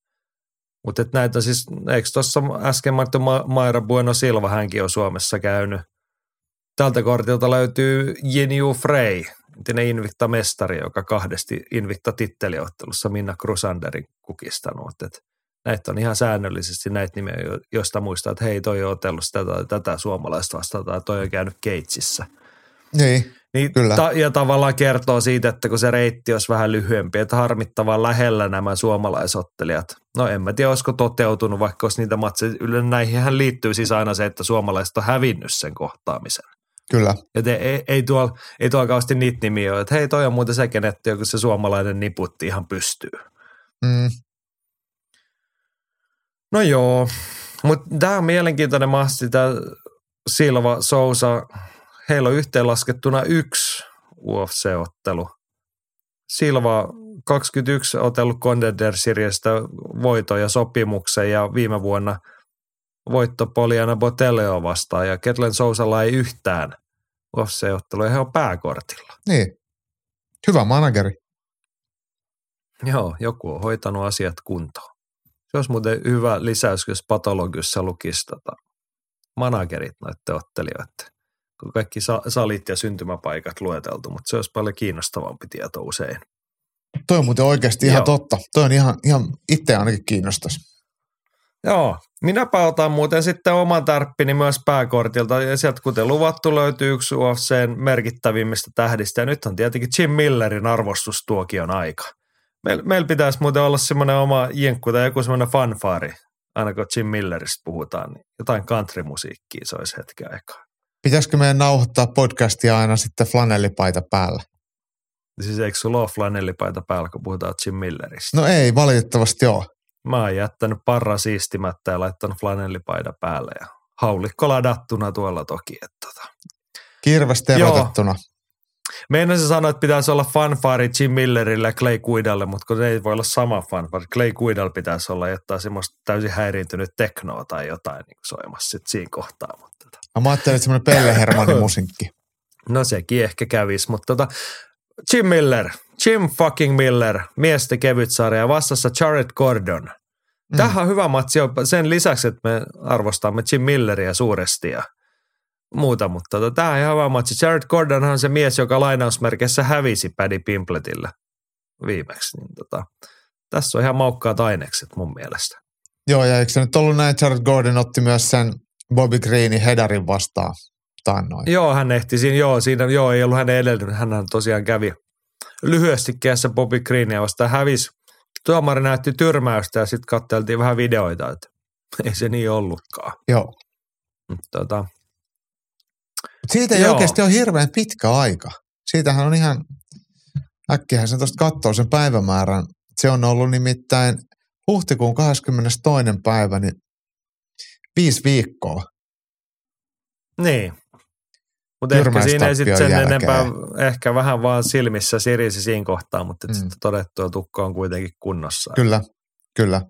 Speaker 2: Mutta näitä siis, eikö tuossa äsken mainittu Maira Bueno Silva, hänkin on Suomessa käynyt. Tältä kortilta löytyy Jinju Frey, entinen Invicta-mestari, joka kahdesti Invicta-titteliottelussa Minna Crusanderin kukistanut. Et näitä on ihan säännöllisesti näitä nimiä, joista muistaa, että hei, toi on otellut sitä tai tätä suomalaista vastaan tai toi on käynyt Keitsissä.
Speaker 3: Niin,
Speaker 2: niin
Speaker 3: kyllä.
Speaker 2: Ta- ja tavallaan kertoo siitä, että kun se reitti olisi vähän lyhyempi, että harmittavan lähellä nämä suomalaisottelijat. No en mä tiedä, olisiko toteutunut, vaikka olisi niitä matseja. Yleensä näihin liittyy siis aina se, että suomalaiset on hävinnyt sen kohtaamisen.
Speaker 3: Kyllä.
Speaker 2: Ja ei, ei, tuolla, ei tuolla kauheasti niitä nimiä ole, että hei toi on muuten se kenetti, kun se suomalainen niputti ihan pystyy.
Speaker 3: Mm.
Speaker 2: No joo, mutta tämä on mielenkiintoinen mahti, tämä Silva, Sousa, heillä on yhteenlaskettuna yksi UFC-ottelu. Silva 21 otellut Contender Seriesistä voiton ja sopimuksen ja viime vuonna voitto Poliana Botelleo vastaan ja Ketlen Sousalla ei yhtään UFC-ottelu ja he on pääkortilla.
Speaker 3: Niin. Hyvä manageri.
Speaker 2: Joo, joku on hoitanut asiat kuntoon. Se olisi muuten hyvä lisäys, jos patologissa lukisi tota, managerit noiden ottelijoiden. Kun kaikki salit ja syntymäpaikat lueteltu, mutta se olisi paljon kiinnostavampi tieto usein.
Speaker 3: Toi on muuten oikeasti ihan Joo. totta. Toi on ihan, ihan itse ainakin kiinnostaisi.
Speaker 2: Joo, minäpä otan muuten sitten oman tärppini myös pääkortilta. Ja sieltä kuten luvattu löytyy yksi UFCn merkittävimmistä tähdistä. Ja nyt on tietenkin Jim Millerin arvostustuokion aika. Meillä meil pitäisi muuten olla semmoinen oma jenkku tai joku semmoinen fanfaari, aina kun Jim Milleristä puhutaan, niin jotain countrymusiikkia se olisi hetken aikaa.
Speaker 3: Pitäisikö meidän nauhoittaa podcastia aina sitten flanellipaita päällä?
Speaker 2: Siis eikö sulla ole flanellipaita päällä, kun puhutaan Jim Milleristä?
Speaker 3: No ei, valitettavasti ole.
Speaker 2: Mä oon jättänyt parra siistimättä ja laittanut flanellipaita päälle ja haulikko ladattuna tuolla toki. Että tota.
Speaker 3: Kirves terotettuna.
Speaker 2: Meinasin sanoa, että pitäisi olla fanfari Jim Millerille ja Clay Guidalle, mutta kun ei voi olla sama fanfari. Clay Guidal pitäisi olla jotain semmoista täysin häiriintynyt teknoa tai jotain niin soimassa sit siinä kohtaa. Mutta
Speaker 3: tota. Mä ajattelin, että semmoinen Pelle Hermanin (laughs) musiikki.
Speaker 2: No sekin ehkä kävisi, mutta tota, Jim Miller, Jim fucking Miller, miesten kevytsarja vastassa Jared Gordon. Mm. Tähän on hyvä matsi sen lisäksi, että me arvostamme Jim Milleria suuresti ja – muuta, mutta tota, tämä on ihan hyvä matsi. Jared Gordon on se mies, joka lainausmerkeissä hävisi Paddy Pimpletille viimeksi. Niin tota, tässä on ihan maukkaat ainekset mun mielestä.
Speaker 3: Joo, ja eikö se nyt ollut näin, Jared Gordon otti myös sen Bobby Greenin hedarin vastaan taannoin?
Speaker 2: Joo, hän ehti siinä, joo, siinä, joo, ei ollut hänen edellynyt, hän tosiaan kävi lyhyesti kässä Bobby Greenia vastaan, hävisi. Tuomari näytti tyrmäystä ja sitten katseltiin vähän videoita, että ei se niin ollutkaan.
Speaker 3: Joo.
Speaker 2: Tota,
Speaker 3: siitä ei Joo. oikeasti ole hirveän pitkä aika. Siitähän on ihan, äkkiähän sen tuosta katsoo sen päivämäärän. Se on ollut nimittäin huhtikuun 22. päivä, niin viisi viikkoa.
Speaker 2: Niin. Mutta ehkä siinä ei sitten sen jälkeen. enempää, ehkä vähän vaan silmissä sirisi siinä kohtaa, mutta mm. sitten todettua tukka on kuitenkin kunnossa.
Speaker 3: Kyllä, kyllä.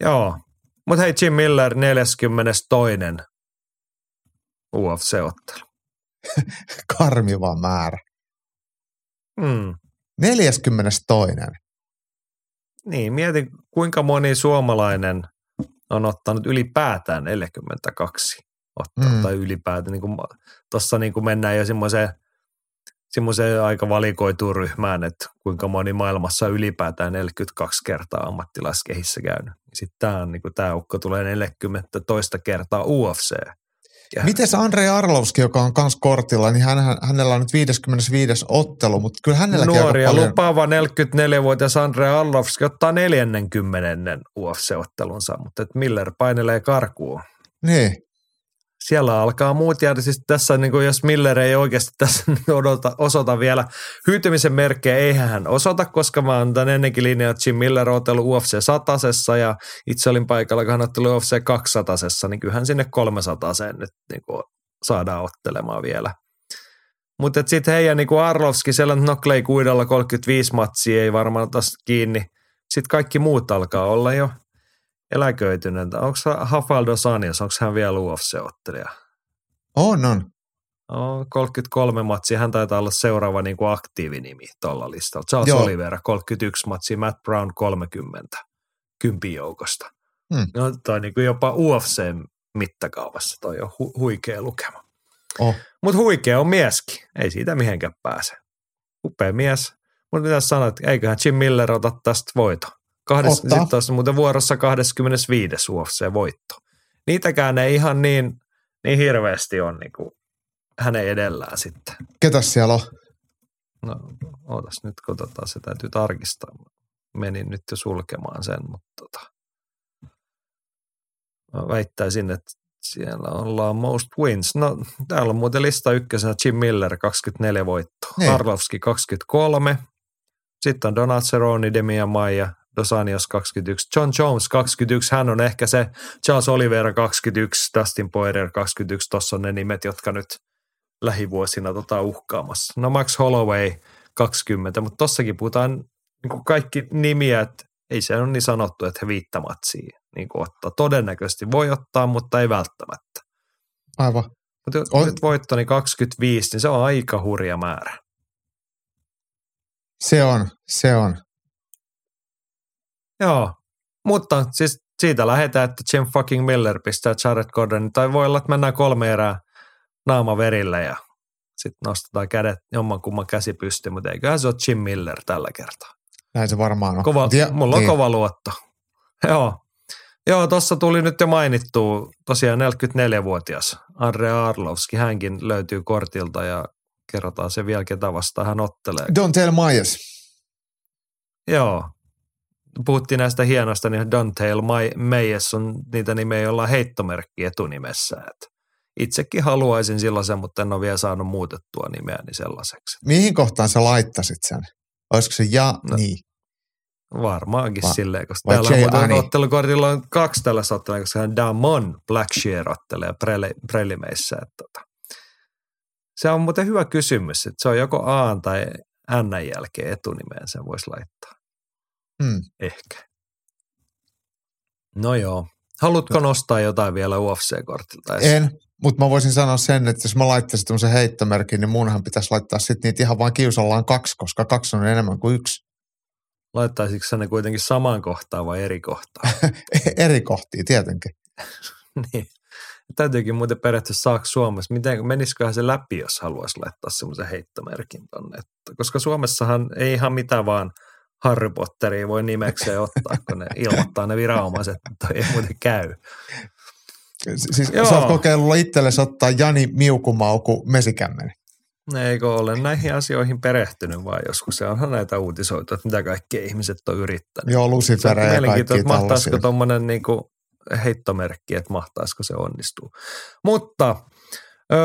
Speaker 2: Joo, mutta hei Jim Miller 42. UFC-ottelu. (laughs)
Speaker 3: Karmiva määrä.
Speaker 2: Mm.
Speaker 3: 42.
Speaker 2: Niin, mietin kuinka moni suomalainen on ottanut ylipäätään 42 ottanut mm. tai ylipäätään. Niin Tuossa niin mennään jo semmoiseen, semmoiseen aika valikoituun ryhmään, että kuinka moni maailmassa ylipäätään 42 kertaa ammattilaiskehissä käynyt. Sitten tämä, niin tämä ukko tulee 40 toista kertaa UFC
Speaker 3: ja. Mites Andre Arlovski, joka on kans kortilla, niin hän, hänellä on nyt 55. ottelu, mutta kyllä hänellä
Speaker 2: Nuori
Speaker 3: ja
Speaker 2: lupaava 44-vuotias Andre Arlovski ottaa 40. UFC-ottelunsa, mutta et Miller painelee karkuun.
Speaker 3: Niin
Speaker 2: siellä alkaa muut jäädä. Siis tässä, niin kuin jos Miller ei oikeasti tässä (laughs) odota, osoita vielä hyytymisen merkkejä, eihän hän osoita, koska mä oon ennenkin linjaa, että Jim Miller on otellut UFC 100 ja itse olin paikalla, kun hän otteli UFC 200 niin kyllähän sinne 300 nyt niin kuin saadaan ottelemaan vielä. Mutta sitten heidän niin kuin Arlovski, siellä Noklei kuidalla 35 matsia ei varmaan taas kiinni. Sitten kaikki muut alkaa olla jo eläköitynyt. Onko Hafaldo Sanias, onko hän vielä UFC-ottelija?
Speaker 3: On, on.
Speaker 2: No, 33 matsia, hän taitaa olla seuraava niin kuin aktiivinimi tuolla listalla. Charles
Speaker 3: Joo.
Speaker 2: Oliveira 31 matsia, Matt Brown 30 kympin joukosta.
Speaker 3: Hmm.
Speaker 2: No, toi niin kuin jopa UFC mittakaavassa toi on hu- huikea lukema.
Speaker 3: Oh.
Speaker 2: Mutta huikea on mieskin, ei siitä mihinkään pääse. Upea mies. Mutta mitä sanoit, eiköhän Jim Miller ota tästä voito. Kahdes, sitten olisi muuten vuorossa 25. UFC-voitto. Niitäkään ei ihan niin, niin hirveästi ole niin kuin hänen edellään sitten.
Speaker 3: Ketäs siellä on?
Speaker 2: No, ootas nyt, kun tota, se täytyy tarkistaa. Menin nyt jo sulkemaan sen, mutta tota, mä väittäisin, että siellä ollaan most wins. No, täällä on muuten lista ykkösenä Jim Miller 24 voittoa,
Speaker 3: Niin.
Speaker 2: Arlovski 23, sitten on Donald Cerrone, Demian Maia, Dos Anjos 21, John Jones 21, hän on ehkä se Charles Oliveira 21, Dustin Poirier 21, tuossa on ne nimet, jotka nyt lähivuosina tota uhkaamassa. No Max Holloway 20, mutta tossakin puhutaan niin kuin kaikki nimiä, että ei se ole niin sanottu, että he viittamatsia niin kuin ottaa. Todennäköisesti voi ottaa, mutta ei välttämättä.
Speaker 3: Aivan.
Speaker 2: Mutta jos
Speaker 3: On-
Speaker 2: nyt voitto niin 25, niin se on aika hurja määrä.
Speaker 3: Se on, se on.
Speaker 2: Joo, mutta siis siitä lähdetään, että Jim fucking Miller pistää Jared Gordonin, tai voi olla, että mennään kolme erää naama verille ja sitten nostetaan kädet jommankumman käsi pystyyn, mutta eiköhän se ole Jim Miller tällä kertaa.
Speaker 3: Näin se varmaan on.
Speaker 2: Kova,
Speaker 3: Tie-
Speaker 2: mulla on
Speaker 3: niin.
Speaker 2: kova luotto. (laughs) Joo. Joo, tuossa tuli nyt jo mainittua tosiaan 44-vuotias Andre Arlovski. Hänkin löytyy kortilta ja kerrotaan se vielä, ketä vastaan hän ottelee.
Speaker 3: Don't tell Myers.
Speaker 2: Joo. Puhuttiin näistä hienoista, niin Dantale Meyes on niitä nimeä, joilla on heittomerkki etunimessä. Et itsekin haluaisin sellaisen, mutta en ole vielä saanut muutettua nimeäni sellaiseksi.
Speaker 3: Mihin kohtaan sä laittasit sen? Olisiko se ja,
Speaker 2: No,
Speaker 3: niin.
Speaker 2: Varmaankin
Speaker 3: Va-
Speaker 2: silleen, koska
Speaker 3: vai
Speaker 2: täällä on ottelukortilla on kaksi tällaista ottelua, koska hän Damon Blackshear ottelee prele, prelimeissä. Että tota. Se on muuten hyvä kysymys, että se on joko A tai N jälkeen etunimeen sen voisi laittaa.
Speaker 3: Hmm.
Speaker 2: Ehkä. No joo. Haluatko nostaa jotain vielä UFC-kortilta?
Speaker 3: En, mutta mä voisin sanoa sen, että jos mä laittaisin tämmöisen heittomerkin, niin munhan pitäisi laittaa sitten niitä ihan vaan kiusallaan kaksi, koska kaksi on enemmän kuin yksi.
Speaker 2: Laittaisitko sä ne kuitenkin samaan kohtaan vai eri kohtaan? (laughs)
Speaker 3: Eri kohtia tietenkin. (laughs)
Speaker 2: niin. Täytyykin muuten periaatteessa saako Suomessa, miten, menisiköhän se läpi, jos haluaisi laittaa semmoisen heittomerkin tonne. Koska Suomessahan ei ihan mitään vaan Harry Potteria voi nimekseen ottaa, kun ne ilmoittaa ne viranomaiset, että toi ei muuten käy.
Speaker 3: Siis
Speaker 2: Joo.
Speaker 3: sä oot kokeillut itsellesi ottaa Jani Miukumauku mesikämmeni.
Speaker 2: Eikö ole näihin asioihin perehtynyt vai joskus se onhan näitä uutisoitu, että mitä kaikki ihmiset on yrittänyt.
Speaker 3: Joo, Lucifer ja kaikki
Speaker 2: että mahtaisiko tuommoinen niinku heittomerkki, että mahtaisiko se onnistuu. Mutta ö,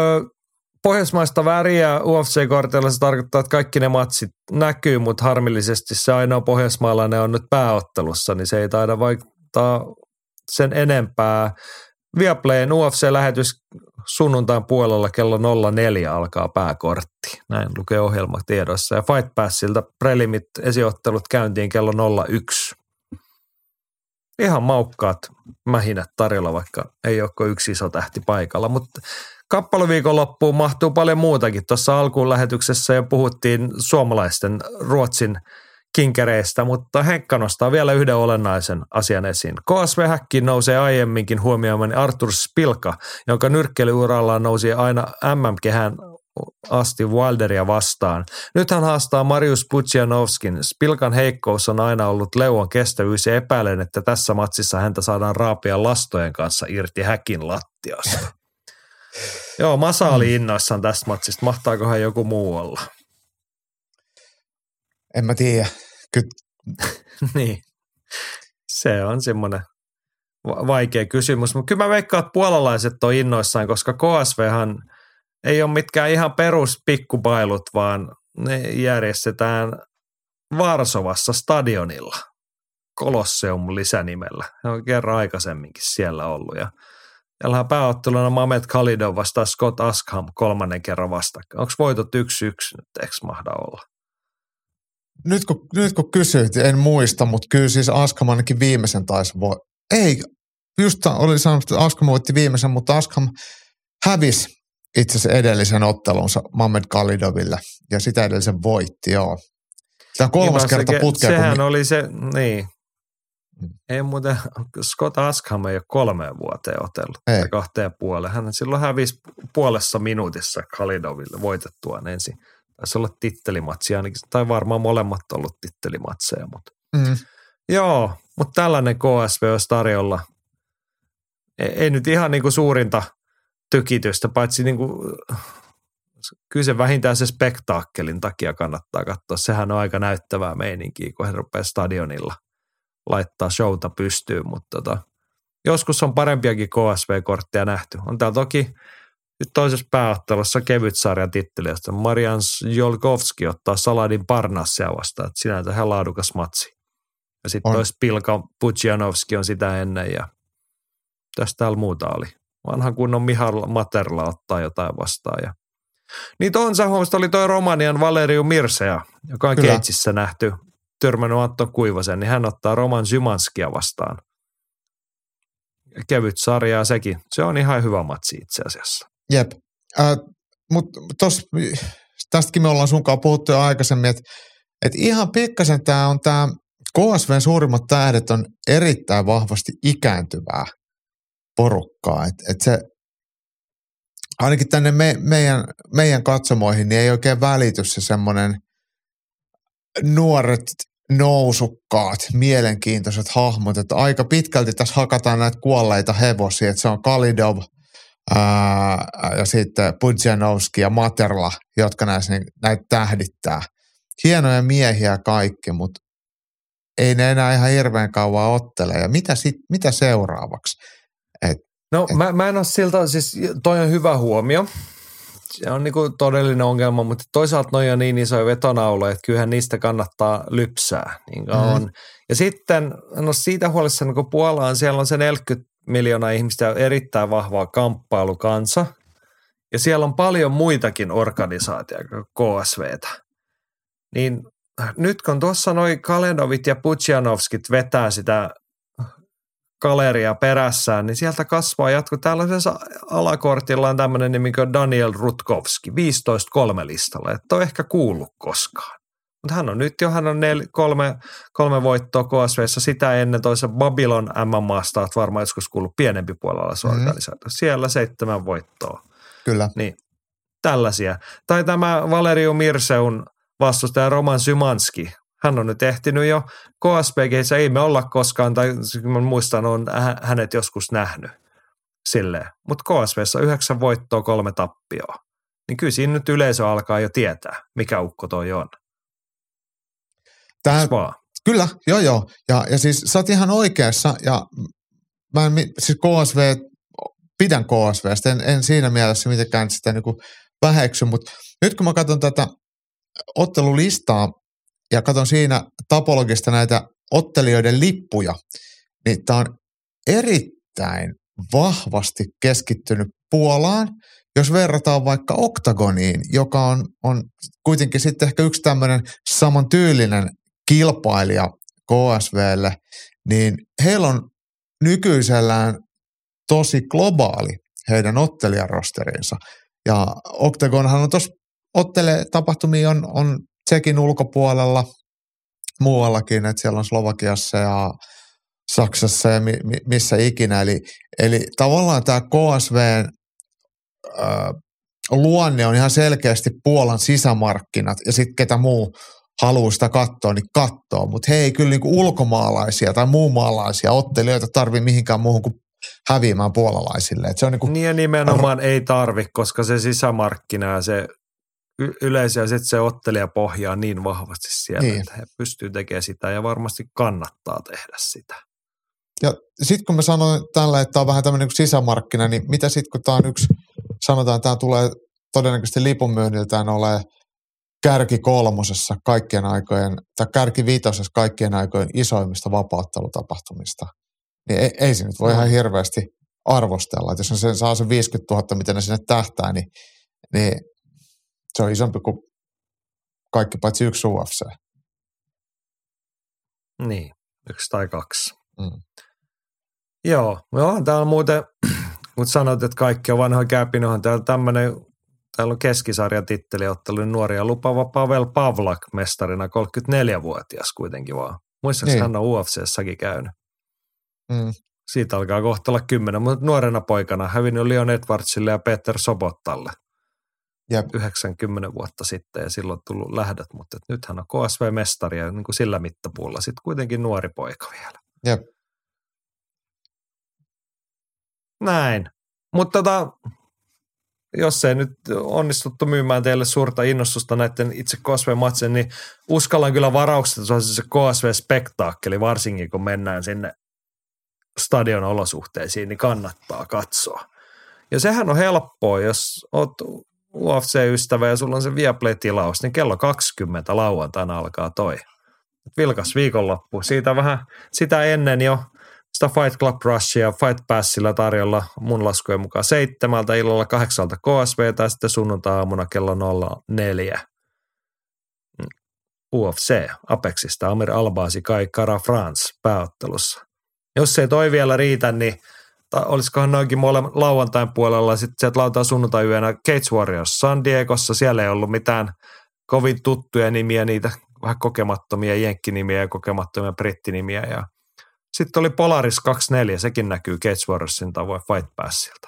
Speaker 2: pohjoismaista väriä UFC-kortilla se tarkoittaa, että kaikki ne matsit näkyy, mutta harmillisesti se ainoa pohjoismaalainen on nyt pääottelussa, niin se ei taida vaikuttaa sen enempää. Viaplayn UFC-lähetys sunnuntain puolella kello 04 alkaa pääkortti. Näin lukee ohjelmatiedossa. Ja Fight Passilta prelimit esiottelut käyntiin kello 01. Ihan maukkaat mähinät tarjolla, vaikka ei ole yksi iso tähti paikalla. Mutta kappaluviikon loppuun mahtuu paljon muutakin. Tuossa alkuun lähetyksessä jo puhuttiin suomalaisten Ruotsin kinkereistä, mutta Henkka nostaa vielä yhden olennaisen asian esiin. KSV Häkkiin nousee aiemminkin huomioimani Artur Spilka, jonka nyrkkeilyurallaan nousi aina MM-kehän asti Wilderia vastaan. Nyt hän haastaa Marius Pudzianovskin. Spilkan heikkous on aina ollut leuan kestävyys ja epäilen, että tässä matsissa häntä saadaan raapia lastojen kanssa irti häkin lattiasta. (laughs) Joo, Masa oli innoissaan tästä matsista. Mahtaakohan joku muu olla?
Speaker 3: En mä tiedä. Kyllä (laughs)
Speaker 2: niin. Se on semmoinen va- vaikea kysymys. Mutta kyllä mä veikkaan, että puolalaiset on innoissaan, koska KSVhan ei ole mitkään ihan perus pikkupailut, vaan ne järjestetään Varsovassa stadionilla. Kolosseum lisänimellä. Ne on kerran aikaisemminkin siellä ollut. Ja Täällä pääotteluna Mamet Khalidov vastaa Scott Askham kolmannen kerran vastakkain. Onko voitot yksi yksi nyt, eikö mahda olla?
Speaker 3: nyt kun, nyt kun kysyit, en muista, mutta kyllä siis Askam ainakin viimeisen taisi voi. Ei, just oli sanonut, että Askam voitti viimeisen, mutta Askam hävisi itse asiassa edellisen ottelunsa Mamed Kalidoville ja sitä edellisen voitti, joo. Tämä on kolmas
Speaker 2: Niin,
Speaker 3: kerta
Speaker 2: se-
Speaker 3: putkea, kun
Speaker 2: Sehän
Speaker 3: mi-
Speaker 2: oli se, niin.
Speaker 3: Mm.
Speaker 2: Ei muuten, Scott Askham ei ole kolmeen vuoteen otellut.
Speaker 3: Ei.
Speaker 2: Tai kahteen puoleen. Hän silloin hävisi puolessa minuutissa Khalidoville voitettuaan ensin. Taisi olla tittelimatsi ainakin, tai varmaan molemmat ollut tittelimatseja. Mutta.
Speaker 3: mm,
Speaker 2: Joo, mutta tällainen KSV olisi tarjolla. Ei, ei nyt ihan niinku suurinta tykitystä, paitsi niinku, kyllä se vähintään se spektaakkelin takia kannattaa katsoa. Sehän on aika näyttävää meininkiä, kun he rupeaa stadionilla laittaa showta pystyyn, mutta tota, joskus on parempiakin KSV-kortteja nähty. On täällä toki nyt toisessa pääottelussa kevyt sarjan titteli, josta Marian Jolkovski ottaa Saladin Parnassia vastaan, että sinänsä ihan laadukas matsi. Ja sitten tois Pilka Pudzianowski on sitä ennen ja tästä täällä muuta oli. Vanhan kunnon Mihal Materla ottaa jotain vastaan. Ja. Niin huomasit, oli toi Romanian Valeriu Mirsea, joka on
Speaker 3: Kyllä.
Speaker 2: Keitsissä nähty, törmännyt Antto Kuivasen, niin hän ottaa Roman Zymanskia vastaan. Kevyt sarjaa sekin. Se on ihan hyvä matsi itse asiassa.
Speaker 3: Jep. Äh, Mutta tästäkin me ollaan sunkaan puhuttu jo aikaisemmin, että et ihan pikkasen tämä on tämä KSVn suurimmat tähdet on erittäin vahvasti ikääntyvää porukkaa. Et, et se, ainakin tänne me, meidän, meidän katsomoihin niin ei oikein välity se semmoinen nuoret nousukkaat, mielenkiintoiset hahmot, että aika pitkälti tässä hakataan näitä kuolleita hevosia, että se on Kalidov, ää, ja sitten Pudzianowski ja Materla, jotka näissä, niin- näitä tähdittää. Hienoja miehiä kaikki, mutta ei ne enää ihan hirveän kauan ottele. Ja mitä, sit, mitä seuraavaksi?
Speaker 2: No mä, mä en ole siltä, siis toi on hyvä huomio. Se on niinku todellinen ongelma, mutta toisaalta noi on niin isoja vetonauloja, että kyllähän niistä kannattaa lypsää. Niin
Speaker 3: Mhm.
Speaker 2: on. Ja sitten, no siitä huolissani, kun Puola on, siellä on se 40 miljoonaa ihmistä erittäin vahvaa kamppailukansa. Ja siellä on paljon muitakin organisaatioita kuin KSVtä. Niin nyt kun tuossa noi Kalendovit ja Putsianovskit vetää sitä galeria perässään, niin sieltä kasvaa jatko. Tällaisessa alakortilla on tämmöinen nimi kuin Daniel Rutkowski, 15-3 listalla. Et ole ehkä kuullut koskaan. Mutta hän on nyt jo, hän on nel, kolme, kolme voittoa KSVssä sitä ennen toisen Babylon MMAsta, olet varmaan joskus kuullut pienempi puolella se
Speaker 3: Mhm.
Speaker 2: organisaatio. Siellä seitsemän voittoa.
Speaker 3: Kyllä.
Speaker 2: Niin, tällaisia. Tai tämä Valeriu Mirseun vastustaja Roman Symanski. Hän on nyt ehtinyt jo KSPGissä, ei me olla koskaan, tai mä muistan, on hä- hänet joskus nähnyt silleen. Mutta KSVssä yhdeksän voittoa, kolme tappioa. Niin kyllä siinä nyt yleisö alkaa jo tietää, mikä ukko toi on. Vaan?
Speaker 3: Kyllä, joo joo. Ja, ja siis sä oot ihan oikeassa ja mä en, siis KSV, pidän KSVstä, en, en siinä mielessä mitenkään sitä niinku väheksy, mutta nyt kun mä katson tätä ottelulistaa ja katson siinä tapologista näitä ottelijoiden lippuja, niin tämä on erittäin vahvasti keskittynyt Puolaan, jos verrataan vaikka Oktagoniin, joka on, on kuitenkin sitten ehkä yksi tämmöinen samantyylinen kilpailija KSVlle, niin heillä on nykyisellään tosi globaali heidän ottelijarosterinsa. Ja Octagonhan on tuossa ottele tapahtumia on, on Tsekin ulkopuolella muuallakin, että siellä on Slovakiassa ja Saksassa ja mi, mi, missä ikinä. Eli, eli tavallaan tämä KSVn ö, luonne on ihan selkeästi Puolan sisämarkkinat ja sitten ketä muu haluaa sitä katsoa, niin katsoo. Mutta he ei kyllä niinku ulkomaalaisia tai muunmaalaisia ottelijoita tarvi mihinkään muuhun kuin häviämään puolalaisille. Et se on niinku,
Speaker 2: Niin ja nimenomaan ei tarvi, koska se sisämarkkina ja se y- yleisö ja sitten se ottelija pohjaa niin vahvasti siellä,
Speaker 3: Niin.
Speaker 2: että he pystyy tekemään sitä ja varmasti kannattaa tehdä sitä.
Speaker 3: ja sitten kun mä sanoin tällä, että tämä on vähän tämmöinen niin sisämarkkina, niin mitä sitten kun tämä on yksi, sanotaan, tämä tulee todennäköisesti lipunmyynniltään ole kärki kolmosessa kaikkien aikojen, tai kärki viitosessa kaikkien aikojen isoimmista vapauttelutapahtumista, niin ei, ei se nyt voi
Speaker 2: No.
Speaker 3: ihan hirveästi arvostella. Että jos ne sen saa sen 50 000, mitä ne sinne tähtää, niin, niin se on isompi kuin kaikki paitsi yksi UFC.
Speaker 2: Niin, yksi tai kaksi.
Speaker 3: Mm.
Speaker 2: Joo, no täällä muuten (clears throat) Mutta sanoit, että kaikki on vanhoja käpinohan. Täällä tämmöinen, täällä on keskisarjatitteli ottelu nuoria lupaava Pavel Pavlak mestarina, 34-vuotias kuitenkin vaan. Muistaakseni
Speaker 3: Niin.
Speaker 2: hän on UFCssäkin käynyt.
Speaker 3: Mm.
Speaker 2: Siitä alkaa kohta olla kymmenen, mutta nuorena poikana hävinnyt Leon Edwardsille ja Peter Sobottalle
Speaker 3: Jep.
Speaker 2: 90 vuotta sitten ja silloin tullut lähdöt, mutta nyt hän on KSV-mestari ja niin kuin sillä mittapuulla sitten kuitenkin nuori poika vielä.
Speaker 3: Jep.
Speaker 2: Näin. Mutta tota, jos ei nyt onnistuttu myymään teille suurta innostusta näiden itse KSV-matsen, niin uskallan kyllä varaukset, että se on se KSV-spektaakkeli, varsinkin kun mennään sinne stadion olosuhteisiin, niin kannattaa katsoa. Ja sehän on helppoa, jos oot UFC-ystävä ja sulla on se Viaplay-tilaus, niin kello 20 lauantaina alkaa toi. Vilkas viikonloppu. Siitä vähän sitä ennen jo sitä Fight Club Rushia Fight Passilla tarjolla mun laskujen mukaan seitsemältä illalla kahdeksalta KSV tai sitten sunnuntai-aamuna kello 04. Mm. UFC Apexista Amir Albaasi Kai Kara France pääottelussa. Jos ei toi vielä riitä, niin ta- olisikohan noinkin molemmat lauantain puolella, sitten sieltä lauantai sunnuntai yönä Cage Warriors San Diegossa, siellä ei ollut mitään kovin tuttuja nimiä, niitä vähän kokemattomia jenkkinimiä ja kokemattomia brittinimiä ja sitten oli Polaris 24, sekin näkyy Cage Warriorsin tavoin Fight Passilta.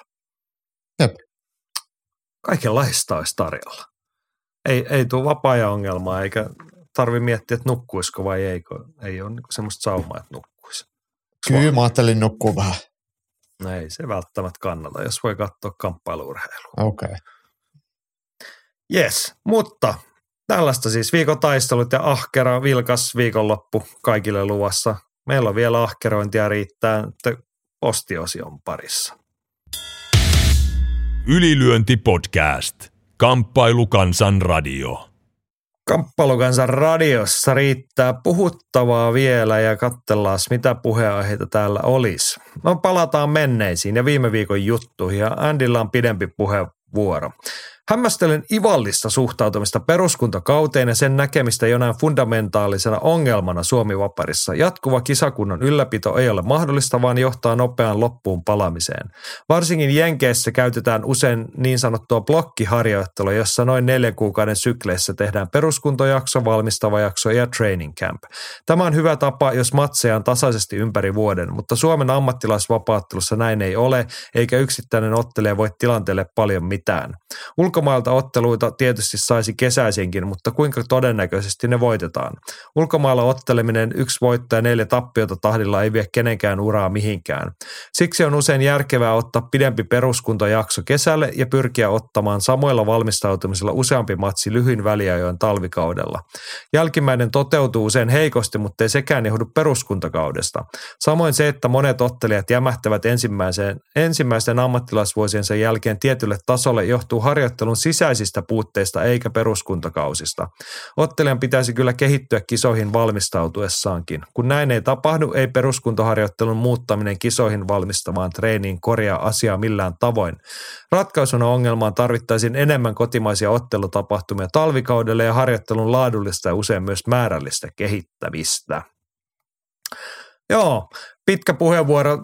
Speaker 3: Jep.
Speaker 2: Kaikenlaista olisi tarjolla. Ei, ei tule vapaa ongelmaa, eikä tarvi miettiä, että nukkuisiko vai ei, kun ei ole niinku semmoista saumaa, että nukkuisi.
Speaker 3: Kyllä mä ajattelin nukkua vähän.
Speaker 2: No ei se välttämättä kannata, jos voi katsoa kamppailuurheilua.
Speaker 3: Okei. Okay.
Speaker 2: Yes, mutta tällaista siis viikon taistelut ja ahkera vilkas viikonloppu kaikille luvassa. Meillä on vielä ahkerointia riittää te- postiosion parissa.
Speaker 1: Ylilyönti podcast. Kamppailu kansan radio.
Speaker 2: Kamppailukansan radiossa riittää puhuttavaa vielä ja katsellaan mitä puheenaiheita täällä olisi. No palataan menneisiin ja viime viikon juttuihin ja Andilla on pidempi puheenvuoro. Hämmästelen ivallista suhtautumista peruskuntakauteen ja sen näkemistä jonain fundamentaalisena ongelmana Suomi-vaparissa. Jatkuva kisakunnan ylläpito ei ole mahdollista, vaan johtaa nopeaan loppuun palamiseen. Varsinkin Jenkeissä käytetään usein niin sanottua blokkiharjoittelua, jossa noin neljän kuukauden sykleissä tehdään peruskuntojakso, valmistava jakso ja training camp. Tämä on hyvä tapa, jos matseja on tasaisesti ympäri vuoden, mutta Suomen ammattilaisvapaattelussa näin ei ole, eikä yksittäinen ottelija voi tilanteelle paljon mitään. Ulkomailta otteluita tietysti saisi kesäisinkin, mutta kuinka todennäköisesti ne voitetaan? Ulkomailla otteleminen yksi voitto ja neljä tappiota tahdilla ei vie kenenkään uraa mihinkään. Siksi on usein järkevää ottaa pidempi peruskuntajakso kesälle ja pyrkiä ottamaan samoilla valmistautumisilla useampi matsi lyhyin väliajoin talvikaudella. Jälkimmäinen toteutuu usein heikosti, mutta ei sekään johdu peruskuntakaudesta. Samoin se, että monet ottelijat jämähtävät ensimmäiseen, ensimmäisten ammattilaisvuosiensa jälkeen tietylle tasolle, johtuu harjoittelun sisäisistä puutteista eikä peruskuntakausista. Ottelijan pitäisi kyllä kehittyä kisoihin valmistautuessaankin. Kun näin ei tapahdu, ei peruskuntoharjoittelun muuttaminen kisoihin valmistavaan treeniin korjaa asiaa millään tavoin. Ratkaisuna ongelmaan tarvittaisiin enemmän kotimaisia ottelutapahtumia talvikaudelle ja harjoittelun laadullista ja usein myös määrällistä kehittämistä. Joo, pitkä puheenvuoro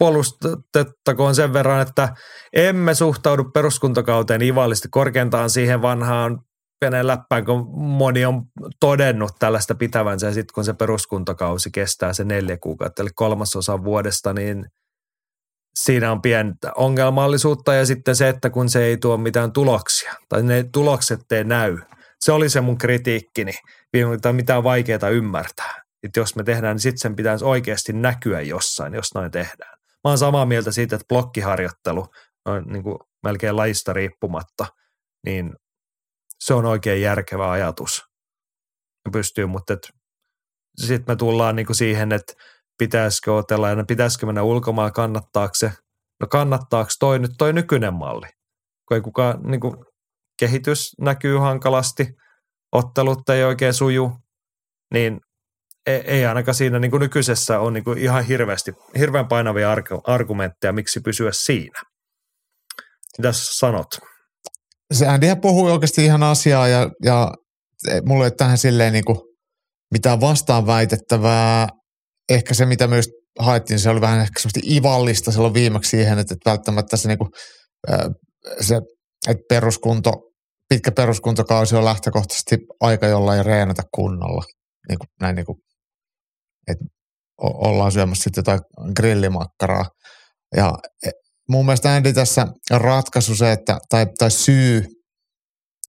Speaker 2: puolustettakoon sen verran, että emme suhtaudu peruskuntakauteen ivallisesti korkeintaan siihen vanhaan peneen läppään, kun moni on todennut tällaista pitävänsä ja sitten kun se peruskuntakausi kestää se neljä kuukautta, eli kolmasosa vuodesta, niin siinä on pientä ongelmallisuutta ja sitten se, että kun se ei tuo mitään tuloksia tai ne tulokset ei näy. Se oli se mun kritiikkini, tai mitään vaikeaa ymmärtää. Että jos me tehdään, niin sitten sen pitäisi oikeasti näkyä jossain, jos noin tehdään. Mä oon samaa mieltä siitä, että blokkiharjoittelu, noin niin kuin melkein lajista riippumatta, niin se on oikein järkevä ajatus. Ja pystyy, mutta sitten me tullaan niin kuin siihen, että pitäisikö otella ja pitäisikö mennä ulkomaan, kannattaako se, no kannattaako toi nyt toi nykyinen malli, kun ei kukaan, niin kuin, kehitys näkyy hankalasti, ottelut ei oikein suju, niin ei, ei ainakaan siinä niin kuin nykyisessä ole niin kuin ihan hirveästi, hirveän painavia argumentteja, miksi pysyä siinä. Mitä sanot?
Speaker 3: Se Andyhän puhui oikeasti ihan asiaa ja, ja mulla ei ole tähän silleen niin kuin mitään vastaan väitettävää. ehkä se, mitä myös haettiin, se oli vähän ehkä semmoista ivallista silloin viimeksi siihen, että, välttämättä se, niinku, se että peruskunto, pitkä peruskuntokausi on lähtökohtaisesti aika jollain reenata kunnolla. Niin kuin, näin niin kuin, että ollaan syömässä sitten jotain grillimakkaraa. Ja e, mun mielestä Andy tässä ratkaisu se, että, tai, tai syy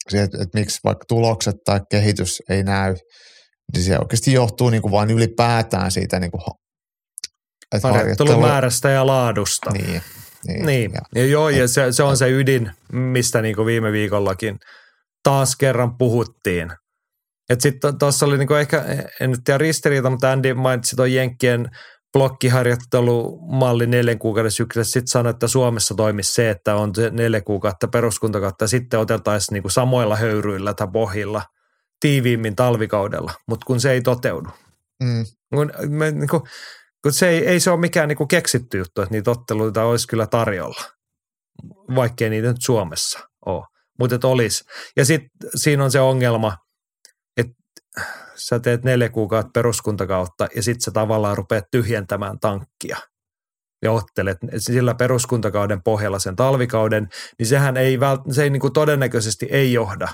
Speaker 3: se, että, että miksi vaikka tulokset tai kehitys ei näy, niin se oikeasti johtuu niin kuin vain ylipäätään siitä niin kuin,
Speaker 2: että harjoittelu... määrästä ja laadusta.
Speaker 3: Niin.
Speaker 2: Niin, niin. Ja, ja joo, ja se, se on se ydin, mistä niin kuin viime viikollakin taas kerran puhuttiin. Että sitten tuossa oli niinku ehkä, en nyt tiedä ristiriita, mutta Andy mainitsi tuon Jenkkien blokkiharjoittelumalli neljän kuukauden syksyllä. Sitten sanoi, että Suomessa toimisi se, että on se neljä kuukautta peruskuntakautta ja sitten oteltaisiin niinku samoilla höyryillä tai pohjilla tiiviimmin talvikaudella, mutta kun se ei toteudu. Mm. Kun, me, niinku, kun se ei, ei se ole mikään niinku keksitty juttu, että niitä otteluita olisi kyllä tarjolla, vaikkei niitä nyt Suomessa ole, mutta olisi. Ja sitten siinä on se ongelma – sä teet neljä kuukautta peruskuntakautta ja sitten sä tavallaan rupeat tyhjentämään tankkia ja ottelet sillä peruskuntakauden pohjalla sen talvikauden, niin sehän ei, vält- se ei niin kuin todennäköisesti ei johda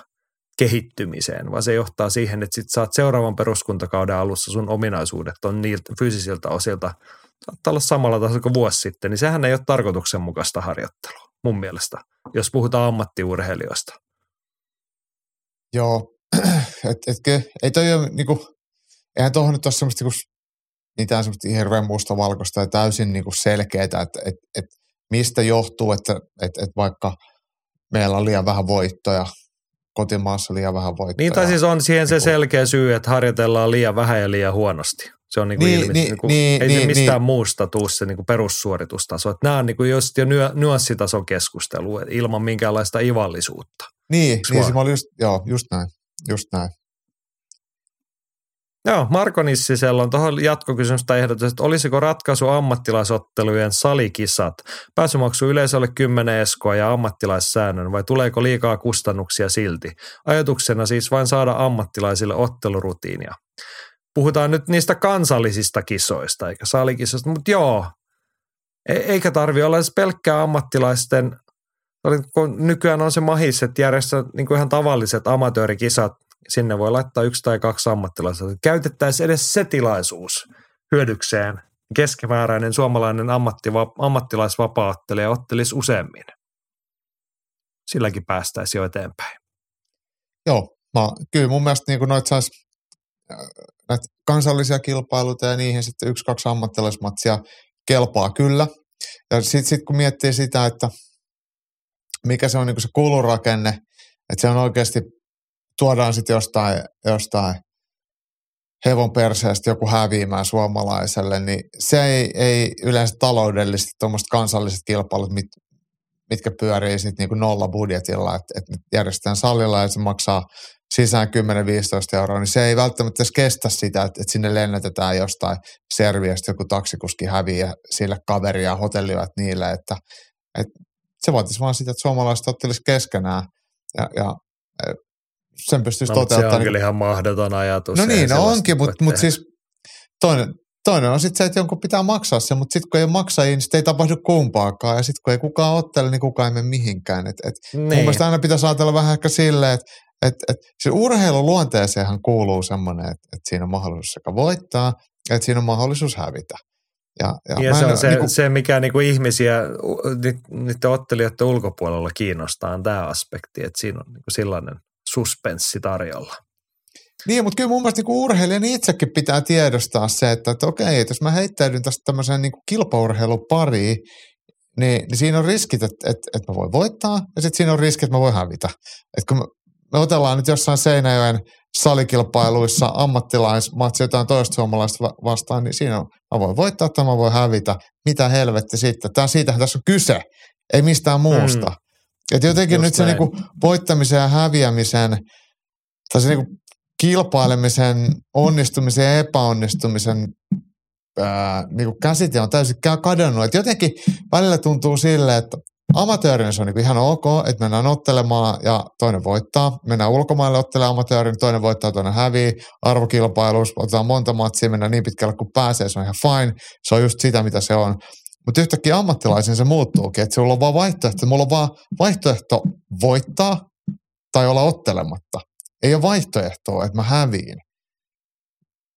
Speaker 2: kehittymiseen, vaan se johtaa siihen, että sit saat seuraavan peruskuntakauden alussa sun ominaisuudet on niiltä fyysisiltä osilta saattaa olla samalla tasolla kuin vuosi sitten, niin sehän ei ole tarkoituksenmukaista harjoittelua mun mielestä, jos puhutaan ammattiurheilijoista.
Speaker 3: Joo, et, et, ei toi ole niinku, eihän tuohon nyt ole semmoista niinku, mitään semmoista hirveän mustavalkoista ja täysin niinku selkeää, että et, et, mistä johtuu, että et, et vaikka meillä on liian vähän voittoja, kotimaassa liian vähän voittoja.
Speaker 2: Niin tai siis on siihen se niinku- selkeä syy, että harjoitellaan liian vähän ja liian huonosti. Se on niinku niin, ilmi, niin, niinku, niin, ei niin, se mistään niin. muusta tuu se niinku perussuoritustaso. Että nämä on niinku just jo nyanssitason keskustelu ilman minkäänlaista ivallisuutta.
Speaker 3: Niin, niin se oli just, joo, just näin. Just näin.
Speaker 2: Joo, Marko Nissisellä on tuohon jatkokysymystä ehdotus, että olisiko ratkaisu ammattilaisottelujen salikisat? Pääsymaksu yleisölle 10 eskoa ja ammattilaissäännön vai tuleeko liikaa kustannuksia silti? Ajatuksena siis vain saada ammattilaisille ottelurutiinia. Puhutaan nyt niistä kansallisista kisoista eikä salikisoista, mutta joo, e- eikä tarvi olla edes pelkkää ammattilaisten kun nykyään on se mahis, että järjestää niin ihan tavalliset amatöörikisat, sinne voi laittaa yksi tai kaksi ammattilaista. Käytettäisiin edes se tilaisuus hyödykseen. Keskimääräinen suomalainen ammattiva, ammattilaisvapaattelija ottelisi useammin. Silläkin päästäisiin jo eteenpäin.
Speaker 3: Joo, mä, kyllä mun mielestä niin noita saisi näitä kansallisia kilpailuita ja niihin sitten yksi, kaksi ammattilaismatsia kelpaa kyllä. Ja sitten sit kun miettii sitä, että – mikä se on niin se kulurakenne, että se on oikeasti, tuodaan sitten jostain, jostain hevon perseestä joku häviämään suomalaiselle, niin se ei, ei yleensä taloudellisesti tuommoiset kansalliset kilpailut, mit, mitkä pyörii sitten niin nolla budjetilla, että, että järjestetään salilla ja se maksaa sisään 10-15 euroa, niin se ei välttämättä edes kestä sitä, että, että sinne lennätetään jostain Serviasta joku taksikuski häviää sille kaveria hotellia niille, että, että se vaatisi vaan sitä, että suomalaiset ottelisi keskenään ja, ja e, sen pystyisi no, toteuttamaan.
Speaker 2: Se on kyllä ihan mahdoton ajatus.
Speaker 3: No niin, no onkin, mutta mut siis toinen, toinen on sitten se, että jonkun pitää maksaa se, mutta sitten kun ei maksajia, niin sitten ei tapahdu kumpaakaan. Ja sitten kun ei kukaan ottele, niin kukaan ei mene mihinkään. Et, et niin. Mun mielestä aina pitäisi ajatella vähän ehkä silleen, että et, et, se urheilun luonteeseenhan kuuluu semmoinen, että et siinä on mahdollisuus sekä voittaa, että siinä on mahdollisuus hävitä.
Speaker 2: Ja, ja, ja se on se, niin se, mikä niin kuin ihmisiä niiden ottelijoiden ulkopuolella kiinnostaa, on tämä aspekti, että siinä on niin kuin sellainen suspenssi tarjolla.
Speaker 3: Niin, mutta kyllä mun mielestä niin urheilijan itsekin pitää tiedostaa se, että, että okei, että jos mä heittäydyn tästä tämmöiseen niin kilpaurheilun pariin, niin, niin siinä on riskit, että, että, että mä voin voittaa ja sitten siinä on riskit, että mä voin hävitä. Että kun me otellaan nyt jossain Seinäjoen salikilpailuissa ammattilaismatsi jotain toista suomalaista vastaan, niin siinä on, mä voin voittaa tai mä voin hävitä. Mitä helvetti sitten? Tämä siitähän tässä on kyse, ei mistään muusta. Mm. Että jotenkin Just nyt näin. se niinku voittamisen ja häviämisen, tai se niinku kilpailemisen, onnistumisen ja epäonnistumisen ää, niinku käsite on täysin kadonnut. Et jotenkin välillä tuntuu sille, että amatöörinä se on niin ihan ok, että mennään ottelemaan ja toinen voittaa. Mennään ulkomaille ottelemaan amatöörin, toinen voittaa, toinen hävii. Arvokilpailuus, otetaan monta matsia, mennään niin pitkälle kuin pääsee, se on ihan fine. Se on just sitä, mitä se on. Mutta yhtäkkiä ammattilaisen se muuttuukin, että sulla on vaan vaihtoehto. Mulla on vaan vaihtoehto voittaa tai olla ottelematta. Ei ole vaihtoehtoa, että mä häviin.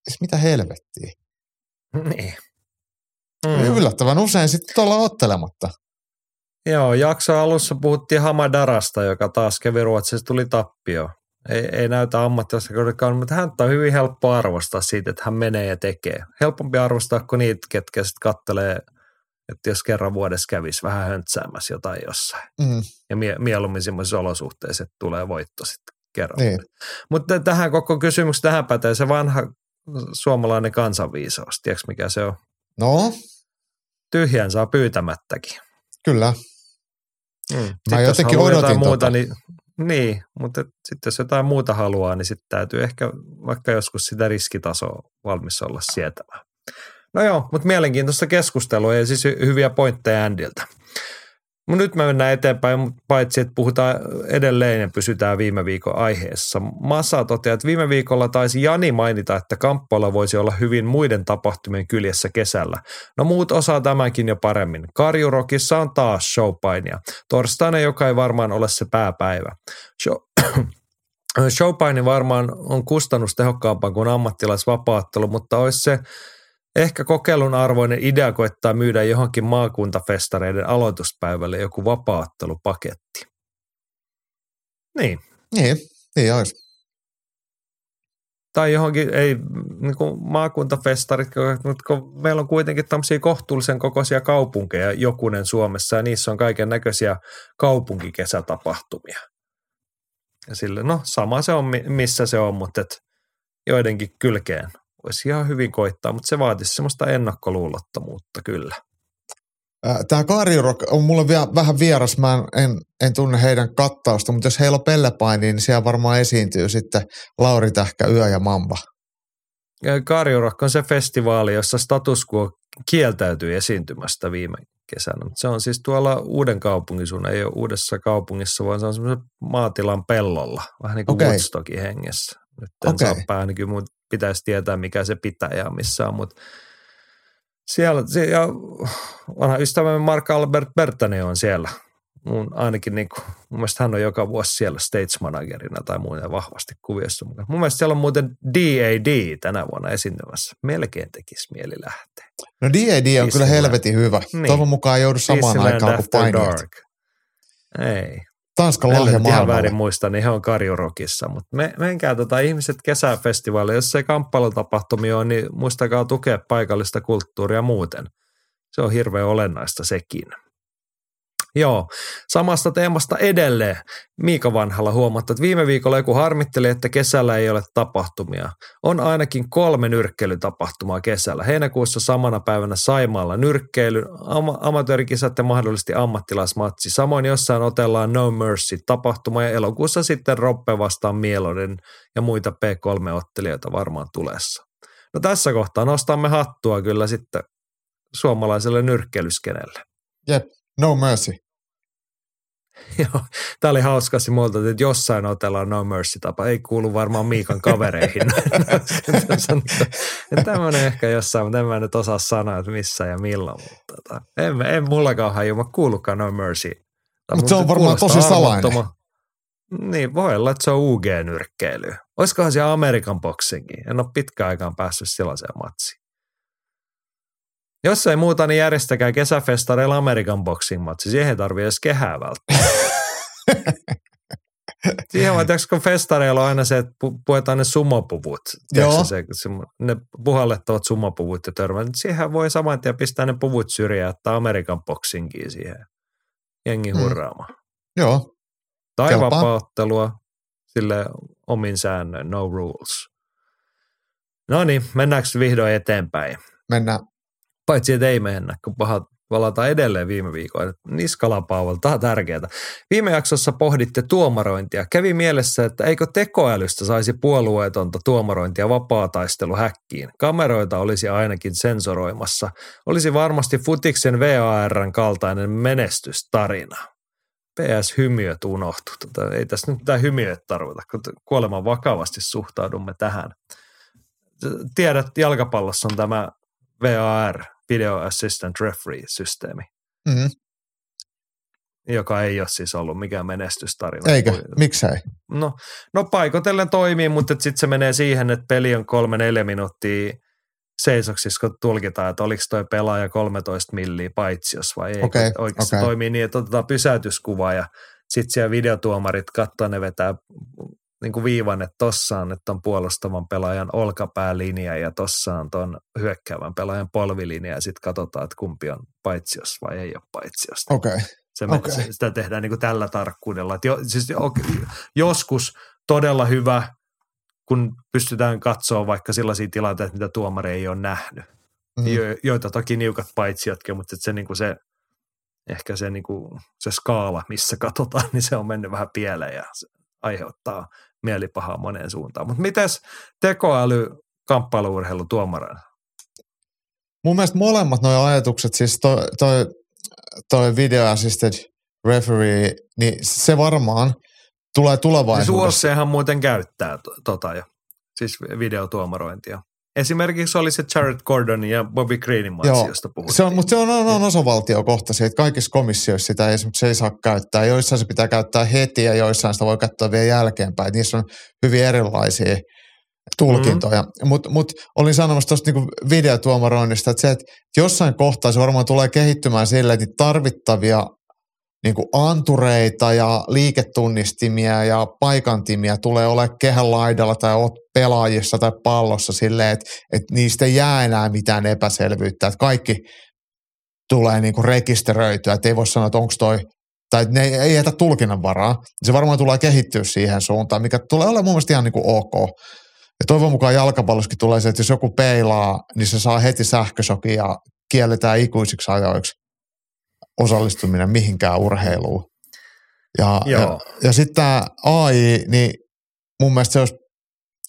Speaker 3: Siis mitä helvettiä?
Speaker 2: Niin.
Speaker 3: Mm. Yllättävän usein sitten ollaan ottelematta.
Speaker 2: Joo, jakso alussa puhuttiin Hamadarasta, joka taas kävi Ruotsissa, tuli tappio. Ei, ei näytä ammattilaista kodekaan, mutta hän on hyvin helppo arvostaa siitä, että hän menee ja tekee. Helpompi arvostaa kuin niitä, ketkä sitten kattelee, että jos kerran vuodessa kävisi vähän höntsäämässä jotain jossain.
Speaker 3: Mm.
Speaker 2: Ja mie- mieluummin semmoisissa olosuhteissa, että tulee voitto sitten kerran.
Speaker 3: Niin.
Speaker 2: Mutta tähän koko kysymykseen tähän pätee se vanha suomalainen kansanviisaus. Tiedätkö mikä se on?
Speaker 3: No,
Speaker 2: Tyhjän saa pyytämättäkin.
Speaker 3: kyllä.
Speaker 2: Mm.
Speaker 3: Mä
Speaker 2: jos
Speaker 3: jotenkin odotin
Speaker 2: jotain muuta,
Speaker 3: tota.
Speaker 2: niin, niin, mutta sitten jos jotain muuta haluaa, niin sitten täytyy ehkä vaikka joskus sitä riskitasoa valmis olla sietämään. No joo, mutta mielenkiintoista keskustelua ja siis hy- hyviä pointteja Andiltä. Mut nyt me mennään eteenpäin, paitsi että puhutaan edelleen ja pysytään viime viikon aiheessa. Massa toteaa, että viime viikolla taisi Jani mainita, että kamppailla voisi olla hyvin muiden tapahtumien kyljessä kesällä. No muut osaa tämänkin jo paremmin. Karjurokissa on taas showpainia. Torstaina, joka ei varmaan ole se pääpäivä. Show, (clears throat) showpaini varmaan on kustannustehokkaampaa kuin ammattilaisvapaattelu, mutta olisi se ehkä kokeilun arvoinen idea koittaa myydä johonkin maakuntafestareiden aloituspäivälle joku vapaattelupaketti. Niin,
Speaker 3: Niin, niin olisi.
Speaker 2: tai johonkin, ei niin kuin maakuntafestarit, mutta kun meillä on kuitenkin tämmöisiä kohtuullisen kokoisia kaupunkeja jokunen Suomessa ja niissä on kaiken näköisiä kaupunkikesätapahtumia. Ja sille, no sama se on, mi- missä se on, mutta et joidenkin kylkeen voisi ihan hyvin koittaa, mutta se vaatisi semmoista ennakkoluulottomuutta kyllä.
Speaker 3: Tämä Karjurok on mulle vielä vähän vieras, mä en, en, en tunne heidän kattausta, mutta jos heillä on pellepaini, niin siellä varmaan esiintyy sitten Lauri Tähkä, Yö ja Mamba.
Speaker 2: Karjurokko on se festivaali, jossa status quo kieltäytyi esiintymästä viime kesänä. Se on siis tuolla uuden kaupungin sun, ei ole uudessa kaupungissa, vaan se on semmoisen maatilan pellolla, vähän niin kuin okay. Woodstockin hengessä. Nyt en okay. saa ainakin mun pitäisi tietää, mikä se pitäjä missä on, mutta siellä, ja vanha ystävämme Mark Albert Bertani on siellä. Mun ainakin niin kuin, mun mielestä hän on joka vuosi siellä stage managerina tai muuten vahvasti kuviossa mukana. Mun mielestä siellä on muuten D.A.D. tänä vuonna esiintymässä. Melkein tekisi mieli lähteä.
Speaker 3: No D.A.D. on kyllä helvetin hyvä.
Speaker 2: Niin.
Speaker 3: Toivon mukaan joudu samaan
Speaker 2: Disneyland
Speaker 3: aikaan kuin.
Speaker 2: Dark. Ei.
Speaker 3: Tanskan lahja
Speaker 2: nyt ihan väärin
Speaker 3: maailmalle.
Speaker 2: muista, niin he on Karjurokissa. Mutta me, menkää tota ihmiset kesäfestivaali. Jos se kamppailutapahtumia on, niin muistakaa tukea paikallista kulttuuria muuten. Se on hirveän olennaista sekin. Joo, samasta teemasta edelleen. Miika Vanhalla huomattu, että viime viikolla joku harmitteli, että kesällä ei ole tapahtumia. On ainakin kolme nyrkkeilytapahtumaa kesällä. Heinäkuussa samana päivänä Saimaalla nyrkkeily, ama- amatöörikisat ja mahdollisesti ammattilaismatsi. Samoin jossain otellaan No Mercy-tapahtuma ja elokuussa sitten Roppe vastaan Mieloden ja muita P3-ottelijoita varmaan tulessa. No tässä kohtaa nostamme hattua kyllä sitten suomalaiselle nyrkkeilyskenelle.
Speaker 3: Jep, no mercy. (laughs)
Speaker 2: Joo, tämä oli hauska multa, että jossain otellaan No Mercy-tapa. Ei kuulu varmaan Miikan kavereihin. (laughs) (laughs) Tämmöinen ehkä jossain, mutta en mä nyt osaa sanoa, että missä ja milloin. Mutta tota, en, en mullakaan hajuma kuulukaan No Mercy.
Speaker 3: Mut se on varmaan tosi salainen.
Speaker 2: Niin, voi olla, että se on UG-nyrkkeily. Olisikohan se Amerikan boxingi? En ole pitkään aikaan päässyt sellaiseen matsiin. Jos ei muuta, niin järjestäkää kesäfestareilla Amerikan boxing matsi. Siihen ei tarvitse edes kehää välttämättä. (laughs) Siihen vaan, tiedätkö, kun festareilla on aina se, että pu- puetaan ne sumopuvut.
Speaker 3: Joo.
Speaker 2: Se, se, ne puhallettavat sumopuvut ja törmät. Siihen voi saman tien pistää ne puvut syrjään, että Amerikan boxingiin siihen. Jengi
Speaker 3: Mm.
Speaker 2: hurraamaan.
Speaker 3: Joo,
Speaker 2: Tai vapauttelua sille omin säännöin, no rules. No niin, mennäänkö vihdoin eteenpäin?
Speaker 3: mennään.
Speaker 2: Paitsi, että ei mennä, kun pahat valataan edelleen viime viikolla. Niskalapauval, tämä on tärkeää. Viime jaksossa pohditte tuomarointia. Kävi mielessä, että eikö tekoälystä saisi puolueetonta tuomarointia vapaa-taisteluhäkkiin. Kameroita olisi ainakin sensoroimassa. Olisi varmasti futiksen VARn kaltainen menestystarina. PS hymiöt unohtu. Tota, ei tässä nyt mitään hymiöt tarvita, kun kuoleman vakavasti suhtaudumme tähän. Tiedät, jalkapallossa on tämä VAR, Video Assistant Referee-systeemi,
Speaker 3: Mm-hmm.
Speaker 2: joka ei ole siis ollut mikään menestystarina.
Speaker 3: Eikö? Miksei?
Speaker 2: No, no paikotellen toimii, mutta sitten se menee siihen, että peli on kolme neljä minuuttia seisoksissa, kun tulkitaan, että oliko toi pelaaja 13 milliä paitsiossa vai ei.
Speaker 3: Okei,
Speaker 2: Oikeasti
Speaker 3: okei.
Speaker 2: toimii niin, että otetaan pysäytyskuva ja sitten siellä videotuomarit katsoo, ne vetää niin kuin viivan, että tossa on, että on puolustavan pelaajan olkapäälinja ja tossa on tuon hyökkäävän pelaajan polvilinja ja sitten katsotaan, että kumpi on paitsiossa vai ei ole paitsiossa.
Speaker 3: Okei. Okay.
Speaker 2: Se, okay. Se, sitä tehdään niin kuin tällä tarkkuudella. Et jo, siis jo, joskus todella hyvä, kun pystytään katsoa vaikka sellaisia tilanteita, mitä tuomari ei ole nähnyt.
Speaker 3: Mm.
Speaker 2: Jo, joita toki niukat paitsiotkin, mutta se, niin kuin se ehkä se, niin kuin, se skaala, missä katsotaan, (laughs) niin se on mennyt vähän pieleen ja se aiheuttaa mielipahaa moneen suuntaan. Mutta mites tekoäly kamppailuurheilu tuomarina?
Speaker 3: Mun mielestä molemmat nuo ajatukset, siis toi, toi, toi video assisted referee, niin se varmaan tulee
Speaker 2: Siis
Speaker 3: tulevaisuudessa.
Speaker 2: UFChan muuten käyttää to- tota jo, siis videotuomarointia. Esimerkiksi oli se Jared Gordon ja Bobby Greenin matsi, josta puhuttiin.
Speaker 3: Se on, mutta se on, on, on osavaltiokohtaisia, että kaikissa komissioissa sitä ei, esimerkiksi ei saa käyttää. Joissain se pitää käyttää heti ja joissain sitä voi katsoa vielä jälkeenpäin. Et Niissä on hyvin erilaisia tulkintoja. Mm. Mutta mut olin sanomassa tuosta niinku videotuomaroinnista, että se, että jossain kohtaa se varmaan tulee kehittymään sille, että niitä tarvittavia niinku antureita ja liiketunnistimia ja paikantimia tulee ole kehän laidalla tai oot pelaajissa tai pallossa silleen, että, että niistä ei jää enää mitään epäselvyyttä, että kaikki tulee niinku rekisteröityä, että ei voi sanoa, että onko toi tai ne ei, ei jätä tulkinnan varaa. Se varmaan tulee kehittyä siihen suuntaan, mikä tulee olemaan mun mielestä ihan niin kuin ok. Ja toivon mukaan jalkapallossakin tulee se, että jos joku peilaa, niin se saa heti sähkösokin ja kielletään ikuisiksi ajoiksi osallistuminen mihinkään urheiluun. Ja, ja,
Speaker 2: Joo.
Speaker 3: ja sitten tämä AI, niin mun mielestä se olisi,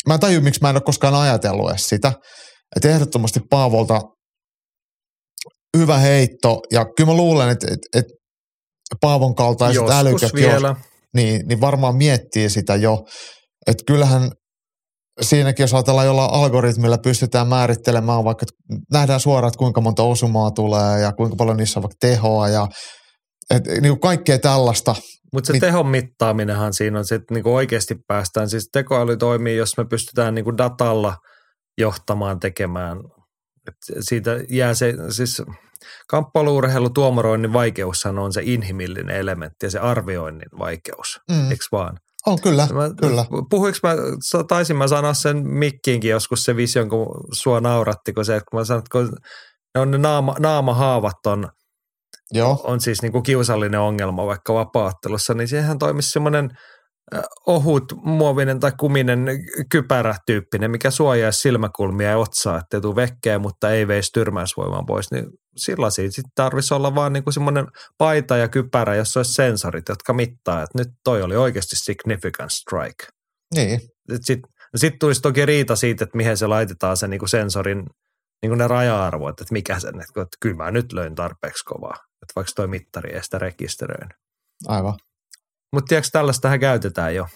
Speaker 3: mä en tajua, miksi mä en ole koskaan ajatellut edes sitä, että ehdottomasti Paavolta hyvä heitto, ja kyllä mä luulen, että, että, että Paavon kaltaiset
Speaker 2: Joskus
Speaker 3: älykät,
Speaker 2: vielä.
Speaker 3: niin, niin varmaan miettii sitä jo. Että kyllähän siinäkin, jos ajatellaan jollain algoritmilla pystytään määrittelemään vaikka, nähdään suoraan, että kuinka monta osumaa tulee ja kuinka paljon niissä on vaikka tehoa ja et, niin kuin kaikkea tällaista.
Speaker 2: Mutta se
Speaker 3: Mit-
Speaker 2: tehon mittaaminenhan siinä on että niinku oikeasti päästään. Siis tekoäly toimii, jos me pystytään niinku datalla johtamaan, tekemään. Et siitä jää se, siis kamppailuurheilu tuomaroinnin vaikeushan on se inhimillinen elementti ja se arvioinnin vaikeus,
Speaker 3: mm.
Speaker 2: eikö vaan?
Speaker 3: On kyllä,
Speaker 2: Mä,
Speaker 3: kyllä.
Speaker 2: Puhuinko mä, taisin mä sanoa sen mikkiinkin joskus se vision, kun sua nauratti, kun se, että kun mä sanoin, että kun ne on ne naama, naamahaavat on,
Speaker 3: Joo,
Speaker 2: on siis niin kuin kiusallinen ongelma vaikka vapaattelussa, niin siihen toimisi semmoinen ohut, muovinen tai kuminen kypärä-tyyppinen, mikä suojaisi silmäkulmia ja otsaa, ettei tule vekkeä, mutta ei veisi tyrmäysvoiman pois, niin sellaisia sitten tarvitsisi olla vaan niin kuin semmoinen paita ja kypärä, jossa olisi sensorit, jotka mittaa, että nyt toi oli oikeasti significant strike.
Speaker 3: niin.
Speaker 2: Sitten sit tulisi toki riita siitä, että mihin se laitetaan se niinku sensorin niinku ne raja-arvot, että mikä sen, että, kyllä mä nyt löin tarpeeksi kovaa, että vaikka toi mittari ei sitä rekisteröinyt.
Speaker 3: Aivan.
Speaker 2: Mutta tiedätkö, tällaistähän käytetään jo.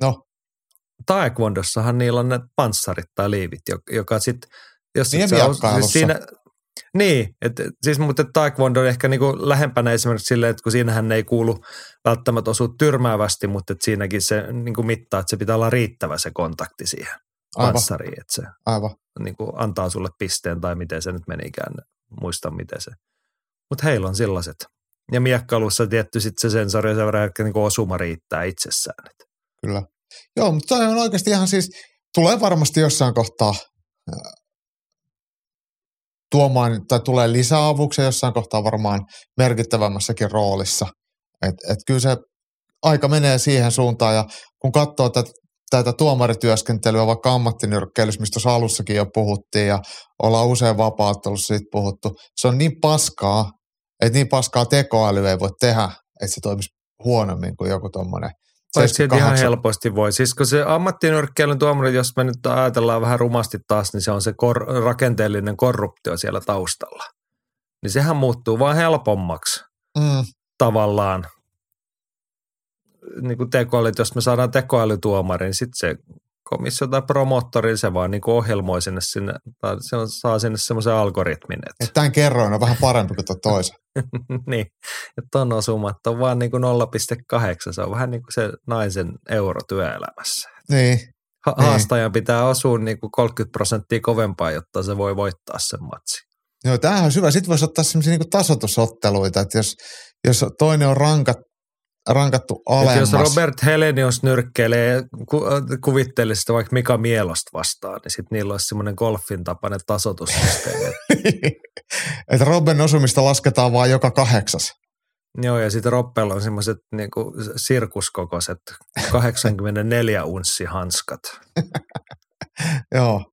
Speaker 3: No,
Speaker 2: Taekwondossahan niillä on ne panssarit tai liivit, jo- joka sitten, jos
Speaker 3: Niin
Speaker 2: se on-
Speaker 3: miekkailussa.
Speaker 2: Niin, että siis mutta taekwondo on ehkä niinku lähempänä esimerkiksi silleen, että kun siinähän ei kuulu välttämättä osua tyrmäävästi, mutta että siinäkin se niinku mittaa, että se pitää olla riittävä se kontakti siihen
Speaker 3: aivan,
Speaker 2: panssariin, että se
Speaker 3: aivan.
Speaker 2: niin kuin antaa sulle pisteen tai miten se nyt menikään, muista miten se. Mutta heillä on sellaiset. Ja miekkailussa tietty sitten se sensori ja sen verran, että niin osuma riittää itsessään. Et
Speaker 3: Kyllä. Joo, mutta on oikeasti ihan siis, tulee varmasti jossain kohtaa tuomaan, tai tulee lisäavuksi ja jossain kohtaa varmaan merkittävämmässäkin roolissa. Et, et kyllä se aika menee siihen suuntaan ja kun katsoo tätä, tätä tuomarityöskentelyä vaikka ammattinyrkkeilyssä, mistä tuossa alussakin jo puhuttiin ja ollaan usein vapauttelussa siitä puhuttu. Se on niin paskaa, että niin paskaa tekoäly ei voi tehdä, että se toimisi huonommin kuin joku tuommoinen
Speaker 2: Paitsi että ihan helposti voi. Siis kun se ammattinyrkkeilyn tuomari, jos me nyt ajatellaan vähän rumasti taas, niin se on se kor- rakenteellinen korruptio siellä taustalla. Niin sehän muuttuu vaan helpommaksi
Speaker 3: Mm,
Speaker 2: tavallaan. Niin kuin tekoäly, jos me saadaan tekoälytuomari, niin sitten se komissio tai promoottori, se vaan niin kuin ohjelmoi sinne, sinne tai se saa sinne semmoisen algoritmin. Että,
Speaker 3: että tämän kerroin on vähän parempi kuin tuo toisen. (laughs)
Speaker 2: niin, että ton osumat on vaan niin kuin 0,8, se on vähän niin kuin se naisen euro työelämässä.
Speaker 3: Niin,
Speaker 2: Ha-
Speaker 3: Niin.
Speaker 2: haastajan pitää osua niin kuin 30 prosenttia kovempaa, jotta se voi voittaa sen matsi.
Speaker 3: Joo, tämähän on hyvä. Sitten voisi ottaa sellaisia niin tasotusotteluita, että jos, jos toinen on rankat, rankattu
Speaker 2: Et
Speaker 3: alemmas.
Speaker 2: jos Robert Helenius nyrkkeilee, ku, kuvittelisi sitä vaikka Mika Mielosta vastaan, niin sitten niillä olisi semmoinen golfin tapainen tasotussysteemi.
Speaker 3: että (laughs) Robben osumista lasketaan vain joka kahdeksas.
Speaker 2: Joo, ja sitten Roppella on semmoiset niinku sirkuskokoiset 84 unssi hanskat. (laughs)
Speaker 3: Joo.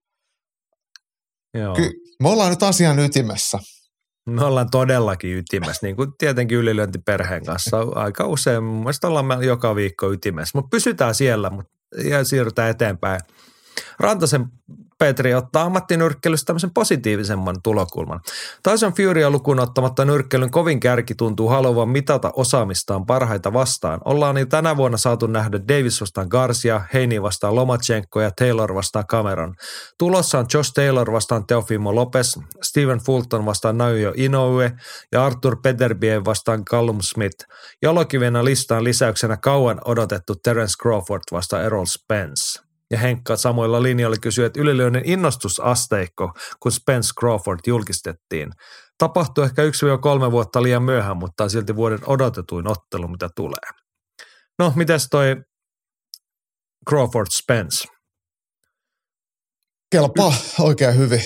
Speaker 2: Joo.
Speaker 3: Ky- me ollaan nyt asian ytimessä.
Speaker 2: Me ollaan todellakin ytimessä, niin kuin tietenkin ylilyönti perheen kanssa. Aika usein, mun mielestä ollaan me joka viikko ytimessä, mutta pysytään siellä mutta, ja siirrytään eteenpäin. Rantasen Petri ottaa ammattinyrkkeilystä tämmöisen positiivisemman tulokulman. Tyson Furya lukuun ottamatta nyrkkeilyn kovin kärki tuntuu haluavan mitata osaamistaan parhaita vastaan. Ollaan niin tänä vuonna saatu nähdä Davis vastaan Garcia, Heini vastaan Lomachenko ja Taylor vastaan Cameron. Tulossa on Josh Taylor vastaan Teofimo Lopez, Stephen Fulton vastaan Naoya Inoue ja Arthur Peterbie vastaan Callum Smith. Jalokivenä listaan lisäyksenä kauan odotettu Terence Crawford vastaan Errol Spence. Ja Henkka samoilla linjoilla kysyi, että ylilyönnin innostusasteikko, kun Spence Crawford julkistettiin. Tapahtui ehkä 1-3 vuotta liian myöhään, mutta silti vuoden odotetuin ottelu, mitä tulee. No, mitäs toi Crawford Spence?
Speaker 3: Kelpaa oikein hyvin.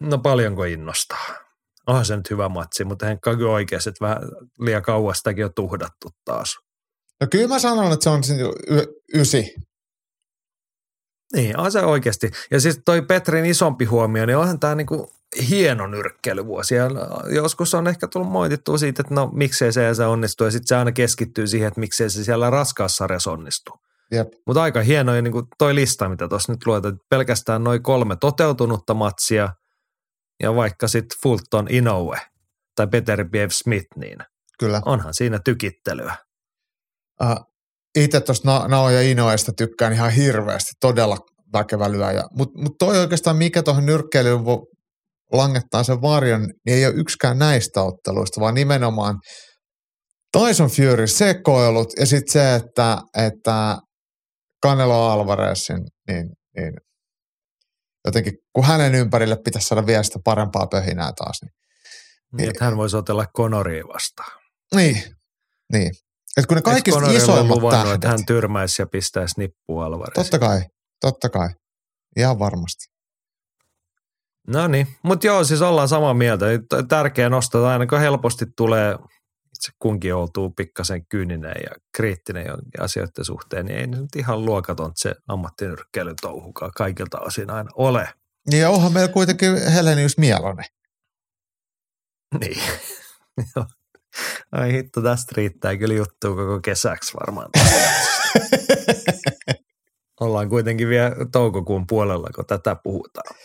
Speaker 2: No paljonko innostaa? Onhan se nyt hyvä matsi, mutta Henkka on oikeassa, että vähän liian kauastakin on tuhdattu taas.
Speaker 3: No kyllä mä sanon, että se on ysi.
Speaker 2: Niin, on se oikeasti. Ja siis toi Petrin isompi huomio, niin onhan tämä niinku hieno nyrkkeilyvuosi. Ja joskus on ehkä tullut moitittua siitä, että no miksei se ja se onnistu. Ja sitten se aina keskittyy siihen, että miksei se siellä raskaassa sarjassa onnistu. Mutta aika hieno ja niinku toi lista, mitä tuossa nyt luetaan. että Pelkästään noin kolme toteutunutta matsia ja vaikka sitten Fulton Inoue tai Peter Biev Smith, niin
Speaker 3: Kyllä.
Speaker 2: onhan siinä tykittelyä.
Speaker 3: Uh, itse tuosta Na- Naoja Inoesta tykkään ihan hirveästi, todella väkevä lyöjä. Mutta mut toi oikeastaan, mikä tuohon nyrkkeilyyn langettaa sen varjon, niin ei ole yksikään näistä otteluista, vaan nimenomaan Tyson Fury sekoilut ja sitten se, että, että Canelo Alvarezin, niin, niin jotenkin kun hänen ympärille pitäisi saada vielä sitä parempaa pöhinää taas. Niin,
Speaker 2: Niin, että hän voisi otella Conoria vastaan.
Speaker 3: niin. niin. Et kun ne
Speaker 2: Eikö
Speaker 3: kaikista
Speaker 2: ole
Speaker 3: isoimmat
Speaker 2: luvannut,
Speaker 3: tähdet,
Speaker 2: että hän tyrmäisi ja pistäisi nippua Alvarez.
Speaker 3: totta kai, totta kai, ihan varmasti.
Speaker 2: No niin, mutta joo, siis ollaan samaa mieltä. Tärkeä nostaa, että aina kun helposti tulee itse kunkin oltuu pikkasen kyyninen ja kriittinen jonkin asioiden suhteen, niin ei nyt ihan luokaton se ammattinyrkkeilyn touhukaan kaikilta osin aina ole.
Speaker 3: Niin ja onhan meillä kuitenkin Helenius Mielonen.
Speaker 2: Niin. (laughs) Ai hitto, tästä riittää kyllä juttua koko kesäksi varmaan. (laughs) Ollaan kuitenkin vielä toukokuun puolella, kun tätä puhutaan.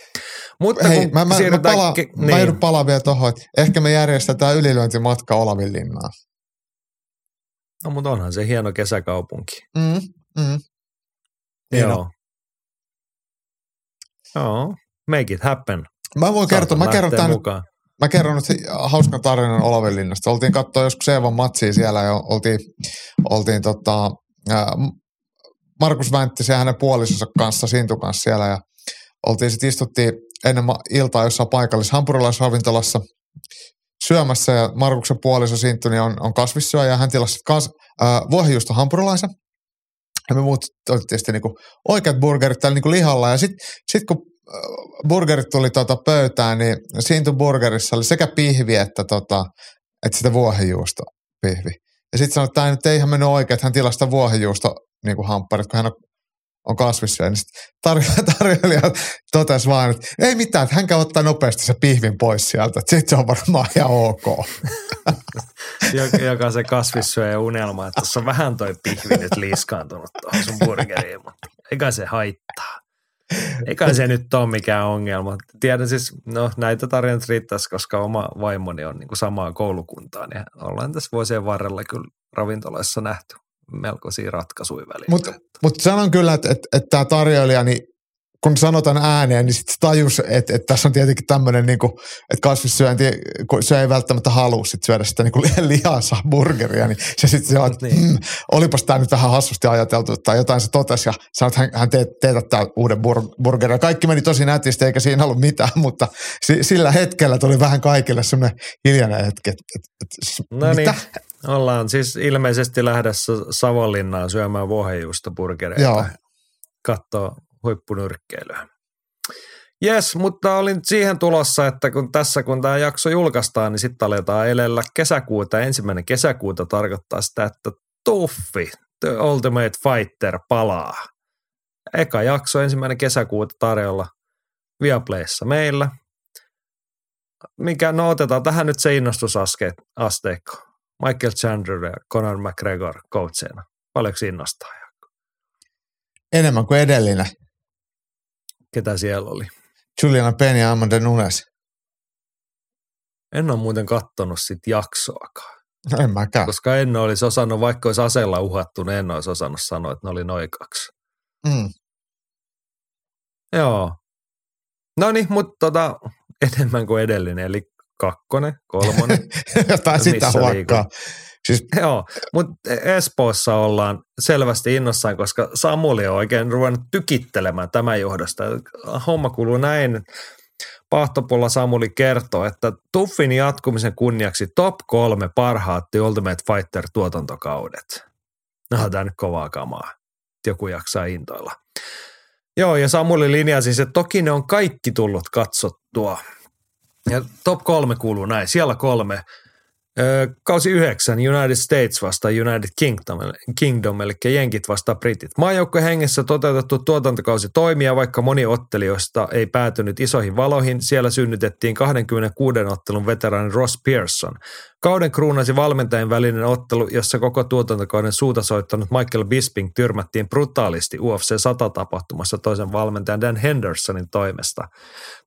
Speaker 2: Mutta
Speaker 3: Hei,
Speaker 2: kun
Speaker 3: mä, mä, mä,
Speaker 2: siirrytään
Speaker 3: pala,
Speaker 2: ke-
Speaker 3: niin. mä joudun palaa vielä tuohon, että ehkä me järjestetään ylilyöntimatka Olavinlinnaan.
Speaker 2: No mutta onhan se hieno kesäkaupunki.
Speaker 3: Mm, mm. Niin
Speaker 2: Joo. Joo. Make it happen.
Speaker 3: Mä voin kertoa, mä kerron, tämän,
Speaker 2: mukaan.
Speaker 3: Mä kerron nyt hauskan tarinan Olavinlinnasta. Oltiin katsoa joskus Eevan matsia siellä ja oltiin, oltiin tota, ää, Markus Vänttisen ja hänen puolisonsa kanssa, Sintu kanssa siellä ja oltiin sitten istuttiin ennen iltaa jossain paikallisessa hampurilaisravintolassa syömässä ja Markuksen puoliso Sinttu niin on, on kasvissyöjä ja hän tilasi kas, äh, vuohijuusto hampurilaisen. Ja me muut tietysti niinku oikeat burgerit täällä niinku lihalla ja sitten sit kun burgerit tuli tuota pöytään, niin Sintu burgerissa oli sekä pihvi että, tota, että sitä vuohijuusto pihvi. Ja sitten sanoi, että tämä ei ihan mennyt oikein, että hän tilasi sitä vuohijuusto niin kuin hampparit, kun hän on on kasvissyöjä. Niin tarjo- (laughs) tarjoilija totesi vaan, että ei mitään, että hän käy ottaa nopeasti se pihvin pois sieltä. Sitten se on varmaan ihan ok. (laughs)
Speaker 2: joka, joka se kasvissyöjä unelma, että tuossa on vähän toi pihvi nyt liiskaantunut tuohon sun burgeriin, mutta eikä se haittaa. Eikä se nyt ole mikään ongelma. Tiedän siis, no näitä tarinoita riittäisi, koska oma vaimoni on niin kuin samaa koulukuntaa, niin ollaan tässä vuosien varrella kyllä ravintoloissa nähty melkoisia ratkaisuja väliin.
Speaker 3: Mutta mut sanon kyllä, että et, et tämä tarjoilija, niin kun sanotaan ääneen, niin sitten tajus, että, että tässä on tietenkin tämmöinen, niin kuin, että kasvissyönti, kun se ei välttämättä halua sit syödä sitä niin kuin lihansa burgeria, niin se sitten on, että niin. mm, olipas tämä nyt vähän hassusti ajateltu, tai jotain se totesi, ja sanoi, että hän, hän teet, teetättää uuden bur- burgeria. Kaikki meni tosi nätisti, eikä siinä ollut mitään, (laughs) mutta si, sillä hetkellä tuli vähän kaikille semmoinen hiljainen hetki, että, että, että
Speaker 2: No
Speaker 3: mitä?
Speaker 2: niin, ollaan siis ilmeisesti lähdössä Savonlinnaan syömään vuohenjuusta burgereita.
Speaker 3: Joo.
Speaker 2: Katsoo huippunyrkkeilyä. Jes, mutta olin siihen tulossa, että kun tässä kun tämä jakso julkaistaan, niin sitten aletaan elellä kesäkuuta. Ensimmäinen kesäkuuta tarkoittaa sitä, että Tuffi, The Ultimate Fighter, palaa. Eka jakso ensimmäinen kesäkuuta tarjolla Viaplayssa meillä. Mikä, no otetaan tähän nyt se innostusasteikko. Michael Chandler ja Conor McGregor coachina. Paljonko innostaa?
Speaker 3: Enemmän kuin edellinen.
Speaker 2: Ketä siellä oli?
Speaker 3: Juliana Penn ja Amanda Nunes.
Speaker 2: En ole muuten kattonut sit jaksoakaan.
Speaker 3: No en mäkään.
Speaker 2: Koska en olisi osannut, vaikka olisi aseella uhattu, niin en olisi osannut sanoa, että ne oli noin kaksi.
Speaker 3: Mm.
Speaker 2: Joo. No niin, mutta tota, enemmän kuin edellinen, eli kakkonen, kolmonen. (laughs)
Speaker 3: Jotain sitä
Speaker 2: liikut?
Speaker 3: Siis (laughs)
Speaker 2: Joo, mutta Espoossa ollaan selvästi innossaan, koska Samuli on oikein ruvennut tykittelemään tämän johdosta. Homma kuuluu näin. Pahtopulla Samuli kertoo, että Tuffin jatkumisen kunniaksi top kolme parhaat The Ultimate Fighter tuotantokaudet. No, tämä nyt kovaa kamaa. Joku jaksaa intoilla. Joo, ja Samuli linjasi siis, että toki ne on kaikki tullut katsottua. Ja top kolme kuuluu näin. Siellä kolme Kausi yhdeksän United States vasta United Kingdom, Kingdom eli Jenkit vasta Britit. Maajoukkojen hengessä toteutettu tuotantokausi toimia, vaikka moni ottelijoista ei päätynyt isoihin valoihin. Siellä synnytettiin 26 ottelun veteraani Ross Pearson. Kauden kruunasi valmentajien välinen ottelu, jossa koko tuotantokauden suuta soittanut Michael Bisping tyrmättiin brutaalisti UFC 100-tapahtumassa toisen valmentajan Dan Hendersonin toimesta.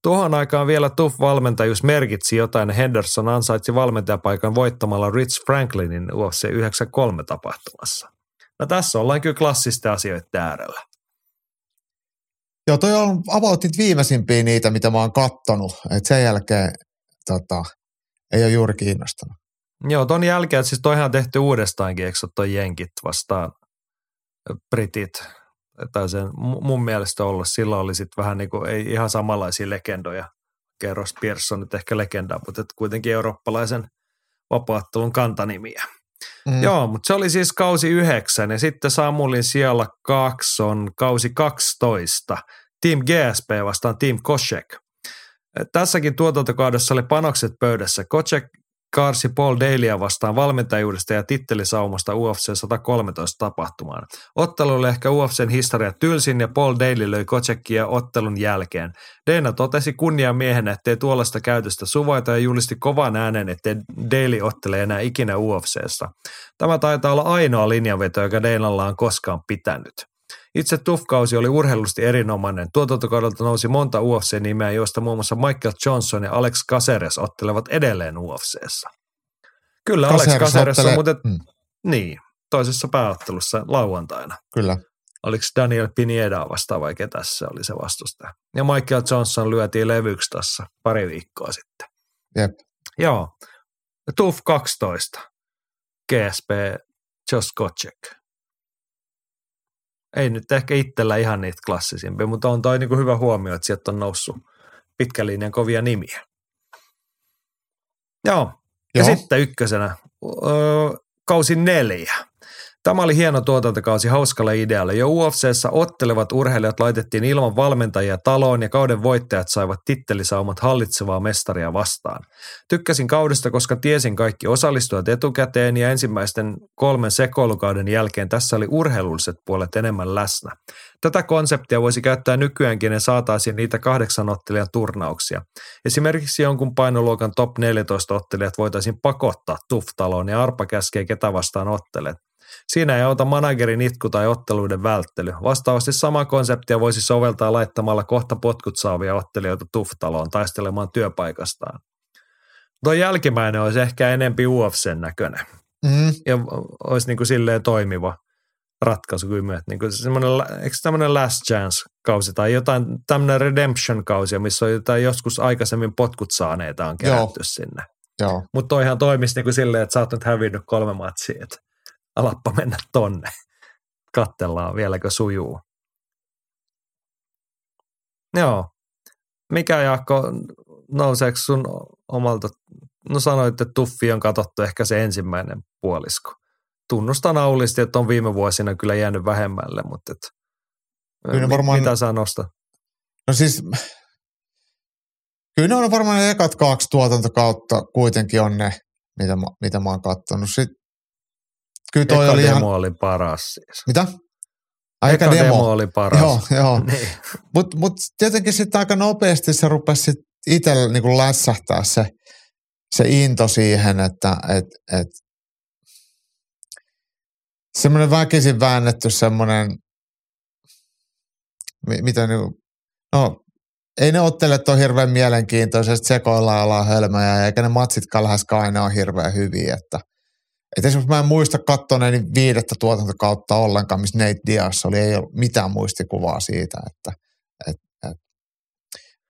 Speaker 2: Tuohon aikaan vielä Tuff valmentajuus merkitsi jotain Henderson ansaitsi valmentajapaikan voittamalla Rich Franklinin UFC 93 tapahtumassa. No tässä ollaan kyllä klassisten asioiden äärellä.
Speaker 3: Joo, toi on about viimeisimpiä niitä, mitä mä oon kattonut. Et sen jälkeen tota, ei ole juuri kiinnostanut.
Speaker 2: Joo, ton jälkeen, että siis toihan on tehty uudestaankin, eikö toi Jenkit vastaan Britit, tai sen mu- mun mielestä ollut. Silloin oli sitten vähän niin kuin, ei ihan samanlaisia legendoja. Kerros Pearson nyt ehkä legenda, mutta et kuitenkin eurooppalaisen vapaattelun kantanimiä.
Speaker 3: Mm.
Speaker 2: Joo, mutta se oli siis kausi yhdeksän ja sitten Samulin siellä kaksi on kausi 12. Team GSP vastaan Team Koshek. Tässäkin tuotantokaudessa oli panokset pöydässä. Kochek karsi Paul Dailyä vastaan valmentajuudesta ja tittelisaumasta UFC 113 tapahtumaan. Ottelu oli ehkä UFCn historia tylsin ja Paul Daly löi Kochekia ottelun jälkeen. Dana totesi kunniamiehenä, ettei tuollaista käytöstä suvaita ja julisti kovan äänen, ettei Daly ottele enää ikinä UFCssä. Tämä taitaa olla ainoa linjanveto, joka Danalla on koskaan pitänyt. Itse Tuff-kausi oli urheilusti erinomainen. Tuotantokaudelta nousi monta UFC-nimeä, joista muun muassa Michael Johnson ja Alex Caceres ottelevat edelleen UFCssä. Kyllä, Alex
Speaker 3: Caceres
Speaker 2: Caceres on muuten,
Speaker 3: Mm,
Speaker 2: niin, toisessa pääottelussa lauantaina.
Speaker 3: kyllä.
Speaker 2: Oliko Daniel Pineda vastaan vai ketä se oli se vastustaja. Ja Michael Johnson lyötiin levyksi tuossa pari viikkoa sitten.
Speaker 3: Jep.
Speaker 2: Joo. TUF 12. GSP Josh Kochek. Ei nyt ehkä itsellä ihan niitä klassisimpia, mutta on toi niinku hyvä huomio, että sieltä on noussut pitkän linjan kovia nimiä. Joo. Ja
Speaker 3: Joo.
Speaker 2: sitten ykkösenä, öö, kausi neljä. Tämä oli hieno tuotantokausi hauskalla idealla. Jo UFCssä ottelevat urheilijat laitettiin ilman valmentajia taloon ja kauden voittajat saivat tittelisaumat hallitsevaa mestaria vastaan. Tykkäsin kaudesta, koska tiesin kaikki osallistujat etukäteen ja ensimmäisten kolmen sekoilukauden jälkeen tässä oli urheilulliset puolet enemmän läsnä. Tätä konseptia voisi käyttää nykyäänkin ja saataisiin niitä kahdeksan ottelijan turnauksia. Esimerkiksi jonkun painoluokan top 14 ottelijat voitaisiin pakottaa tuftaloon ja arpa käskee ketä vastaan ottelet. Siinä ei auta managerin itku tai otteluiden välttely. Vastaavasti sama konseptia voisi soveltaa laittamalla kohta potkut saavia ottelijoita tuftaloon taistelemaan työpaikastaan. Tuo jälkimmäinen olisi ehkä enempi UFCn näköinen
Speaker 3: Mm.
Speaker 2: ja olisi niin kuin silleen toimiva ratkaisu kyllä, että niin semmoinen, eikö tämmöinen last chance-kausi tai jotain tämmöinen redemption-kausi, missä on jotain joskus aikaisemmin potkut saaneita on kerätty
Speaker 3: Joo.
Speaker 2: sinne. Mutta toihan toimisi niin kuin silleen, että sä oot nyt hävinnyt kolme matsia, että alappa mennä tonne. Kattellaan vieläkö sujuu. Joo. Mikä Jaakko, nouseeko sun omalta, no sanoit, että Tuffi on katsottu ehkä se ensimmäinen puolisko. Tunnustan aulisti, että on viime vuosina kyllä jäänyt vähemmälle, mutta et,
Speaker 3: Kyllä varmaan-
Speaker 2: mitä sä nostat?
Speaker 3: No siis, kyllä ne on varmaan ne ekat kaksi tuotantokautta kuitenkin on ne, mitä mä, mitä mä oon kattonut. Sitten, kyllä toi
Speaker 2: Eka
Speaker 3: oli
Speaker 2: demo
Speaker 3: ihan,
Speaker 2: oli paras siis.
Speaker 3: mitä? Ai,
Speaker 2: Eka, demo. oli paras.
Speaker 3: Joo, joo. (laughs)
Speaker 2: Niin.
Speaker 3: Mutta mut tietenkin sitten aika nopeasti se rupesi sit itsellä niinku lässähtää se, se into siihen, että et, et, semmoinen väkisin väännetty semmoinen, mi- mitä niinku, no ei ne ottelet ole hirveän mielenkiintoisesti, sekoillaan ollaan hölmöjä, eikä ne matsitkaan läheskään aina ole hirveän hyviä, että et esimerkiksi mä en muista kattoneeni viidettä tuotantokautta ollenkaan, missä Nate Diaz oli, ei ollut mitään muistikuvaa siitä, että et, et.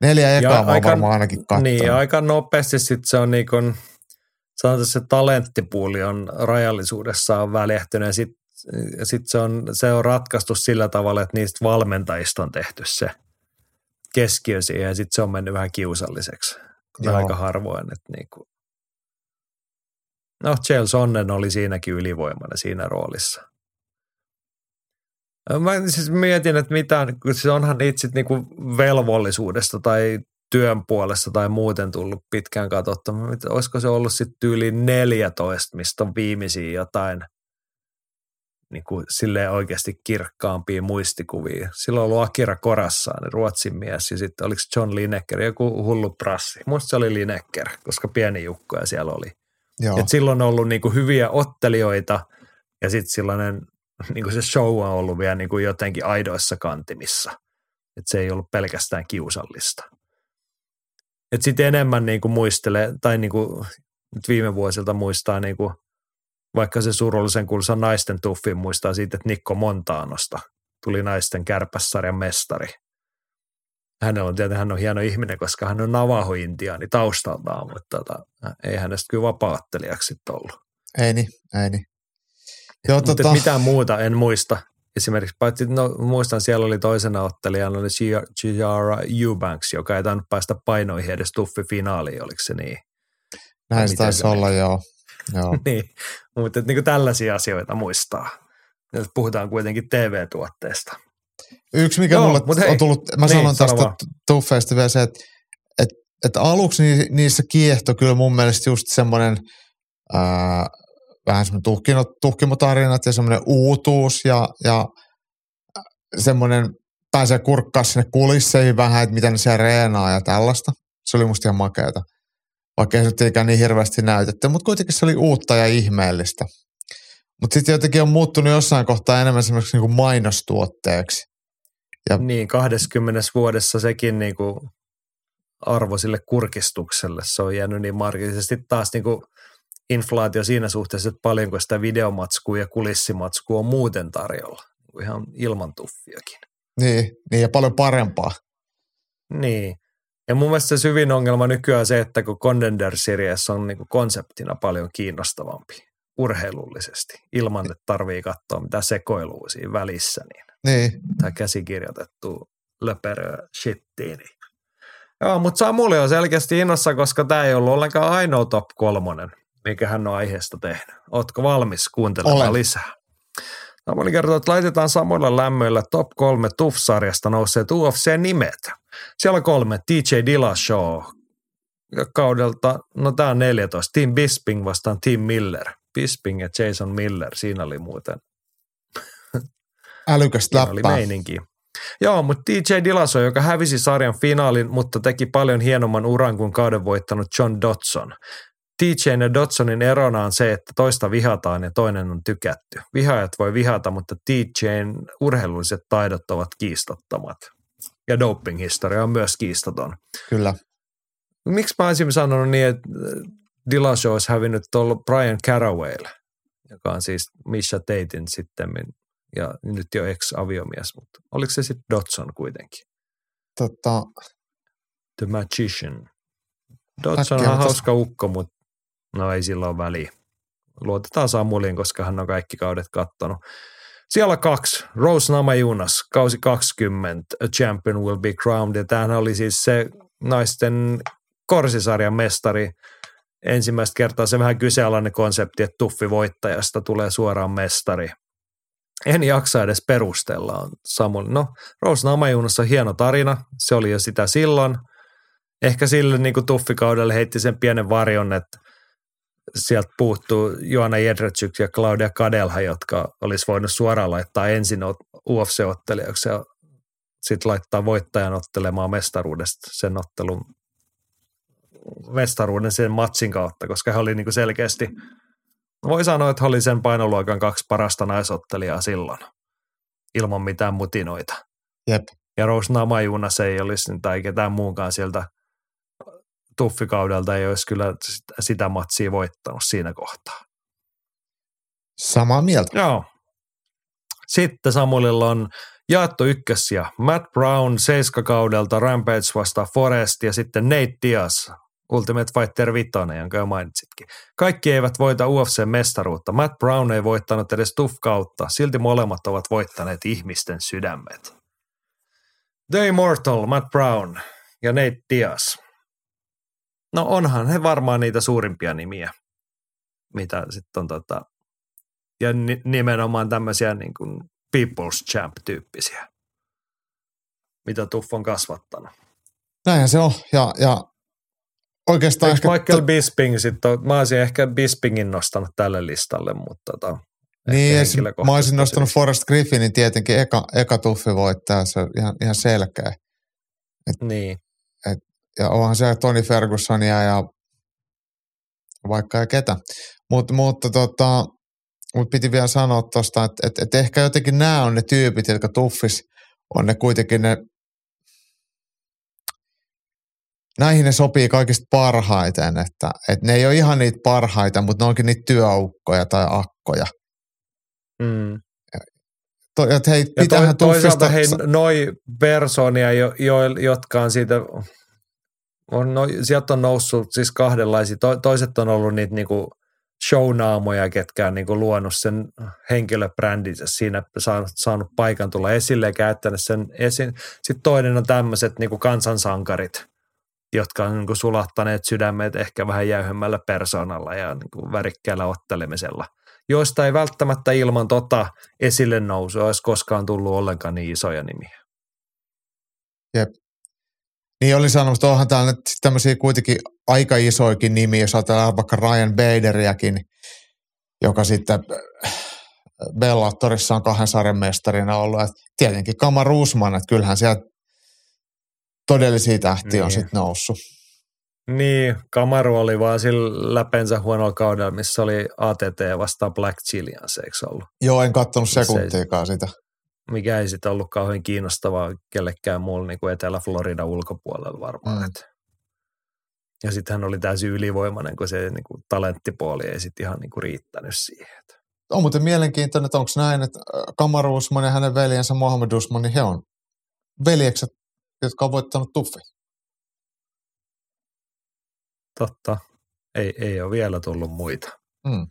Speaker 3: neljä ekaa mä
Speaker 2: aika-
Speaker 3: varmaan ainakin kattonut.
Speaker 2: Niin, aika nopeasti sitten se on niin kuin, sanotaan, se talenttipuuli on rajallisuudessaan väljähtynyt ja sitten sit se, on, se on ratkaistu sillä tavalla, että niistä valmentajista on tehty se keskiö siihen ja sitten se on mennyt vähän kiusalliseksi.
Speaker 3: Joo.
Speaker 2: aika harvoin, että niin kuin. No, Chael Sonnen oli siinäkin ylivoimainen siinä roolissa. Mä siis mietin, että mitä, siis onhan sit niinku velvollisuudesta tai työn puolesta tai muuten tullut pitkään mietin, Olisiko se ollut sitten yli 14, mistä on viimeisiä jotain niin kuin silleen oikeasti kirkkaampia muistikuvia. Silloin ollut Akira Korassaan, Ruotsin mies, ja sitten oliko John Lineker, joku hullu prassi. Musta se oli Lineker, koska pieni jukkoja siellä oli.
Speaker 3: Joo.
Speaker 2: Et silloin on ollut niinku hyviä ottelijoita ja sitten sellainen, niinku se show on ollut vielä niinku jotenkin aidoissa kantimissa. Et se ei ollut pelkästään kiusallista. Sitten enemmän niinku muistelee, tai niinku nyt viime vuosilta muistaa niinku, vaikka se surullisen kuuluisa naisten tuffin muistaa siitä, että Nikko Montanosta tuli naisten kärpässarjan mestari. Hänellä on tietenkin, hän on hieno ihminen, koska hän on Navajo-intiaani taustaltaan, mutta tota, ei hänestä kyllä vapaattelijaksi ollut.
Speaker 3: Ei niin, ei niin. Joo,
Speaker 2: Mutta
Speaker 3: tota,
Speaker 2: mitään muuta en muista. Esimerkiksi, paitsi no, muistan, siellä oli toisena ottelijana oli Giara Eubanks, joka ei tainnut päästä painoihin edes tuffi-finaaliin, oliko se niin?
Speaker 3: näin se taisi olla, joo. joo. (laughs)
Speaker 2: niin, mutta niin kuin tällaisia asioita muistaa. Nyt puhutaan kuitenkin TV-tuotteesta.
Speaker 3: Yksi, mikä
Speaker 2: Joo,
Speaker 3: mulle
Speaker 2: hei.
Speaker 3: on tullut, mä
Speaker 2: Niin,
Speaker 3: sanon
Speaker 2: sano
Speaker 3: tästä tuffeista vielä se, että et, et aluksi ni- niissä kiehto kyllä mun mielestä just semmoinen ää, vähän semmoinen tuhkimo, tuhkimotarinat ja semmoinen uutuus ja, ja semmoinen pääsee kurkkaa sinne kulisseihin vähän, että mitä ne siellä reenaa ja tällaista. Se oli musta ihan makeata. Vaikka ei se ikään niin hirveästi näytetty, mutta kuitenkin se oli uutta ja ihmeellistä. Mutta sitten jotenkin on muuttunut jossain kohtaa enemmän semmoiseksi niin mainostuotteeksi. Ja-
Speaker 2: Niin, 20 vuodessa sekin niin kuin arvo sille kurkistukselle, se on jäänyt niin markisesti taas niin kuin inflaatio siinä suhteessa, että paljonko sitä videomatskua ja kulissimatskua on muuten tarjolla, ihan ilman tuffiakin.
Speaker 3: Niin, niin ja paljon parempaa.
Speaker 2: Niin. Ja mun mielestä se syvin ongelma nykyään on se, että kun Contender Series on niin kuin konseptina paljon kiinnostavampi urheilullisesti, ilman että tarvii katsoa mitä sekoilua siinä välissä, niin
Speaker 3: Niin,
Speaker 2: tai käsikirjoitettu löperö shittiin. Niin. Joo, mutta Samuli on selkeästi innossa, koska tämä ei ollut ollenkaan ainoa top kolmonen, mikä hän on aiheesta tehnyt. Ootko valmis kuuntelemaan
Speaker 3: Olen.
Speaker 2: lisää? Samuli kertoo, että laitetaan samoilla lämmöillä top kolme TUF-sarjasta nousseet UFC-nimet. Siellä on kolme. TJ Dillashaw kaudelta, no tämä on 14. Tim Bisping vastaan Tim Miller. Bisping ja Jason Miller, siinä oli muuten
Speaker 3: Älykästä läppää.
Speaker 2: Joo, mutta DJ Dilaso, joka hävisi sarjan finaalin, mutta teki paljon hienomman uran kuin kauden voittanut John Dodson. TJn ja Dodsonin erona on se, että toista vihataan ja toinen on tykätty. Vihaajat voi vihata, mutta TJn urheilulliset taidot ovat kiistattomat. Ja doping-historia on myös kiistaton.
Speaker 3: Kyllä.
Speaker 2: Miksi mä olisin sanonut niin, että Dillashaw olisi hävinnyt tuolla Brian Carawaylle, joka on siis Misha Tatein sitten ja nyt jo ex-aviomies, mutta oliko se sitten Dodson kuitenkin?
Speaker 3: Tota,
Speaker 2: The Magician. Dodson on hauska ukko, mutta no ei sillä ole väliä. Luotetaan Samuliin, koska hän on kaikki kaudet kattonut. Siellä kaksi, Rose Namajunas, kausi 20, A Champion Will Be Crowned. Ja tämähän oli siis se naisten korsisarjan mestari. Ensimmäistä kertaa se vähän kyseenalainen konsepti, että tuffi voittajasta tulee suoraan mestari. En jaksa edes perustella, on Samuli. No, Rose Namajunas on hieno tarina, se oli jo sitä silloin. Ehkä sille niin kuin tuffikaudelle heitti sen pienen varjon, että sieltä puuttuu Joana Jedrzejczyk ja Claudia Kadelha, jotka olisi voinut suoraan laittaa ensin UFC-ottelijaksi ja sitten laittaa voittajan ottelemaan mestaruudesta sen ottelun mestaruuden sen matsin kautta, koska he oli niin kuin selkeästi, voi sanoa, että oli sen painoluokan kaksi parasta naisottelijaa silloin, ilman mitään mutinoita.
Speaker 3: jep.
Speaker 2: Ja Rose Namajunas ei olisi, tai ketään muunkaan sieltä tuffikaudelta ei olisi kyllä sit- sitä matsia voittanut siinä kohtaa.
Speaker 3: Samaa mieltä.
Speaker 2: Joo. Sitten Samulilla on jaettu ykkössiä. Matt Brown seiskakaudelta Rampage vastaan Forest ja sitten Nate Diaz Ultimate Fighter 5, jonka jo mainitsitkin. Kaikki eivät voita UFC-mestaruutta. Matt Brown ei voittanut edes tuff kautta. Silti molemmat ovat voittaneet ihmisten sydämet. The Immortal, Matt Brown ja Nate Diaz. No onhan he varmaan niitä suurimpia nimiä, mitä sitten on tota, ja ni- nimenomaan tämmöisiä niin kuin People's Champ-tyyppisiä, mitä Tuff on kasvattanut.
Speaker 3: Näinhän se on. Ja, ja oikeastaan
Speaker 2: Eikö
Speaker 3: ehkä...
Speaker 2: Michael Bisping sitten, on- mä olisin ehkä Bispingin nostanut tälle listalle, mutta tota,
Speaker 3: Niin, sit mä olisin nostanut. Forrest Griffinin tietenkin eka, eka tuffi voittaja, se on ihan, ihan selkeä.
Speaker 2: Niin,
Speaker 3: Ja onhan siellä Tony Fergusonia ja vaikka ja ketä. Mut, mutta tota, mut piti vielä sanoa tuosta, että et, et ehkä jotenkin nämä on ne tyypit, jotka tuffis on ne kuitenkin ne, näihin ne sopii kaikista parhaiten, että et ne ei ole ihan niitä parhaita, mutta ne onkin niitä työaukkoja tai akkoja.
Speaker 2: mm.
Speaker 3: To, et hei,
Speaker 2: Ja to, toisaalta hei, noi persoonia, jo, jo, jotka on siitä, on, no, sieltä on noussut siis kahdenlaisia. To, toiset on ollut niitä niinku shownaamoja, ketkä on niinku luonut sen henkilöbrändinsä siinä, saanut, saanut paikan tulla esille ja käyttänyt sen esiin. Sitten toinen on tämmöiset niinku kansansankarit, jotka on niinku sulattaneet sydämet ehkä vähän jäyhemmällä persoonalla ja niinku värikkäällä ottelemisella joista ei välttämättä ilman tota esille nousua olisi koskaan tullut ollenkaan niin isoja nimiä.
Speaker 3: Niin oli sanonut, että onhan täällä nyt tämmöisiä kuitenkin aika isoikin nimiä, jos ajatellaan vaikka Ryan Baderiakin, joka sitten äh, Bellatorissa on kahden sarjan mestarina ollut. Et tietenkin Kamaru Usman, että kyllähän sieltä todellisia tähtiä on
Speaker 2: Niin.
Speaker 3: sitten noussut.
Speaker 2: Niin, Kamaru oli vaan sillä läpensä huonolla kaudella, missä oli ATT vastaan Black Chilians, eikö ollut?
Speaker 3: Joo, en katsonut sekuntiikaan sitä.
Speaker 2: Mikä ei sitten ollut kauhean kiinnostavaa kellekään muulle niin kuin Etelä-Florida ulkopuolella varmaan.
Speaker 3: Mm.
Speaker 2: Mm. Ja sitten hän oli täysin ylivoimainen, kun se niin kuin talenttipuoli ei sitten ihan niin kuin riittänyt siihen.
Speaker 3: On muuten mielenkiintoinen, että onko näin, että äh, Kamaru Usman ja hänen veljensä Mohamed Usman, niin he on veljekset, jotka on voittanut tuffi.
Speaker 2: Totta, ei, ei ole vielä tullut muita.
Speaker 3: Mm.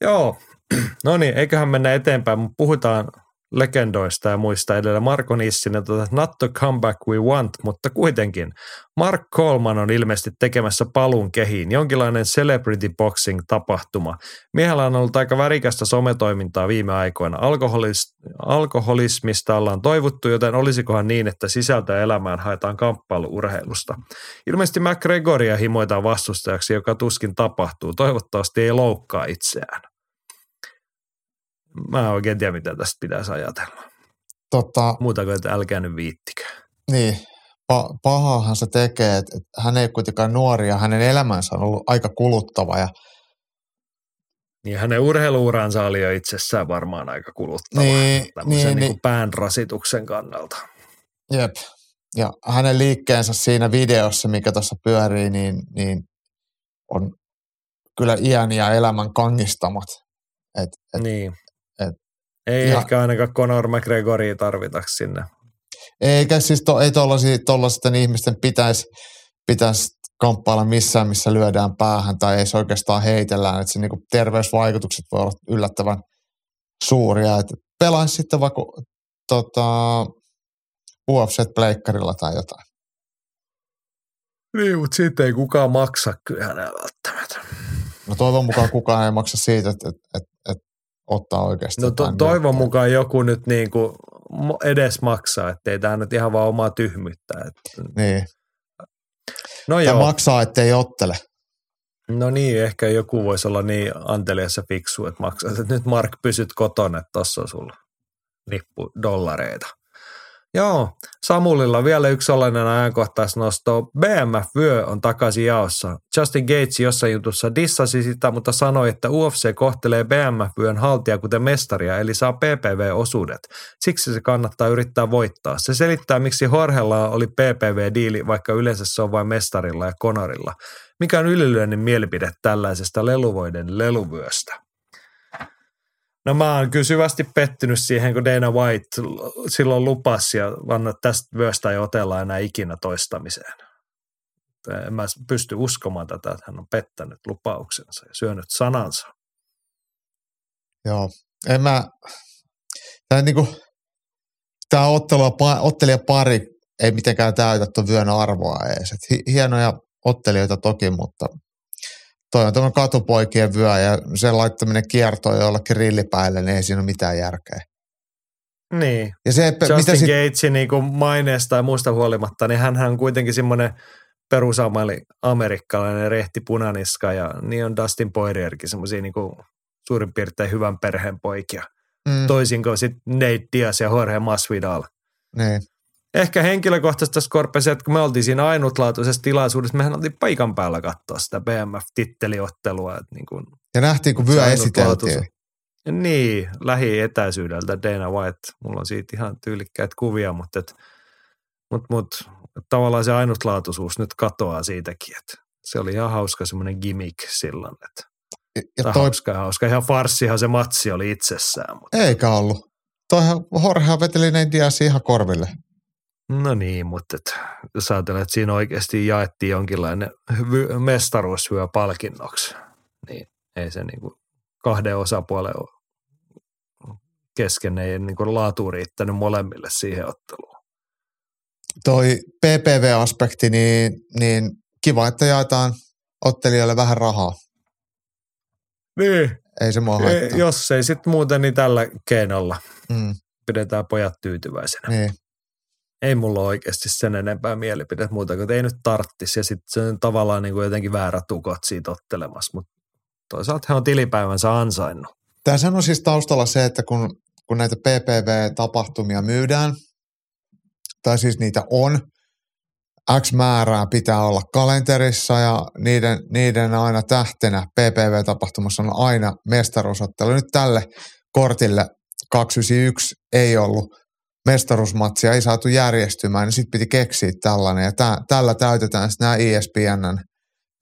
Speaker 2: Joo, (clears throat) no niin, eiköhän mennä eteenpäin, mutta puhutaan legendoista ja muista edellä. Marko Nissinen, tota, not the comeback we want, mutta kuitenkin. Mark Coleman on ilmeisesti tekemässä palun kehiin, jonkinlainen celebrity boxing tapahtuma. Miehellä on ollut aika värikästä sometoimintaa viime aikoina. Alkoholis- alkoholismista ollaan toivuttu, joten olisikohan niin, että sisältöä elämään haetaan kamppailuurheilusta. Ilmeisesti McGregoria himoitaan vastustajaksi, joka tuskin tapahtuu. Toivottavasti ei loukkaa itseään. Mä en oikein tiedä, mitä tästä pitäisi ajatella.
Speaker 3: Tota,
Speaker 2: Muuta kuin, että älkää nyt viittikö.
Speaker 3: niin, pa- pahahan se tekee, että et hän ei kuitenkaan nuori ja hänen elämänsä on ollut aika kuluttava ja
Speaker 2: Niin hänen urheiluuransa oli jo itsessään varmaan aika kuluttava.
Speaker 3: Niin,
Speaker 2: tämmöisen
Speaker 3: niin,
Speaker 2: niin,
Speaker 3: niin.
Speaker 2: pään rasituksen kannalta.
Speaker 3: Jep. Ja hänen liikkeensä siinä videossa, mikä tuossa pyörii, niin, niin on kyllä iän ja elämän kangistamat. Et, et,
Speaker 2: niin. Ei
Speaker 3: ja-
Speaker 2: ehkä ainakaan Conor McGregoria tarvitaksi sinne.
Speaker 3: eikä siis to, ei tuollaisten ihmisten pitäisi pitäis kamppailla missään, missä lyödään päähän tai ei se oikeastaan heitellään. Että se niinku terveysvaikutukset voi olla yllättävän suuria. Et pelaisi sitten vaikka tota, UFC-pleikkarilla tai jotain.
Speaker 2: Niin, mutta siitä ei kukaan maksa kyllä välttämättä.
Speaker 3: No toivon mukaan kukaan ei maksa siitä, että, että, että ottaa oikeasti.
Speaker 2: No to, toivon
Speaker 3: merkkiä.
Speaker 2: mukaan joku nyt niin kuin edes maksaa, ettei tämä nyt ihan vaan omaa tyhmyyttä. Et,
Speaker 3: Niin.
Speaker 2: no joo,
Speaker 3: maksaa, ettei ottele.
Speaker 2: no niin, ehkä joku voisi olla niin antelias ja fiksu, että maksaa, että nyt Mark pysyt kotona, että tossa on sulla nippu dollareita. Joo, Samulilla vielä yksi sellainen ajankohtaisnosto. BMF-vyö on takaisin jaossa. Justin Gates jossain jutussa dissasi sitä, mutta sanoi, että UFC kohtelee BMF-vyön haltia kuten mestaria, eli saa PPV-osuudet. Siksi se kannattaa yrittää voittaa. Se selittää, miksi Horhella oli PPV-diili, vaikka yleensä se on vain mestarilla ja konorilla. Mikä on ylilyönnin mielipide tällaisesta leluvoiden leluvyöstä? No mä oon kyllä syvästi pettynyt siihen, kun Dana White silloin lupasi ja vanna, tästä vyöstä ei otella enää ikinä toistamiseen. En mä pysty uskomaan tätä, että hän on pettänyt lupauksensa ja syönyt sanansa.
Speaker 3: Joo. En mä, tää niinku, tää ottelu, ottelijapari ei mitenkään täytä tuon vyön arvoa edes. Hienoja ottelijoita toki, mutta toi on tämmöinen katupoikien vyö ja sen laittaminen kiertoon jollekin rillipäille, niin ei siinä ole mitään järkeä.
Speaker 2: Niin.
Speaker 3: Ja se, pe-
Speaker 2: Justin
Speaker 3: mitä sit,
Speaker 2: Gatesin niin kuin maineesta ja muista huolimatta, niin hän on kuitenkin semmoinen perusamali amerikkalainen rehti punaniska ja niin on Dustin Poirierkin semmoisia niin kuin suurin piirtein hyvän perheen poikia.
Speaker 3: mm,
Speaker 2: Toisin kuin sitten Nate Diaz ja Jorge Masvidal.
Speaker 3: niin,
Speaker 2: Ehkä henkilökohtaisesti Skorpe se, että kun me oltiin siinä ainutlaatuisessa tilaisuudessa, mehän oltiin paikan päällä katsoa sitä BMF-titteliottelua. Että niin kuin,
Speaker 3: ja nähtiin, kun vyö esiteltiin.
Speaker 2: niin, lähietäisyydeltä Dana White. Mulla on siitä ihan tyylikkäitä kuvia, mutta, et, mut, mut, tavallaan se ainutlaatuisuus nyt katoaa siitäkin. Että se oli ihan hauska semmoinen gimmick silloin. Että,
Speaker 3: Ja toi,
Speaker 2: hauska hauska. Ihan farssihan se matsi oli itsessään. Mutta,
Speaker 3: eikä ollut. Toihan Jorgehan veteli ne ihan korville.
Speaker 2: No niin, mutta et, jos ajatellaan, että siinä oikeasti jaettiin jonkinlainen vy- mestaruushyö palkinnoksi, niin ei se niin kuin kahden osapuolen kesken ei niin kuin laatu riittänyt molemmille siihen otteluun.
Speaker 3: Toi PPV-aspekti, niin, niin kiva, että jaetaan ottelijoille vähän rahaa.
Speaker 2: Niin,
Speaker 3: Ei se mua haittaa.
Speaker 2: jos ei sitten muuten, niin tällä keinolla
Speaker 3: Mm,
Speaker 2: pidetään pojat tyytyväisenä.
Speaker 3: niin.
Speaker 2: Ei mulla oikeasti sen enempää mielipide muuta kuin, ei nyt tarttisi. Ja sitten se on tavallaan niin kuin jotenkin väärä tukot siitä ottelemassa, mutta toisaalta he on tilipäivänsä ansainnut.
Speaker 3: Tässä on siis taustalla se, että kun, kun näitä PPV-tapahtumia myydään, tai siis niitä on, X määrää pitää olla kalenterissa ja niiden, niiden aina tähtenä PPV-tapahtumassa on aina mestaruusottelu. Nyt tälle kortille 291 ei ollut mestaruusmatsia, ei saatu järjestymään, niin sitten piti keksiä tällainen. Ja tä, tällä täytetään sitten nämä ESPNn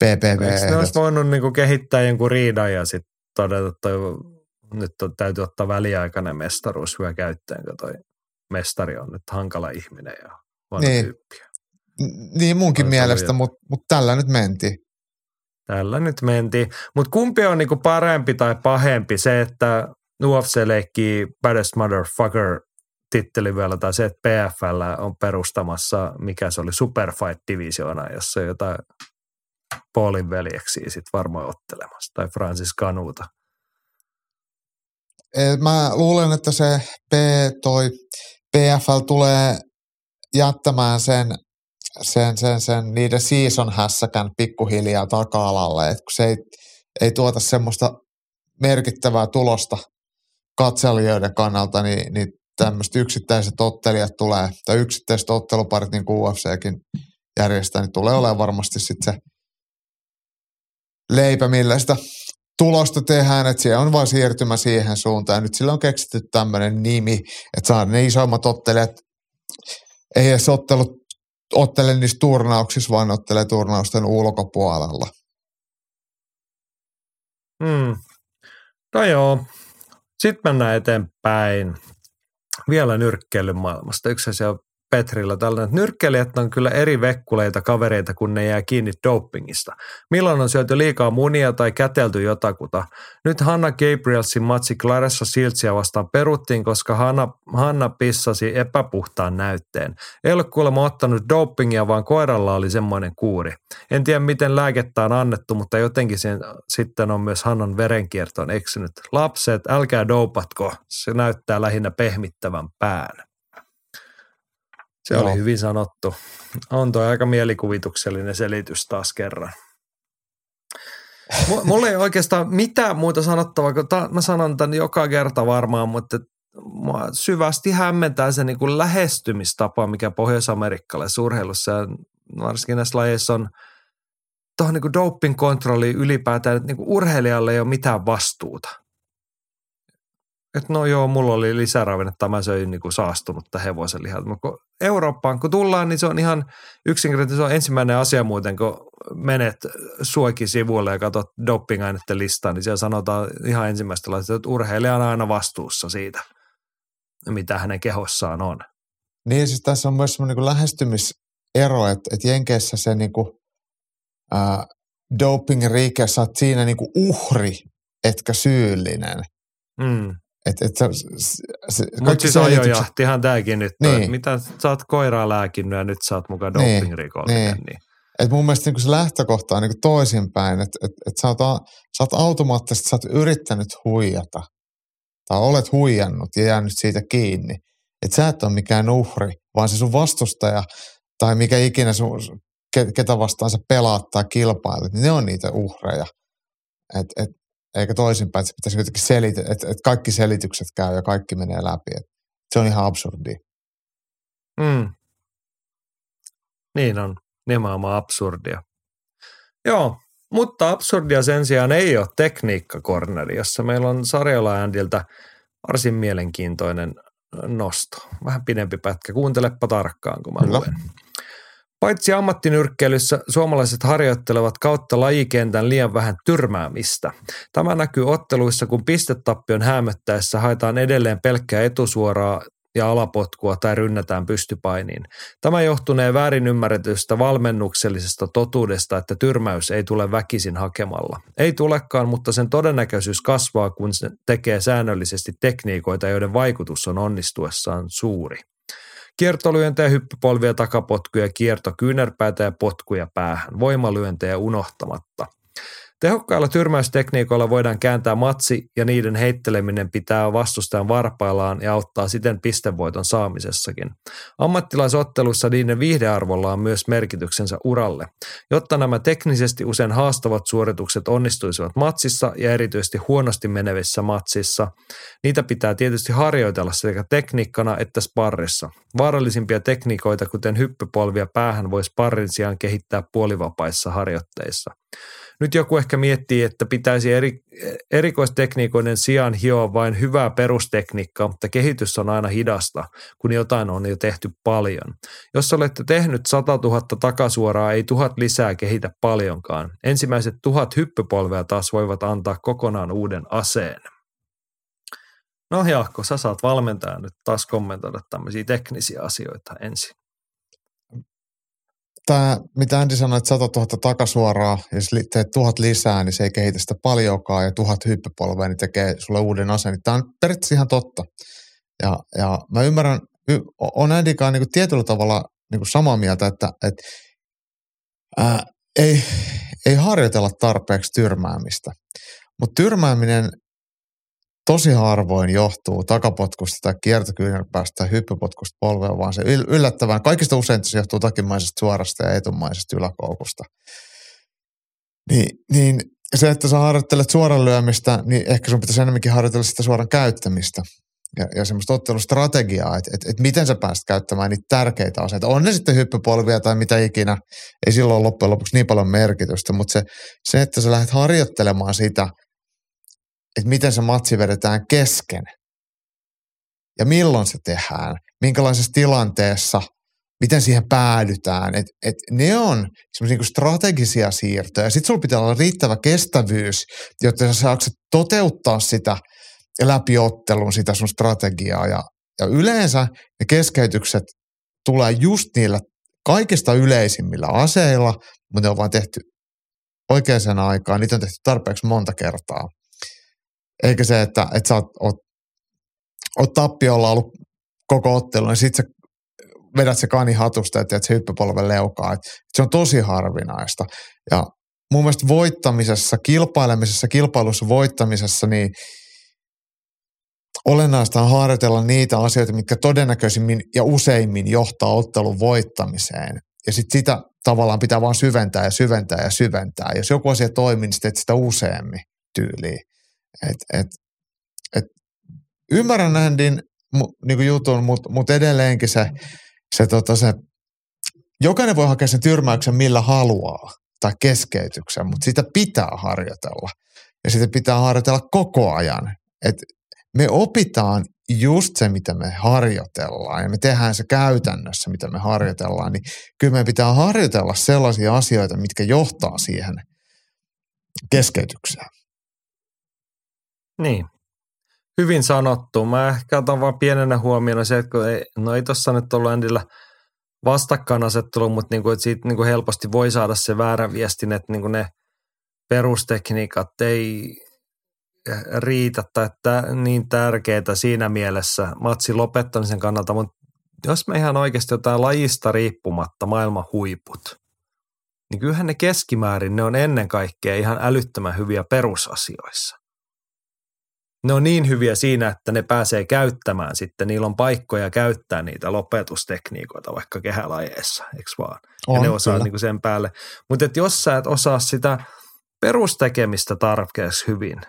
Speaker 2: Eikö ne olisi voinut niin kuin kehittää jonkun riidan ja sitten todeta, että nyt on, täytyy ottaa väliaikainen mestaruus hyvä käyttöön, kun toi mestari on nyt hankala ihminen ja vanha
Speaker 3: Niin.
Speaker 2: tyyppi.
Speaker 3: Niin munkin
Speaker 2: ollut
Speaker 3: mielestä, mutta mut tällä nyt mentiin.
Speaker 2: Tällä nyt mentiin. Mutta kumpi on niinku parempi tai pahempi? Se, että UFC leikkii Baddest Motherfucker titteli vielä, tai se, että PFL on perustamassa, mikä se oli, Superfight-divisioona, jossa on jotain Paulin veljeksiä sitten varmaan ottelemassa, tai Francis Kanuta.
Speaker 3: Mä luulen, että se P, toi PFL tulee jättämään sen, sen, sen, sen niiden season hässäkän pikkuhiljaa taka-alalle, että kun se ei, ei tuota semmoista merkittävää tulosta katselijoiden kannalta, niin, niin tämmöiset yksittäiset ottelijat tulee, tai yksittäiset otteluparit, niin kuin UFCkin järjestää, niin tulee olemaan varmasti sitten se leipä, millä sitä tulosta tehdään, että siellä on vain siirtymä siihen suuntaan. Nyt sillä on keksitty tämmöinen nimi, että saa ne isoimmat ottelijat, ei edes ottelut, ottele niissä turnauksissa, vaan ottelee turnausten ulkopuolella.
Speaker 2: Hmm. No joo, sitten mennään eteenpäin. Vielä nyrkkeilyn maailmasta. Yksi asia Petrillä tällainen, että nyrkkeilijät on kyllä eri vekkuleita kavereita, kun ne jää kiinni dopingista. Milloin on syöty liikaa munia tai kätelty jotakuta. Nyt Hanna Gabrielsin matsi Clarissa Siltsiä vastaan peruttiin, koska Hanna, Hanna pissasi epäpuhtaan näytteen. Ei ole kuulemma ottanut dopingia, vaan koiralla oli semmoinen kuuri. En tiedä, miten lääkettä on annettu, mutta jotenkin sen, sitten on myös Hannan verenkiertoon eksynyt. Lapset, älkää dopatko, se näyttää lähinnä pehmittävän pään. Se Joo. oli hyvin sanottu. On toi aika mielikuvituksellinen selitys taas kerran. Mulla ei oikeastaan mitään muuta sanottavaa, kun ta, mä sanon tämän joka kerta varmaan, mutta mua syvästi hämmentää se niin kuin lähestymistapa, mikä pohjois-amerikkalaisessa urheilussa ja varsinkin näissä lajeissa on tuohon niin doping kontrolliin ylipäätään, että niin kuin urheilijalle ei ole mitään vastuuta – että no joo, mulla oli lisäravinnetta, mä söin niin kuin saastunutta hevosen lihaa. Kun Eurooppaan, kun tullaan, niin se on ihan yksinkertaisesti, se on ensimmäinen asia muuten, kun menet suokin sivuille ja katsot dopingaineiden listaa, niin siellä sanotaan ihan ensimmäistä laista, että urheilija on aina vastuussa siitä, mitä hänen kehossaan on.
Speaker 3: Niin, siis tässä on myös semmoinen niin lähestymisero, että, että Jenkeissä se niin kuin, ää, doping-riike, sä oot siinä niin kuin uhri, etkä syyllinen. Mm.
Speaker 2: Et, et se, se, Mutta siis ajojahtihan tämäkin nyt niin. on, mitä sä oot koiraa lääkinnyt ja nyt sä oot mukaan niin. dopingrikollinen. Niin. niin.
Speaker 3: Et mun mielestä niin se lähtökohta on niin toisinpäin, että et, et sä, oot, sä oot automaattisesti sä oot yrittänyt huijata tai olet huijannut ja jäänyt siitä kiinni. Että sä et ole mikään uhri, vaan se sun vastustaja tai mikä ikinä sun, ketä vastaan sä pelaat tai kilpailet, niin ne on niitä uhreja. Et, et, eikä toisinpäin, että se pitäisi jotenkin selitä, että, että kaikki selitykset käy ja kaikki menee läpi. Että se on ihan absurdi.
Speaker 2: Mm. Niin on, nimenomaan absurdia. Joo, mutta absurdia sen sijaan ei ole tekniikkakorneri, jossa meillä on Sarjola Ändiltä varsin mielenkiintoinen nosto. Vähän pidempi pätkä. Kuuntelepa tarkkaan, kun mä Kyllä. luen. Paitsi ammattinyrkkeilyssä suomalaiset harjoittelevat kautta lajikentän liian vähän tyrmäämistä. Tämä näkyy otteluissa, kun pistetappion häämöttäessä haetaan edelleen pelkkää etusuoraa ja alapotkua tai rynnätään pystypainiin. Tämä johtunee väärin ymmärretystä valmennuksellisesta totuudesta, että tyrmäys ei tule väkisin hakemalla. Ei tulekaan, mutta sen todennäköisyys kasvaa, kun se tekee säännöllisesti tekniikoita, joiden vaikutus on onnistuessaan suuri. Kiertolyöntejä, hyppypolvia, takapotkuja, kierto, kyynärpäätä ja potkuja päähän, voimalyöntejä unohtamatta. Tehokkailla tyrmäystekniikoilla voidaan kääntää matsi ja niiden heitteleminen pitää vastustajan varpaillaan ja auttaa siten pistevoiton saamisessakin. Ammattilaisotteluissa niiden viihdearvolla on myös merkityksensä uralle. Jotta nämä teknisesti usein haastavat suoritukset onnistuisivat matsissa ja erityisesti huonosti menevissä matsissa, niitä pitää tietysti harjoitella sekä tekniikkana että sparrissa. Vaarallisimpia tekniikoita, kuten hyppypolvia päähän, voisi sparrin sijaan kehittää puolivapaissa harjoitteissa. Nyt joku ehkä miettii, että pitäisi eri, erikoistekniikoiden sijaan hioa vain hyvää perustekniikkaa, mutta kehitys on aina hidasta, kun jotain on jo tehty paljon. Jos olette tehnyt 100 000 takasuoraa, ei tuhat lisää kehitä paljonkaan. Ensimmäiset tuhat hyppypolvea taas voivat antaa kokonaan uuden aseen. No Jaakko, sä saat valmentaa nyt taas kommentoida tämmöisiä teknisiä asioita ensin.
Speaker 3: Tämä, mitä Andy sanoi, että 100 000 takasuoraa, ja jos teet tuhat lisää, niin se ei kehitä sitä paljonkaan, ja tuhat hyppypolvea, niin tekee sulle uuden aseen. Niin tämä on periaatteessa ihan totta. Ja, ja mä ymmärrän, on Andykaan niin tietyllä tavalla niin kuin samaa mieltä, että, että ää, ei, ei harjoitella tarpeeksi tyrmäämistä. Mutta tyrmääminen tosi harvoin johtuu takapotkusta tai kiertokyynärpäästä tai hyppypotkusta polvea, vaan se yllättävän, kaikista usein se johtuu takimaisesta suorasta ja etumaisesta yläkoukusta. Niin, niin se, että sä harjoittelet suoran lyömistä, niin ehkä sun pitäisi enemmänkin harjoitella sitä suoran käyttämistä ja, ja semmoista ottelustrategiaa, että, että, että miten sä pääst käyttämään niitä tärkeitä asioita. On ne sitten hyppypolvia tai mitä ikinä, ei silloin loppujen lopuksi niin paljon merkitystä, mutta se, se että sä lähdet harjoittelemaan sitä – että miten se matsi vedetään kesken ja milloin se tehdään, minkälaisessa tilanteessa, miten siihen päädytään. Et, et ne on semmoisia niinku strategisia siirtoja. Sitten sulla pitää olla riittävä kestävyys, jotta sä saat toteuttaa sitä läpiottelun, sitä sun strategiaa. Ja, ja yleensä ne keskeytykset tulee just niillä kaikista yleisimmillä aseilla, mutta ne on vaan tehty oikeaan aikaan. Niitä on tehty tarpeeksi monta kertaa. Eikä se, että, että sä oot, oot, oot tappiolla ollut koko ottelu, niin sit sä vedät se kani hatusta, että se hyppypolven leukaa. Et se on tosi harvinaista. Ja mun mielestä voittamisessa, kilpailemisessa, kilpailussa voittamisessa, niin olennaista on harjoitella niitä asioita, mitkä todennäköisimmin ja useimmin johtaa ottelun voittamiseen. Ja sitten sitä tavallaan pitää vaan syventää ja syventää ja syventää. Jos joku asia toimii, niin sitä useammin tyyliin. Et, et, et, ymmärrän Andin niin jutun, mutta mut edelleenkin se, se, tota, se, jokainen voi hakea sen tyrmäyksen millä haluaa tai keskeytyksen, mutta sitä pitää harjoitella. Ja sitä pitää harjoitella koko ajan. Et me opitaan just se, mitä me harjoitellaan ja me tehdään se käytännössä, mitä me harjoitellaan, niin kyllä me pitää harjoitella sellaisia asioita, mitkä johtaa siihen keskeytykseen.
Speaker 2: Niin. Hyvin sanottu. Mä ehkä otan vaan pienenä huomiona se, että kun ei, no ei tossa nyt ollut Andillä vastakkainasettelu, mutta niin kuin, että siitä niin kuin helposti voi saada se väärä viestin, että niin kuin ne perustekniikat ei riitä tai että niin tärkeitä siinä mielessä matsin lopettamisen kannalta, mutta jos me ihan oikeasti jotain lajista riippumatta maailman huiput, niin kyllähän ne keskimäärin ne on ennen kaikkea ihan älyttömän hyviä perusasioissa ne on niin hyviä siinä, että ne pääsee käyttämään sitten, niillä on paikkoja käyttää niitä lopetustekniikoita vaikka kehälajeissa, eikö vaan? On, ja ne osaa niin sen päälle. Mutta jos sä et osaa sitä perustekemistä tarpeeksi hyvin,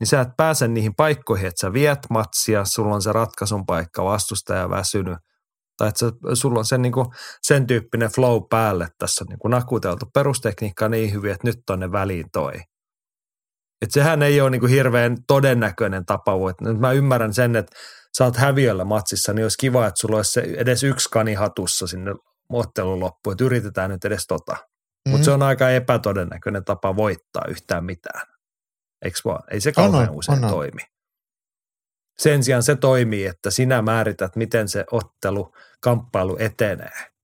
Speaker 2: niin sä et pääse niihin paikkoihin, että sä viet matsia, sulla on se ratkaisun paikka, vastustaja väsynyt, tai että sulla on sen, niin kuin, sen tyyppinen flow päälle tässä niin kuin nakuteltu perustekniikka niin hyvin, että nyt tonne väliin toi. Et sehän ei ole niinku hirveän todennäköinen tapa. Nyt mä ymmärrän sen, että sä oot häviöllä matsissa, niin olisi kiva, että sulla olisi se edes yksi kani hatussa sinne ottelun loppuun, että yritetään nyt edes tota. Mm. Mutta se on aika epätodennäköinen tapa voittaa yhtään mitään. Eikö vaan? Ei se kauhean on, usein on, toimi. Sen sijaan se toimii, että sinä määrität, miten se ottelu, kamppailu etenee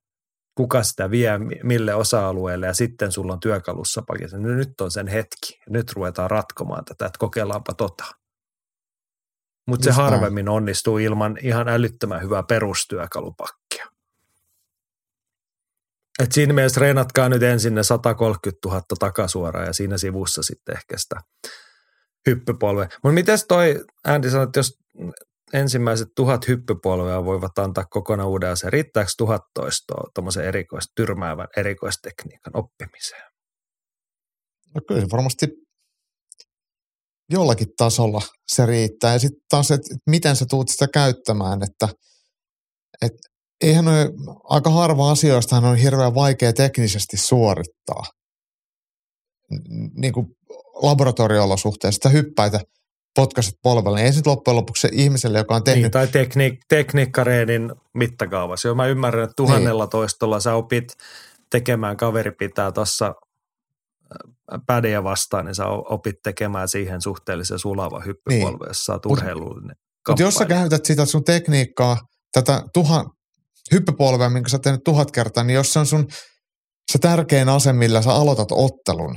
Speaker 2: kuka sitä vie mille osa-alueelle ja sitten sulla on työkalussa pakissa. No nyt on sen hetki. Nyt ruvetaan ratkomaan tätä, että kokeillaanpa tota. Mutta se harvemmin onnistuu ilman ihan älyttömän hyvää perustyökalupakkia. Et siinä mielessä reenatkaa nyt ensin ne 130 000 takasuoraan ja siinä sivussa sitten ehkä sitä hyppypolve. Mutta miten toi, Andy sanoi, että jos ensimmäiset tuhat hyppypolvea voivat antaa kokonaan uuden asian. Riittääkö tuhat toistoa tuommoisen erikois, tyrmäävän erikoistekniikan oppimiseen?
Speaker 3: No kyllä se varmasti jollakin tasolla se riittää. Ja sitten taas, että miten sä tuut sitä käyttämään, että et, eihän ole, aika harva asioista on hirveän vaikea teknisesti suorittaa. Niin kuin laboratorio-olosuhteissa, sitä hyppäitä – potkaset polvelle, niin ei sitten loppujen lopuksi se ihmiselle, joka on tehnyt... Niin,
Speaker 2: tai tekniik- tekniikkareenin mittakaavassa. Joo, mä ymmärrän, että tuhannella niin. toistolla sä opit tekemään, kaveri pitää tuossa pädejä vastaan, niin sä opit tekemään siihen suhteellisen sulava hyppypolve, niin. jos sä oot urheilullinen
Speaker 3: Mutta jos sä käytät sitä sun tekniikkaa, tätä tuhan, hyppypolvea, minkä sä oot tehnyt tuhat kertaa, niin jos se on sun se tärkein ase, millä sä aloitat ottelun,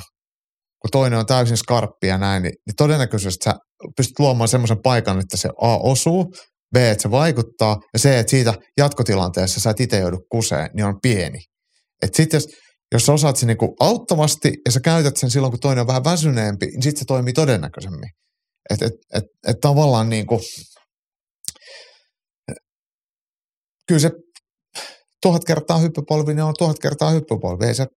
Speaker 3: kun toinen on täysin skarppi ja näin, niin, niin todennäköisesti sä pystyt luomaan semmoisen paikan, että se A osuu, B, että se vaikuttaa, ja C, että siitä jatkotilanteessa sä et itse joudu kuseen, niin on pieni. Että sitten jos, jos sä osaat sen niinku auttavasti ja sä käytät sen silloin, kun toinen on vähän väsyneempi, niin sitten se toimii todennäköisemmin. Että et, et, et tavallaan niinku, kyllä se tuhat kertaa hyppypolvi, niin on tuhat kertaa hyppypolvi. Ei se,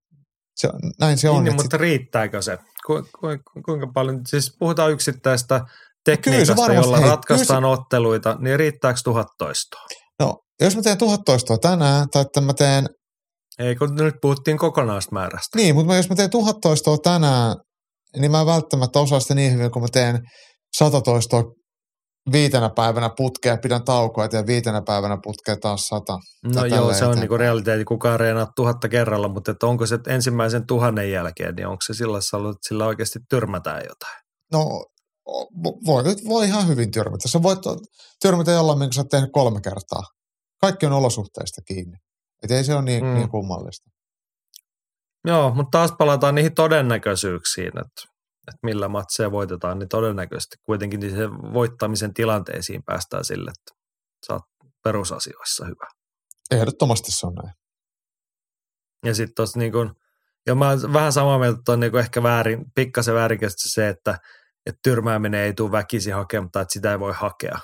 Speaker 3: se, näin se on.
Speaker 2: Niin, mutta riittääkö se? Ku, ku, kuinka paljon, siis puhutaan yksittäistä tekniikasta,
Speaker 3: varmasti-
Speaker 2: jolla
Speaker 3: hei,
Speaker 2: ratkaistaan otteluita, niin riittääkö tuhat toistoa?
Speaker 3: No, jos mä teen tuhat toistoa tänään, tai että mä teen,
Speaker 2: Ei, kun nyt puhuttiin kokonaismäärästä.
Speaker 3: niin, mutta jos mä teen tuhat toistoa tänään, niin mä en välttämättä osaa sitä niin hyvin, kun mä teen sata toistoa viitenä päivänä putkea, pidän taukoa ja viitenä päivänä putkea taas sata.
Speaker 2: No joo, se on
Speaker 3: eteenpäin.
Speaker 2: niinku realiteetti, kukaan reenaa tuhatta kerralla, mutta että onko se ensimmäisen tuhannen jälkeen, niin onko se sillä, että sillä oikeasti tyrmätään jotain?
Speaker 3: No, vo- voi, voi ihan hyvin tyrmätä. Sä voit tyrmätä jollain, minkä sä oot tehnyt kolme kertaa. Kaikki on olosuhteista kiinni. Et ei se ole niin,
Speaker 2: mm.
Speaker 3: niin kummallista.
Speaker 2: Joo, mutta taas palataan niihin todennäköisyyksiin, että, että millä matseja voitetaan, niin todennäköisesti kuitenkin niin se voittamisen tilanteisiin päästään sille, että sä oot perusasioissa hyvä.
Speaker 3: Ehdottomasti se on näin.
Speaker 2: Ja sitten tuossa niin kuin, ja mä vähän samaa mieltä, että on niin ehkä väärin, pikkasen väärinkäsitys se, että, että tyrmääminen ei tule väkisin hakemaan, tai että sitä ei voi hakea.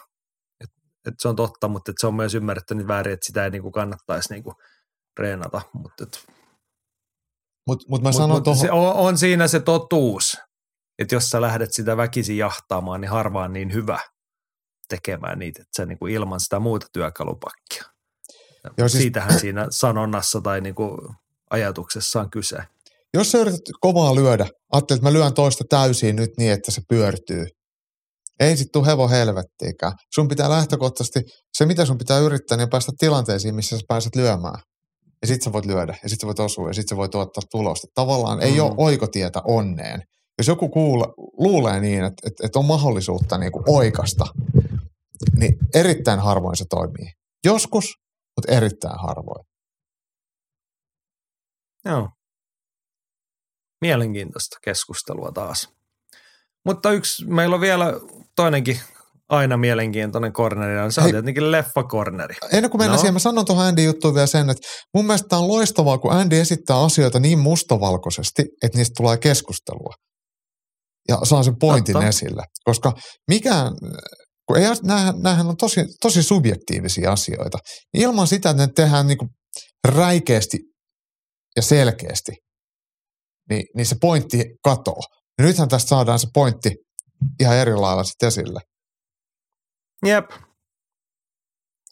Speaker 2: Et, et se on totta, mutta et se on myös ymmärretty nyt väärin, että sitä ei niin kannattaisi niin reenata. Mutta et,
Speaker 3: Mutta mut mä
Speaker 2: mut,
Speaker 3: sanon
Speaker 2: mut se on, on siinä se totuus, että jos sä lähdet sitä väkisin jahtaamaan, niin harvaan niin hyvä tekemään niitä, että sä niin kuin ilman sitä muuta työkalupakkia.
Speaker 3: Joo, siis-
Speaker 2: Siitähän siinä sanonnassa tai niin kuin ajatuksessa on kyse.
Speaker 3: jos sä yrität kovaa lyödä, ajattelet, että mä lyön toista täysin nyt niin, että se pyörtyy. Ei sit tuu hevo helvettiikään. Sun pitää lähtökohtaisesti, se mitä sun pitää yrittää, niin päästä tilanteisiin, missä sä pääset lyömään. Ja sit sä voit lyödä, ja sit sä voit osua, ja sit sä voit tuottaa tulosta. Tavallaan ei
Speaker 2: Mm.
Speaker 3: ole oikotietä onneen. Jos joku kuule, luulee niin, että, että, että on mahdollisuutta niin kuin oikasta, niin erittäin harvoin se toimii. Joskus, mutta erittäin harvoin.
Speaker 2: Joo. Mielenkiintoista keskustelua taas. Mutta yksi, meillä on vielä toinenkin aina mielenkiintoinen korneri, ja se on
Speaker 3: Hei.
Speaker 2: tietenkin leffakorneri.
Speaker 3: Ennen kuin mennään
Speaker 2: No.
Speaker 3: siihen, mä sanon tuohon Andy juttuun vielä sen, että mun mielestä on loistavaa, kun Andy esittää asioita niin mustavalkoisesti, että niistä tulee keskustelua. Ja saa sen pointin
Speaker 2: Totta.
Speaker 3: esille. Koska mikään, kun ei, näähän, näähän on tosi, tosi subjektiivisia asioita. Niin Ilman sitä, että ne tehdään niin kuin räikeästi ja selkeästi, niin, niin se pointti katoo. Ja nythän tästä saadaan se pointti ihan eri lailla sitten esille.
Speaker 2: Jep.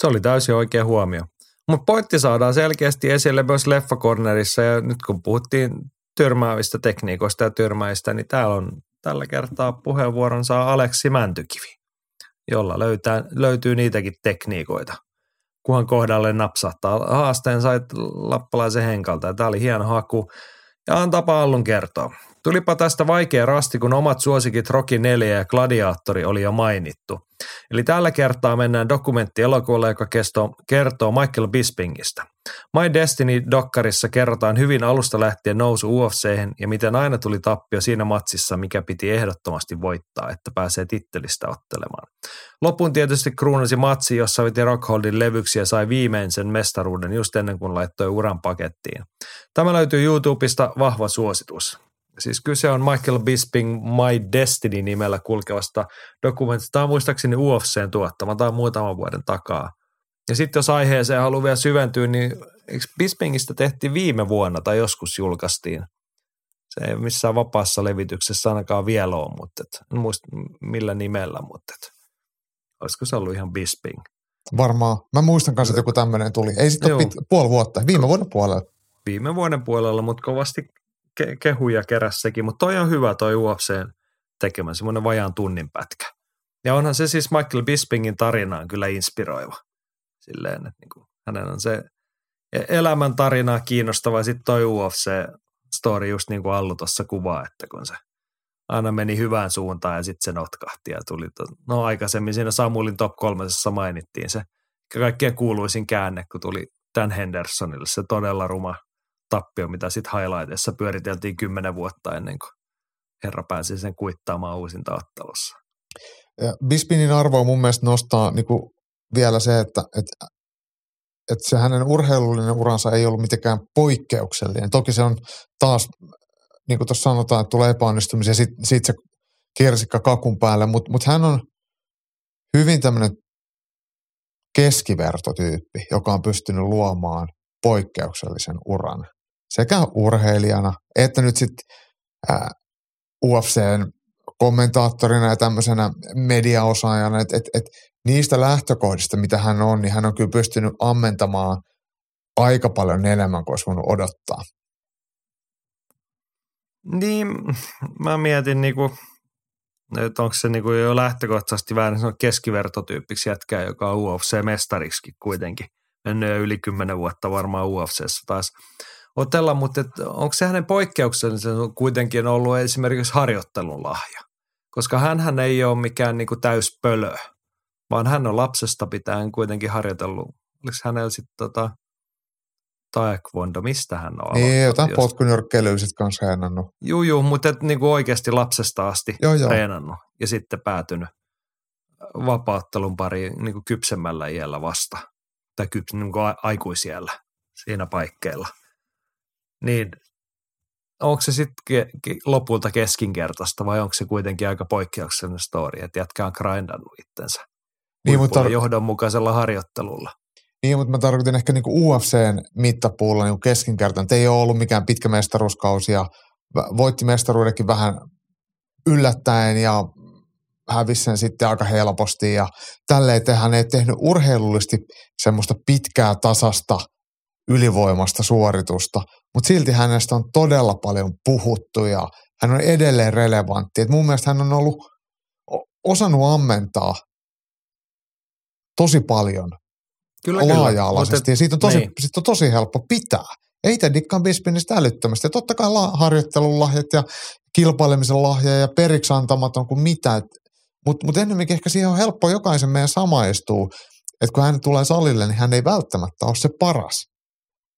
Speaker 2: Se oli täysin oikea huomio. Mutta pointti saadaan selkeästi esille myös leffakornerissa ja nyt kun puhuttiin tyrmäävistä tekniikoista ja tyrmäistä, niin täällä on tällä kertaa puheenvuoron saa Aleksi Mäntykivi, jolla löytää, löytyy niitäkin tekniikoita. Kunhan kohdalle napsahtaa. Haasteen sait lappalaisen henkalta tämä oli hieno haku. Ja antaa Pallun kertoa. Tulipa tästä vaikea rasti, kun omat suosikit Rocky 4 ja Gladiaattori oli jo mainittu. Eli tällä kertaa mennään dokumenttielokuvalle, joka kesto, kertoo Michael Bispingistä. My Destiny-dokkarissa kerrotaan hyvin alusta lähtien nousu UFC:hen ja miten aina tuli tappio siinä matsissa, mikä piti ehdottomasti voittaa, että pääsee tittelistä ottelemaan. Lopun tietysti kruunasi matsi, jossa veti Rockholdin levyksi ja sai viimein sen mestaruuden just ennen kuin laittoi uran pakettiin. Tämä löytyy YouTubesta, vahva suositus. Siis kyse on Michael Bisping My Destiny nimellä kulkevasta dokumentista. Tämä on muistaakseni UFCn tuottama, tämä on muutaman vuoden takaa. Ja sitten jos aiheeseen haluaa vielä syventyä, niin eikö Bispingistä tehtiin viime vuonna tai joskus julkaistiin? Se ei missään vapaassa levityksessä ainakaan vielä ole, mutta et, en muista millä nimellä, mutta et, olisiko se ollut ihan Bisping?
Speaker 3: Varmaan. Mä muistan kanssa, että joku tämmöinen tuli. Ei sitten ole pit, puoli vuotta. Viime vuoden puolella.
Speaker 2: viime vuoden puolella, mutta kovasti ke- kehuja keräs sekin. Mutta toi on hyvä toi UFCn tekemä, semmoinen vajaan tunnin pätkä. Ja onhan se siis Michael Bispingin tarina on kyllä inspiroiva. Silleen, että niinku, hänen on se e- elämän tarinaa kiinnostava. Sitten toi UFC-story just niin kuin Allu tuossa kuvaa, että kun se aina meni hyvään suuntaan ja sitten se notkahti ja tuli, to, no aikaisemmin siinä Samulin top kolmesessa mainittiin se kaikkien kuuluisin käänne, kun tuli Dan Hendersonille se todella ruma tappio, mitä sitten highlightissa pyöriteltiin kymmenen vuotta ennen kuin herra pääsi sen kuittaamaan uusinta ottelussa.
Speaker 3: Bispinin arvoa mun mielestä nostaa niin kuin vielä se, että, että, että se hänen urheilullinen uransa ei ollut mitenkään poikkeuksellinen. Toki se on taas, niin kuin tuossa sanotaan, että tulee epäonnistumisia, sitten sit se kirsikka kakun päälle, mutta mut hän on hyvin tämmöinen keskivertotyyppi, joka on pystynyt luomaan poikkeuksellisen uran sekä urheilijana että nyt sitten UFCn kommentaattorina ja tämmöisenä mediaosaajana, että et, et niistä lähtökohdista, mitä hän on, niin hän on kyllä pystynyt ammentamaan aika paljon enemmän kuin olisi voinut odottaa.
Speaker 2: Niin, mä mietin niinku, että onko se niinku jo lähtökohtaisesti vähän keskivertotyyppiksi jätkää, joka on UFC-mestariksi kuitenkin. Mennyt jo yli kymmenen vuotta varmaan UFCssä taas otella, mutta onko se hänen poikkeuksensa kuitenkin ollut esimerkiksi harjoittelun lahja? Koska hän ei ole mikään niinku täyspölö, vaan hän on lapsesta pitäen kuitenkin harjoitellut. Oliko hänellä sitten tota, taekwondo, mistä hän on
Speaker 3: Niin, jotain potkunyrkkeilyä sitten kanssa treenannut.
Speaker 2: Juu, juu, mutta et, niinku oikeasti lapsesta asti joo, joo. treenannut ja sitten päätynyt vapauttelun pariin niinku kypsemmällä iällä vasta. Tai kyps, niinku aikuisiellä siinä paikkeilla – niin onko se sitten lopulta keskinkertaista vai onko se kuitenkin aika poikkeuksellinen story, että jätkä on grindannut itsensä niin, mutta tar- johdonmukaisella harjoittelulla.
Speaker 3: Niin, mutta mä tarkoitin ehkä niinku UFCn mittapuulla niinku keskinkertainen. Ei ole ollut mikään pitkä mestaruuskausi ja voitti mestaruudenkin vähän yllättäen ja hävisi sen sitten aika helposti ja tälleen, että hän ei tehnyt urheilullisesti semmoista pitkää tasasta ylivoimasta suoritusta, mutta silti hänestä on todella paljon puhuttu ja hän on edelleen relevantti. Et mun mielestä hän on ollut osannut ammentaa tosi paljon kyllä, laaja-alaisesti kyllä. ja siitä on, tosi, niin. siitä on tosi helppo pitää. Ei te dikkaan Bispinistä älyttömästi. Ja totta kai la- harjoittelun lahjat ja kilpailemisen lahja ja periksi antamaton kuin mitä. Mutta mut ennemminkin ehkä siihen on helppo jokaisen meidän samaistuu, että kun hän tulee salille, niin hän ei välttämättä ole se paras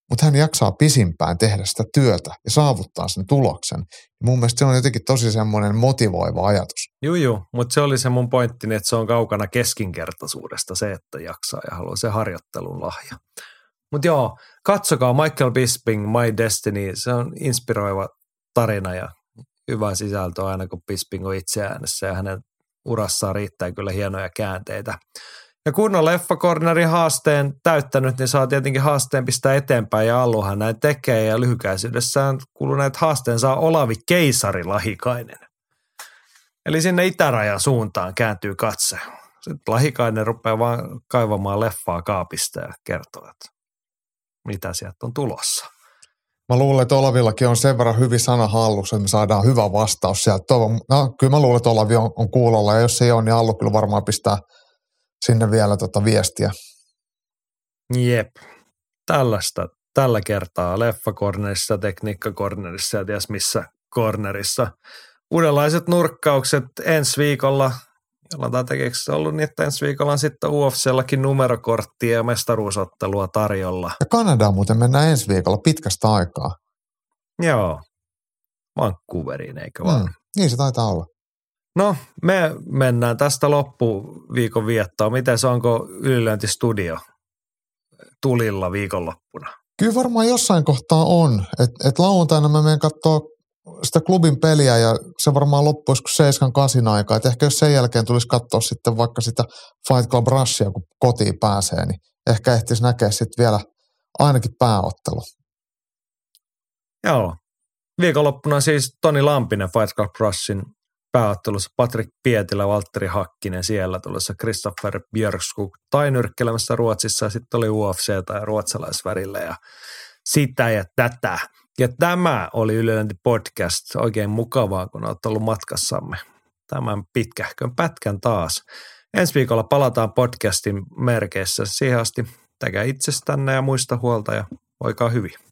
Speaker 3: mutta hän jaksaa pisimpään tehdä sitä työtä ja saavuttaa sen tuloksen. Mun mielestä se on jotenkin tosi semmoinen motivoiva ajatus.
Speaker 2: Joo, joo, mutta se oli se mun pointti, että se on kaukana keskinkertaisuudesta se, että jaksaa ja haluaa se harjoittelun lahja. Mutta joo, katsokaa Michael Bisping, My Destiny, se on inspiroiva tarina ja hyvä sisältö aina, kun Bisping on itse äänessä ja hänen urassaan riittää kyllä hienoja käänteitä. Ja kun on leffakornerin haasteen täyttänyt, niin saa tietenkin haasteen pistää eteenpäin ja Alluhan näin tekee ja lyhykäisyydessään kuluneet haasteen saa Olavi Keisari Lahikainen. Eli sinne itärajan suuntaan kääntyy katse. Sitten Lahikainen rupeaa vaan kaivamaan leffaa kaapista ja kertoo, että mitä sieltä on tulossa.
Speaker 3: Mä luulen, että Olavillakin on sen verran hyvin sana hallussa, että me saadaan hyvä vastaus sieltä. No, kyllä mä luulen, että Olavi on, on kuulolla ja jos se ei ole, niin Allu kyllä varmaan pistää – sinne vielä tota viestiä.
Speaker 2: Jep, tällaista tällä kertaa leffakornerissa, tekniikkakornerissa ja ties missä kornerissa. Uudenlaiset nurkkaukset ensi viikolla. Jollain tekeekö se ollut niin, että ensi viikolla on sitten UFCllakin numerokorttia ja mestaruusottelua tarjolla.
Speaker 3: Ja Kanadaan muuten mennään ensi viikolla pitkästä aikaa.
Speaker 2: Joo, Vancouveriin eikö vaan? Mm,
Speaker 3: niin se taitaa olla.
Speaker 2: No, me mennään tästä loppuviikon viettoon. Miten se onko ylilöintistudio tulilla viikonloppuna?
Speaker 3: Kyllä varmaan jossain kohtaa on. Et, et lauantaina mä menen katsoa sitä klubin peliä ja se varmaan loppuisi kuin 7-8 aikaa. Et ehkä jos sen jälkeen tulisi katsoa sitten vaikka sitä Fight Club Rushia, kun kotiin pääsee, niin ehkä ehtisi näkeä sitten vielä ainakin pääottelu.
Speaker 2: Joo. Viikonloppuna siis Toni Lampinen Fight Club Rushin pääottelussa Patrick Pietilä, Valtteri Hakkinen siellä tulossa Christopher Björskuk tai nyrkkelemässä Ruotsissa ja sitten oli UFC tai ruotsalaisvärillä ja sitä ja tätä. Ja tämä oli Ylelänti podcast. Oikein mukavaa, kun olet ollut matkassamme tämän pitkähkön pätkän taas. Ensi viikolla palataan podcastin merkeissä. Siihen asti täkä itsestänne ja muista huolta ja voikaa hyvin.